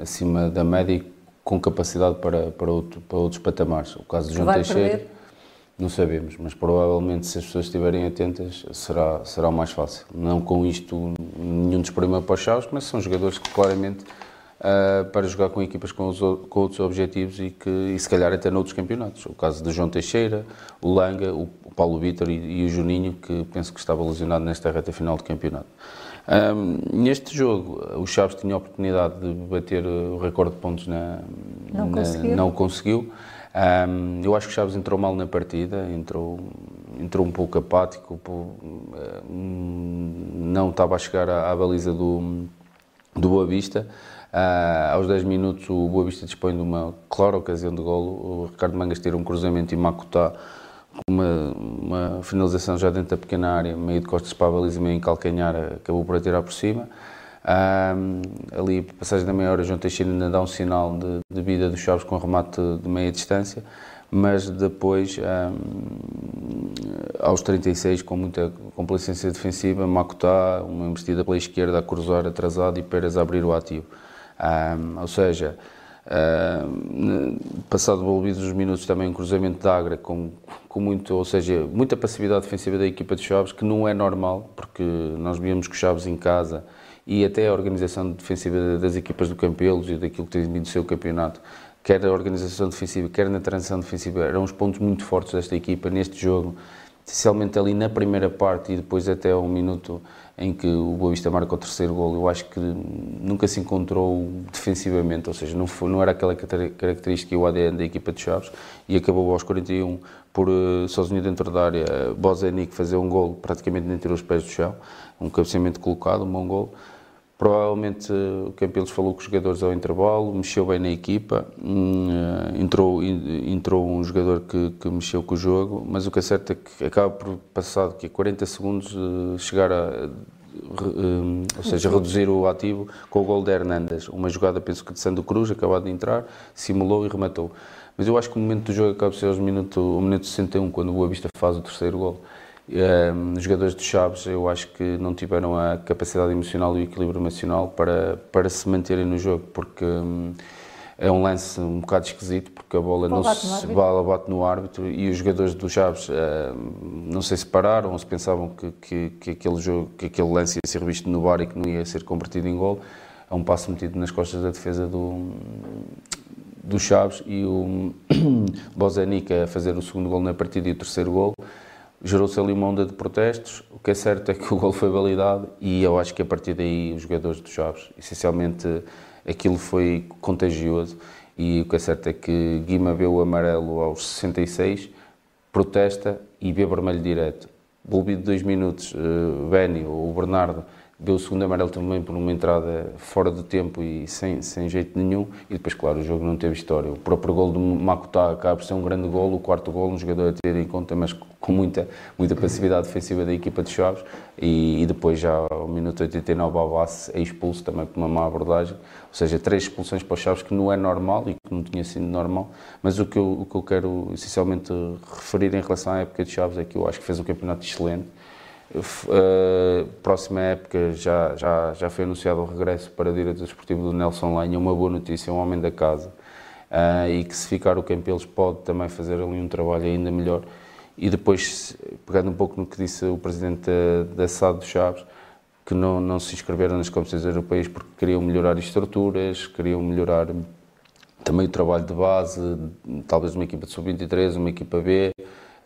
acima da média com capacidade para, para, outro, para outros patamares. O caso de João Teixeira, perder? Não sabemos, mas provavelmente se as pessoas estiverem atentas será, será o mais fácil. Não com isto nenhum desprima para os Chaves, mas são jogadores que claramente uh, para jogar com equipas com, os, com outros objetivos e que e se calhar até noutros campeonatos. O caso de João Teixeira, o Langa, o Paulo Vitor e, e o Juninho, que penso que estava lesionado nesta reta final de campeonato. Um, neste jogo, o Chaves tinha a oportunidade de bater o recorde de pontos, na, não, na, não conseguiu. Um, eu acho que Chaves entrou mal na partida, entrou, entrou um pouco apático, não estava a chegar à, à baliza do, do Boa Vista. Uh, aos 10 minutos, o Boa Vista dispõe de uma clara ocasião de golo. O Ricardo Mangas tira um cruzamento e Makutá uma, uma finalização já dentro da pequena área, meio de costas para a baliza, meio em calcanhar, acabou por atirar por cima. Um, ali, passagem da meia hora, João Teixeira ainda dá um sinal de, de vida dos Chaves com remate de meia distância, mas depois, um, aos 36, com muita complacência defensiva, Makutá, uma investida pela esquerda a cruzar atrasado e Pérez a abrir o ativo. Um, ou seja, Uh, passado envolvidos os minutos também um cruzamento de Agra com, com muito, ou seja, muita passividade defensiva da equipa de Chaves, que não é normal, porque nós víamos que Chaves em casa e até a organização defensiva das equipas do Campelos e daquilo que tem vindo o seu campeonato quer a organização defensiva, quer na transição defensiva, eram os pontos muito fortes desta equipa neste jogo, essencialmente ali na primeira parte e depois até um minuto em que o Boa Vista marca o terceiro gol, eu acho que nunca se encontrou defensivamente, ou seja, não, foi, não era aquela característica e o ADN da equipa de Chaves, e acabou aos 41 por, uh, sozinho dentro da área, Bozenic fazer um gol praticamente nem tirou os pés do chão, um cabeceamento colocado, um bom gol. Provavelmente o Campilos falou com os jogadores ao intervalo, mexeu bem na equipa, uh, entrou, entrou um jogador que, que, mexeu com o jogo, mas o que é certo é que acaba por passar que 40 segundos uh, chegar a ou seja, reduzir o ativo com o gol de Hernandes. Uma jogada, penso que de Sandro Cruz, acabado de entrar, simulou e rematou. Mas eu acho que o momento do jogo acaba por ser aos minuto, o minuto 61, quando o Boa Vista faz o terceiro gol. Um, os jogadores de Chaves, eu acho que não tiveram a capacidade emocional e o equilíbrio emocional para, para se manterem no jogo, porque um, é um lance um bocado esquisito, porque a bola, não bate, se, no bola bate no árbitro e os jogadores do Chaves um, não sei se pararam ou se pensavam que, que, que, aquele jogo, que aquele lance ia ser visto no bar e que não ia ser convertido em gol. É um passo metido nas costas da defesa do, do Chaves e o [coughs] Bozenic a fazer o segundo gol na partida e o terceiro gol gerou-se ali uma onda de protestos. O que é certo é que o gol foi validado e eu acho que a partir daí os jogadores do Chaves, essencialmente aquilo foi contagioso. E o que é certo é que Guima vê o amarelo aos 66, protesta e vê vermelho direto. Bolbi de dois minutos, uh, Benny ou Bernardo Deu o segundo amarelo também por uma entrada fora de tempo e sem, sem jeito nenhum. E depois, claro, o jogo não teve história. O próprio gol do Makutá acaba por ser um grande gol, o quarto gol, um jogador a ter em conta, mas com muita, muita passividade defensiva da equipa de Chaves. E, e depois, já ao minuto 89, Alvace é expulso também por uma má abordagem. Ou seja, três expulsões para os Chaves, que não é normal e que não tinha sido normal. Mas o que eu, o que eu quero essencialmente referir em relação à época de Chaves é que eu acho que fez um campeonato excelente Uh, próxima época já, já, já foi anunciado o regresso para o diretor desportivo do Nelson Lenha, uma boa notícia, um homem da casa, uh, e que se ficar o Campelos pode também fazer ali um trabalho ainda melhor. E depois, pegando um pouco no que disse o presidente da, da SAD dos Chaves, que não, não se inscreveram nas competições europeias porque queriam melhorar estruturas, queriam melhorar também o trabalho de base, talvez uma equipa de sub-23, uma equipa B,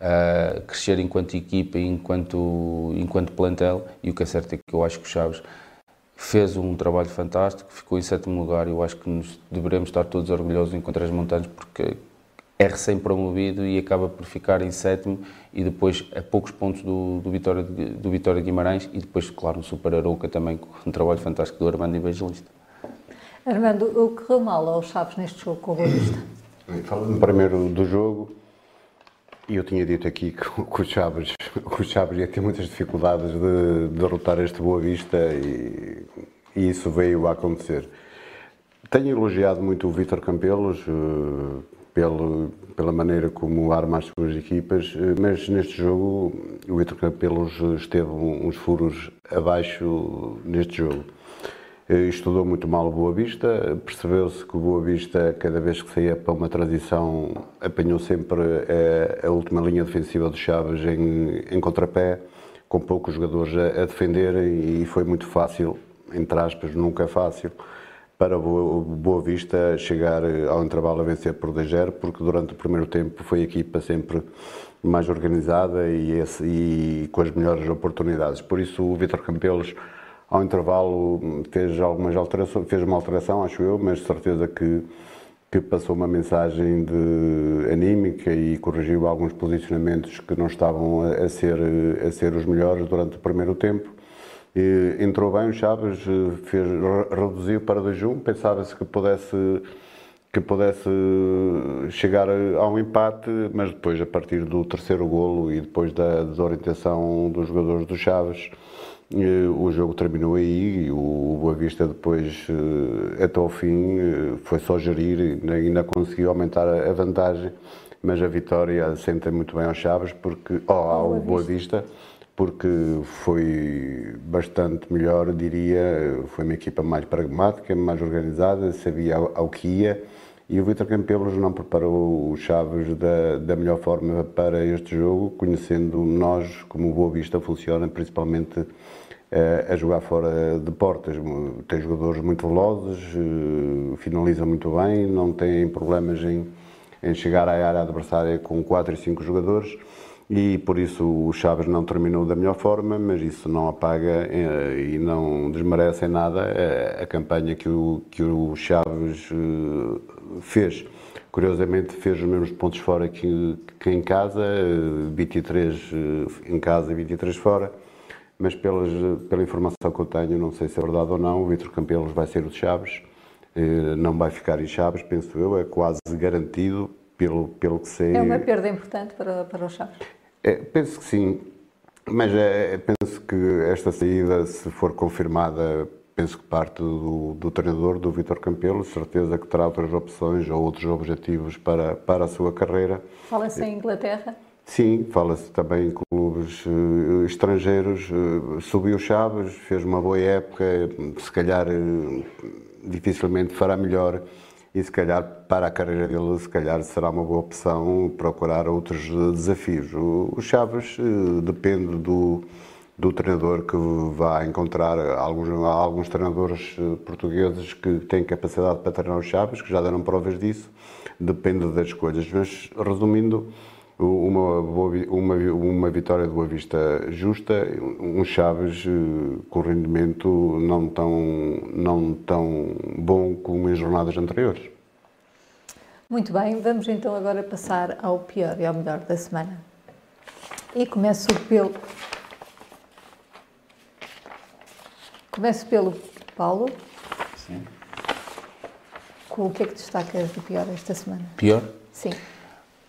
uh, crescer enquanto equipa e enquanto, enquanto plantel. E o que é certo é que eu acho que o Chaves fez um trabalho fantástico, ficou em sétimo lugar. Eu acho que nos devemos estar todos orgulhosos em Três Montanhas porque é recém-promovido e acaba por ficar em sétimo e depois a poucos pontos do, do, Vitória, do Vitória Guimarães e depois, claro, no Super Arouca também com um trabalho fantástico do Armando Evangelista. Armando, o que correu mal aos Chaves neste jogo com o Boa Vista? Falando primeiro do jogo, eu tinha dito aqui que, o Chaves, o Chaves ia ter muitas dificuldades de, de derrotar este Boa Vista e, e, isso veio a acontecer. Tenho elogiado muito o Vítor Campelos uh, pelo, pela maneira como arma as suas equipas, uh, mas neste jogo o Vítor Campelos esteve uns furos abaixo neste jogo. Eh, estudou muito mal o Boa Vista, percebeu-se que o Boa Vista, cada vez que saía para uma transição, apanhou sempre a, a última linha defensiva dos Chaves em, em contrapé, com poucos jogadores a, a defenderem e foi muito fácil, entre aspas, nunca é fácil, para o Boa Vista chegar ao intervalo a vencer por 2-0, porque durante o primeiro tempo foi a equipa sempre mais organizada e, esse, e com as melhores oportunidades. Por isso o Vitor Campelos ao intervalo fez algumas alterações, fez uma alteração, acho eu, mas de certeza que, que passou uma mensagem de anímica e corrigiu alguns posicionamentos que não estavam a, ser, a ser os melhores durante o primeiro tempo. E entrou bem o Chaves, fez, reduziu para 2-1, pensava-se que pudesse que pudesse chegar a um empate, mas depois, a partir do terceiro golo e depois da desorientação dos jogadores do Chaves, o jogo terminou aí e o Boa Vista depois, eh, até ao fim, eh, foi só gerir e ainda conseguiu aumentar a vantagem, mas a vitória senta muito bem aos Chaves, porque, oh, ao Boa Vista, porque foi bastante melhor, diria, foi uma equipa mais pragmática, mais organizada, sabia ao, ao que ia, e o Vitor Campelos não preparou os Chaves da, da melhor forma para este jogo, conhecendo nós como o Boa Vista funciona, principalmente a jogar fora de portas. Tem jogadores muito velozes, finalizam muito bem, não têm problemas em, em chegar à área adversária com 4 e 5 jogadores e por isso o Chaves não terminou da melhor forma, mas isso não apaga eh, e não desmerece em nada a, campanha que o, que o Chaves eh, fez. Curiosamente fez os mesmos pontos fora que, que em casa, 23 eh, em casa e 23 fora, mas pelas, pela informação que eu tenho, não sei se é verdade ou não, o Vitor Campelos vai ser o de Chaves, não vai ficar em Chaves, penso eu, é quase garantido pelo, pelo que sei. É uma perda importante para, para o Chaves? É, penso que sim, mas é, é, penso que esta saída, se for confirmada, penso que parte do, do treinador, do Vitor Campelo, certeza que terá outras opções ou outros objetivos para, para a sua carreira. Fala-se em Inglaterra? Sim, fala-se também em clubes uh, estrangeiros. Uh, subiu Chaves, fez uma boa época, se calhar uh, dificilmente fará melhor e se calhar para a carreira dele se calhar será uma boa opção procurar outros desafios. O Chaves eh, depende do, do treinador que vai encontrar. Alguns, há alguns treinadores eh, portugueses que têm capacidade para treinar os Chaves, que já deram provas disso, depende das escolhas. Mas resumindo, uma, uma, uma vitória de Boa Vista justa, um Chaves eh, com rendimento não tão, não tão bom como em jornadas anteriores. Muito bem, vamos então agora passar ao pior e ao melhor da semana. E começo pelo. Começo pelo Paulo. Sim. Com o que é que destacas de pior esta semana? Pior? Sim.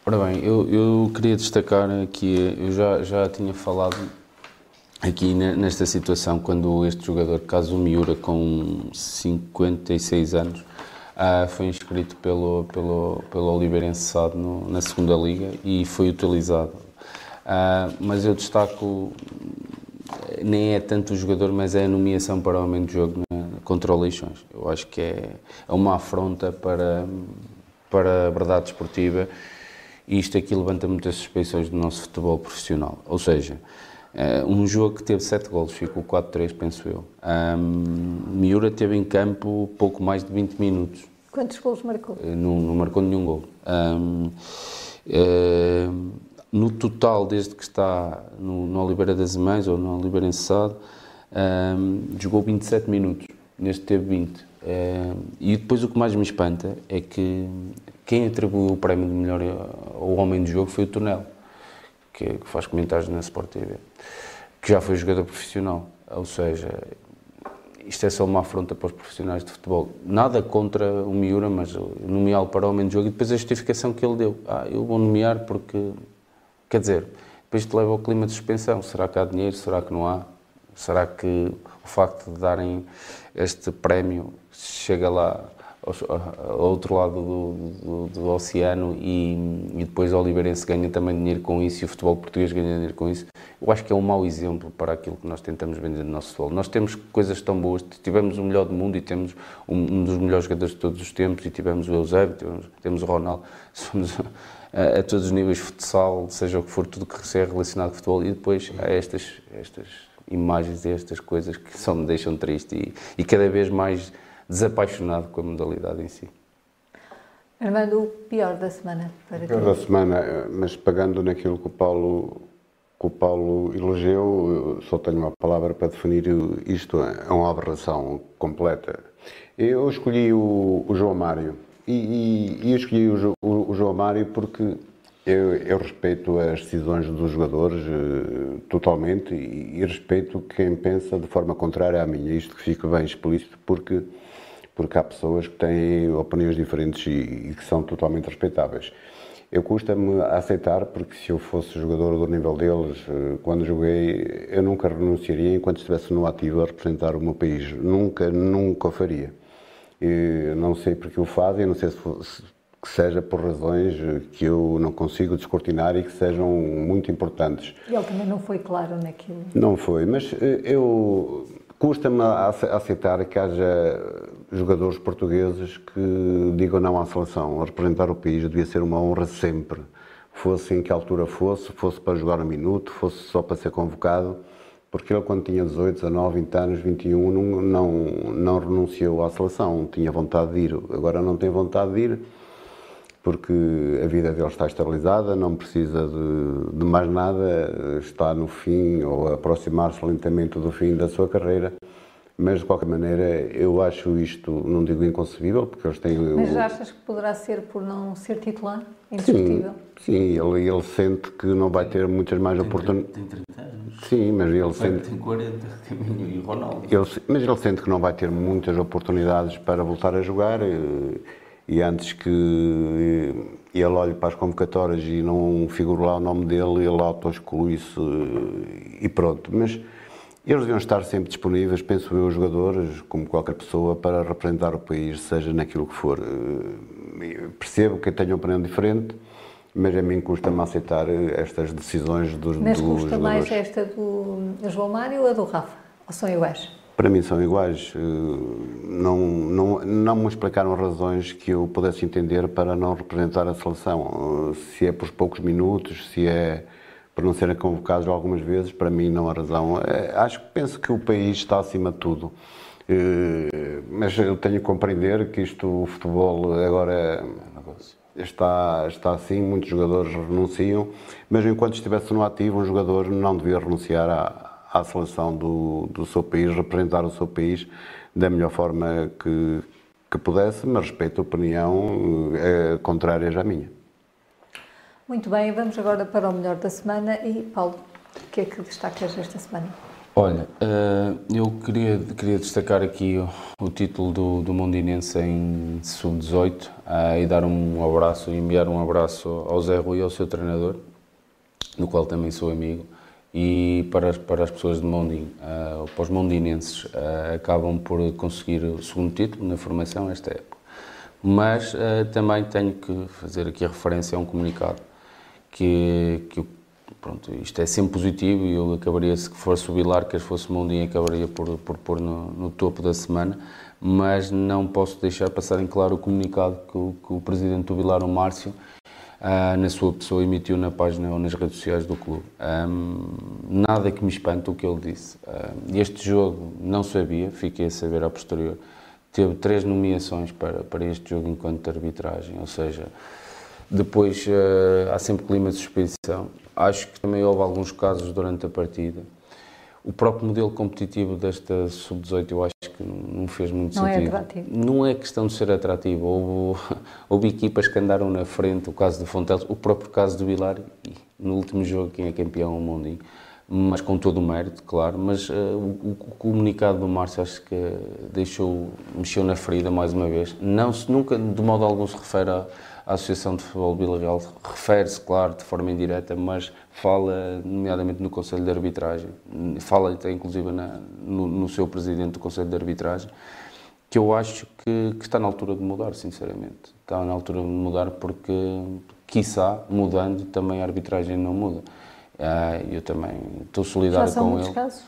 Ora bem, eu, eu queria destacar aqui, eu já, já tinha falado aqui nesta situação, quando este jogador, caso Miura, com 56 anos, ah, foi inscrito pelo, pelo, pelo Oliveirense Sado no, na segunda Liga e foi utilizado. Ah, mas eu destaco, nem é tanto o jogador, mas é a nomeação para o homem de jogo né, contra o Leixões. Eu acho que é, é uma afronta para, para a verdade esportiva e isto aqui levanta muitas suspeições do nosso futebol profissional. Ou seja, uh, um jogo que teve 7 golos, ficou 4-3, penso eu. Um, Miura teve em campo pouco mais de 20 minutos. Quantos golos marcou? Uh, não, não, marcou nenhum gol. Um, uh, no total, desde que está no, no Oliveira das Mães ou no Oliveira Enseado, um, jogou 27 minutos. Neste teve 20. e depois o que mais me espanta é que quem atribuiu o prémio de melhor ao homem do jogo foi o Tonel, que, que faz comentários na Sport TV, que já foi jogador profissional. Ou seja, isto é só uma afronta para os profissionais de futebol. Nada contra o Miura, mas nomeá-lo para o homem do jogo e depois a justificação que ele deu. Ah, eu vou nomear porque. Quer dizer, depois te leva ao clima de suspensão. Será que há dinheiro? Será que não há? Será que o facto de darem este prémio chega lá ao outro lado do, do, do oceano e, e, depois o Oliveirense ganha também dinheiro com isso e o futebol português ganha dinheiro com isso. Eu acho que é um mau exemplo para aquilo que nós tentamos vender no nosso futebol. Nós temos coisas tão boas, tivemos o melhor do mundo e temos um, um dos melhores jogadores de todos os tempos e tivemos o Eusébio, tivemos, temos o Ronaldo, [laughs] somos a, a, todos os níveis futsal, seja o que for, tudo que seja relacionado com futebol e depois há estas, estas imagens e estas coisas que só me deixam triste e, e cada vez mais desapaixonado com a modalidade em si. Armando, o pior da semana para o pior da semana, mas pagando naquilo que o Paulo que o Paulo elegeu, só tenho uma palavra para definir isto, é uma aberração completa. Eu escolhi o, o João Mário e, e, e eu escolhi o, o, o, João Mário porque eu, eu, respeito as decisões dos jogadores uh, totalmente e, e, respeito quem pensa de forma contrária à minha. Isto que fica bem explícito porque porque há pessoas que têm opiniões diferentes e, e que são totalmente respeitáveis. Eu custa-me aceitar, porque se eu fosse jogador do nível deles, eh, quando joguei, eu nunca renunciaria enquanto estivesse no ativo a representar o meu país. Nunca, nunca o faria. E não sei porque o fazem, não sei se, fosse, que seja por razões que eu não consigo descortinar e que sejam muito importantes. E ele também não foi claro naquilo. Não foi, mas eh, eu Custa-me aceitar que haja jogadores portugueses que digam não à seleção. A representar o país devia ser uma honra sempre. Fosse em que altura fosse, fosse para jogar um minuto, fosse só para ser convocado, porque ele quando tinha 18, 19, 20 anos, 21, não, não, não renunciou à seleção, tinha vontade de ir. Agora não tem vontade de ir porque a vida dele está estabilizada, não precisa de, de mais nada, está no fim ou aproximar-se lentamente do fim da sua carreira. Mas de qualquer maneira, eu acho isto, não digo inconcebível, porque eles têm. Mas achas que poderá ser por não ser titular? Indiscutível? Sim, sim ele, ele sente que não vai ter muitas mais oportunidades. Tem 30 anos. Sim, mas ele sente. Tem 40, caminho e Ronaldo. Ele, mas ele sente que não vai ter muitas oportunidades para voltar a jogar e, e antes que ele olhe para as convocatórias e não figure lá o nome dele, ele auto-exclui-se e pronto. Mas eles deviam estar sempre disponíveis, penso eu, os jogadores, como qualquer pessoa, para representar o país, seja naquilo que for. Percebo que tenham uma opinião diferente, mas a mim custa-me aceitar estas decisões dos, mas dos custa jogadores. mais esta do João Mário ou a do Rafa? Ou são iguais? Para mim são iguais. Não, não, não me explicaram razões que eu pudesse entender para não representar a seleção. Se é por poucos minutos, se é por não serem convocados algumas vezes, para mim não há razão. Acho que penso que o país está acima de tudo. Mas eu tenho que compreender que isto, o futebol agora está, está assim, muitos jogadores renunciam, mas enquanto estivesse no ativo, um jogador não devia renunciar à, à seleção do, do seu país, representar o seu país da melhor forma que, que pudesse, mas respeito a opinião é, contrária à minha. Muito bem, vamos agora para o melhor da semana e Paulo, o que é que destacas esta semana? Olha, eu queria, queria destacar aqui o, o título do, do Mondinense em sub-18 e dar um abraço, enviar um abraço ao Zé Rui, ao seu treinador, no qual também sou amigo, e para as, para as pessoas de Mondim, uh, para os mondinenses, acabam por conseguir o segundo título na formação esta época. Mas também tenho que fazer aqui a referência a um comunicado que, que pronto, isto é sempre positivo e eu acabaria, se o Vilar, que fosse Mondim, acabaria por, por pôr no, no, topo da semana, mas não posso deixar passar em claro o comunicado que o, que o presidente do Vilar, o Márcio, Uh, na sua pessoa, emitiu na página ou nas redes sociais do clube. Nada que me espante o que ele disse. Este jogo não sabia, fiquei a saber a posterior, teve três nomeações para, para este jogo enquanto arbitragem, ou seja, depois uh, há sempre clima de suspeição. Acho que também houve alguns casos durante a partida. O próprio modelo competitivo desta sub-18 eu acho que não fez muito não sentido. É atrativo. Não é questão de ser atrativo. Houve, [laughs] houve equipas que andaram na frente, o caso do Fonteles, o próprio caso do Vilar, e no último jogo quem é campeão é o Mondinho, mas com todo o mérito, claro. Mas uh, o, o, comunicado do Márcio acho que deixou, mexeu na ferida mais uma vez. Não se, nunca, de modo algum, se refere a a Associação de Futebol Vila Real refere-se, claro, de forma indireta, mas fala, nomeadamente no Conselho de Arbitragem, fala até inclusive na, no, no, seu presidente do Conselho de Arbitragem, que eu acho que, que, está na altura de mudar, sinceramente. Está na altura de mudar porque, quiçá, mudando, também a arbitragem não muda. Ah, eu também estou solidário com ele. Casos?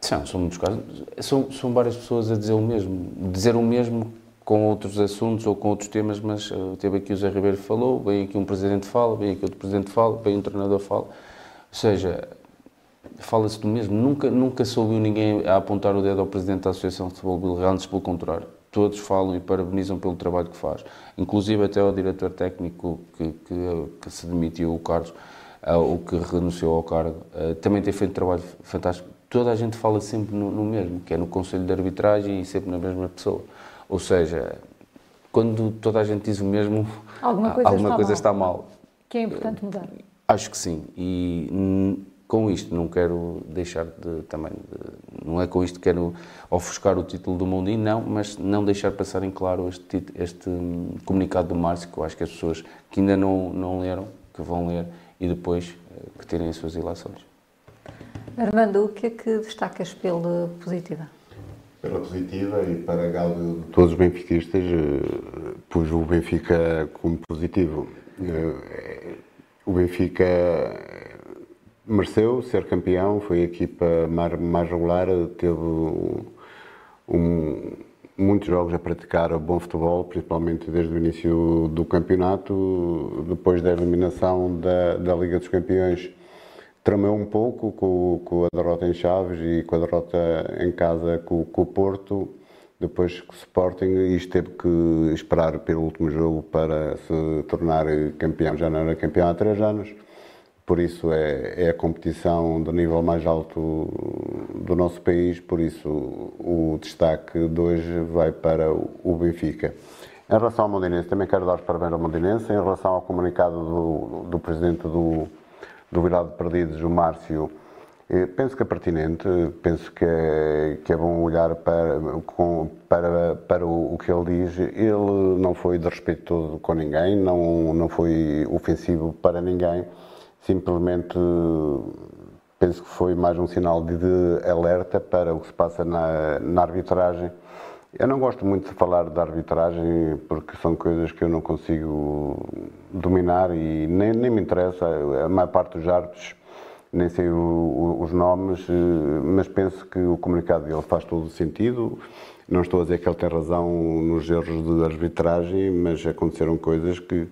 São, são muitos casos. São, são várias pessoas a dizer o mesmo. Dizer o mesmo com outros assuntos ou com outros temas, mas uh, teve aqui o Zé Ribeiro falou, vem aqui um presidente fala, vem aqui outro presidente fala, vem um treinador fala. Ou seja, fala-se do mesmo. Nunca, nunca se ouviu ninguém a apontar o dedo ao presidente da Associação de Futebol Bilreal, antes pelo contrário. Todos falam e parabenizam pelo trabalho que faz. Inclusive até o diretor técnico que, que, que se demitiu, o Carlos, uh, o que renunciou ao cargo, uh, também tem feito trabalho fantástico. Toda a gente fala sempre no, no mesmo, que é no Conselho de Arbitragem e sempre na mesma pessoa. Ou seja, quando toda a gente diz o mesmo, alguma coisa, alguma está, coisa mal. está mal. Que é importante mudar. Acho que sim. E com isto não quero deixar de também, de, não é com isto que quero ofuscar o título do Mundinho, não, mas não deixar passar em claro este, este comunicado do Márcio, que eu acho que as pessoas que ainda não, não leram, que vão ler e depois que tirem as suas ilações. Armando, o que é que destacas pela positiva? Pela positiva e para gáudio todos os benfiquistas, pus o Benfica como positivo. O Benfica mereceu ser campeão, foi a equipa mais, mais regular, teve um, muitos jogos a praticar bom futebol, principalmente desde o início do campeonato, depois da eliminação da, da Liga dos Campeões tramou um pouco com, com, a derrota em Chaves e com a derrota em casa com, com o Porto. Depois com o Sporting, isto teve que esperar pelo último jogo para se tornar campeão. Já não era campeão há três anos, por isso é, é a competição do nível mais alto do nosso país. Por isso, o destaque de hoje vai para o Benfica. Em relação ao Mondinense, também quero dar os parabéns ao Mondinense. Em relação ao comunicado do, do presidente do, do Virado de Perdidos, o Márcio, eh, penso que é pertinente, penso que é, que é bom olhar para, com, para, para o, o, que ele diz. Ele não foi desrespeitoso com ninguém, não, não foi ofensivo para ninguém, simplesmente penso que foi mais um sinal de, de alerta para o que se passa na, na arbitragem eu não gosto muito de falar de arbitragem porque são coisas que eu não consigo dominar e nem, nem me interessa. A maior parte dos árbitros nem sei o, o, os nomes, eh, mas penso que o comunicado dele faz todo o sentido. Não estou a dizer que ele tem razão nos erros de arbitragem, mas aconteceram coisas que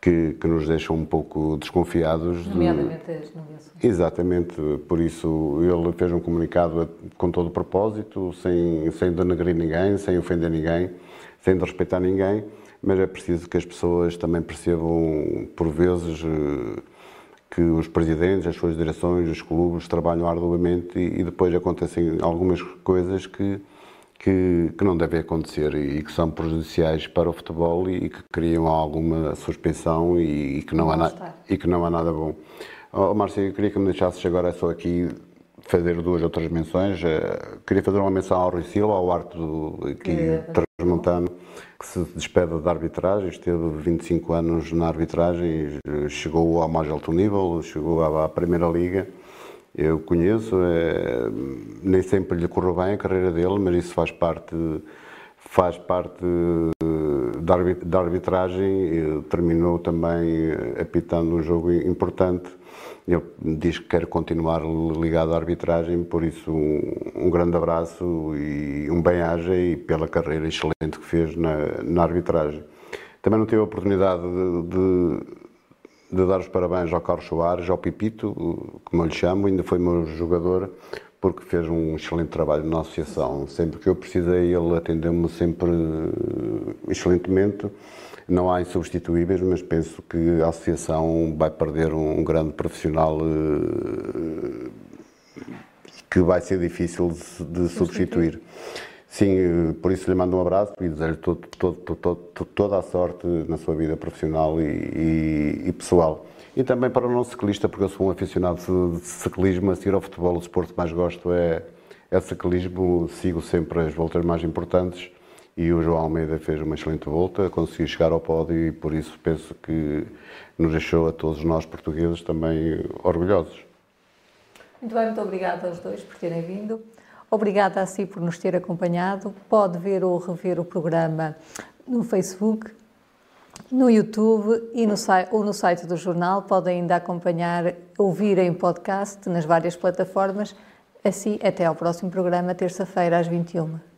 que, que, nos deixam um pouco desconfiados. Nomeadamente de... as nomeações. Exatamente, por isso ele fez um comunicado com todo o propósito, sem, sem denegrir ninguém, sem ofender ninguém, sem desrespeitar ninguém, mas é preciso que as pessoas também percebam, por vezes, eh, que os presidentes, as suas direções, os clubes trabalham arduamente e, e depois acontecem algumas coisas que que, que, não devem acontecer e que são prejudiciais para o futebol e que criam alguma suspensão e, e que, não há na, e que não há nada bom. Oh, Márcio, eu queria que me deixasses agora só aqui fazer duas outras menções. Uh, queria fazer uma menção ao Rui Silva, ao Arto aqui transmontano, que se despede da arbitragem, esteve 25 anos na arbitragem, chegou ao mais alto nível, chegou à, à Primeira Liga eu conheço, é, nem sempre lhe correu bem a carreira dele, mas isso faz parte, faz parte da arbitragem. Terminou também apitando um jogo importante. Ele diz que quer continuar ligado à arbitragem, por isso um, um grande abraço e um bem-aja e pela carreira excelente que fez na, na arbitragem. Também não tive a oportunidade de, de de dar os parabéns ao Carlos Soares, ao Pipito, como eu lhe chamo, ainda foi meu jogador, porque fez um excelente trabalho na associação. Sempre que eu precisei, ele atendeu-me sempre eh, excelentemente. Não há insubstituíveis, mas penso que a associação vai perder um grande profissional eh, que vai ser difícil de, de substituir. Sim, por isso lhe mando um abraço e desejo todo, todo, todo, toda a sorte na sua vida profissional e, e, e, pessoal. E também para o nosso ciclista, porque eu sou um aficionado de ciclismo, a seguir ao futebol, o desporto que mais gosto é, é ciclismo, sigo sempre as voltas mais importantes e o João Almeida fez uma excelente volta, conseguiu chegar ao pódio e por isso penso que nos deixou a todos nós portugueses também orgulhosos. Muito bem, muito obrigada aos dois por terem vindo. Obrigada a si por nos ter acompanhado. Pode ver ou rever o programa no Facebook, no YouTube e no, ou no site do jornal. Pode ainda acompanhar, ouvir em podcast nas várias plataformas. Assim, até ao próximo programa, terça-feira, às 21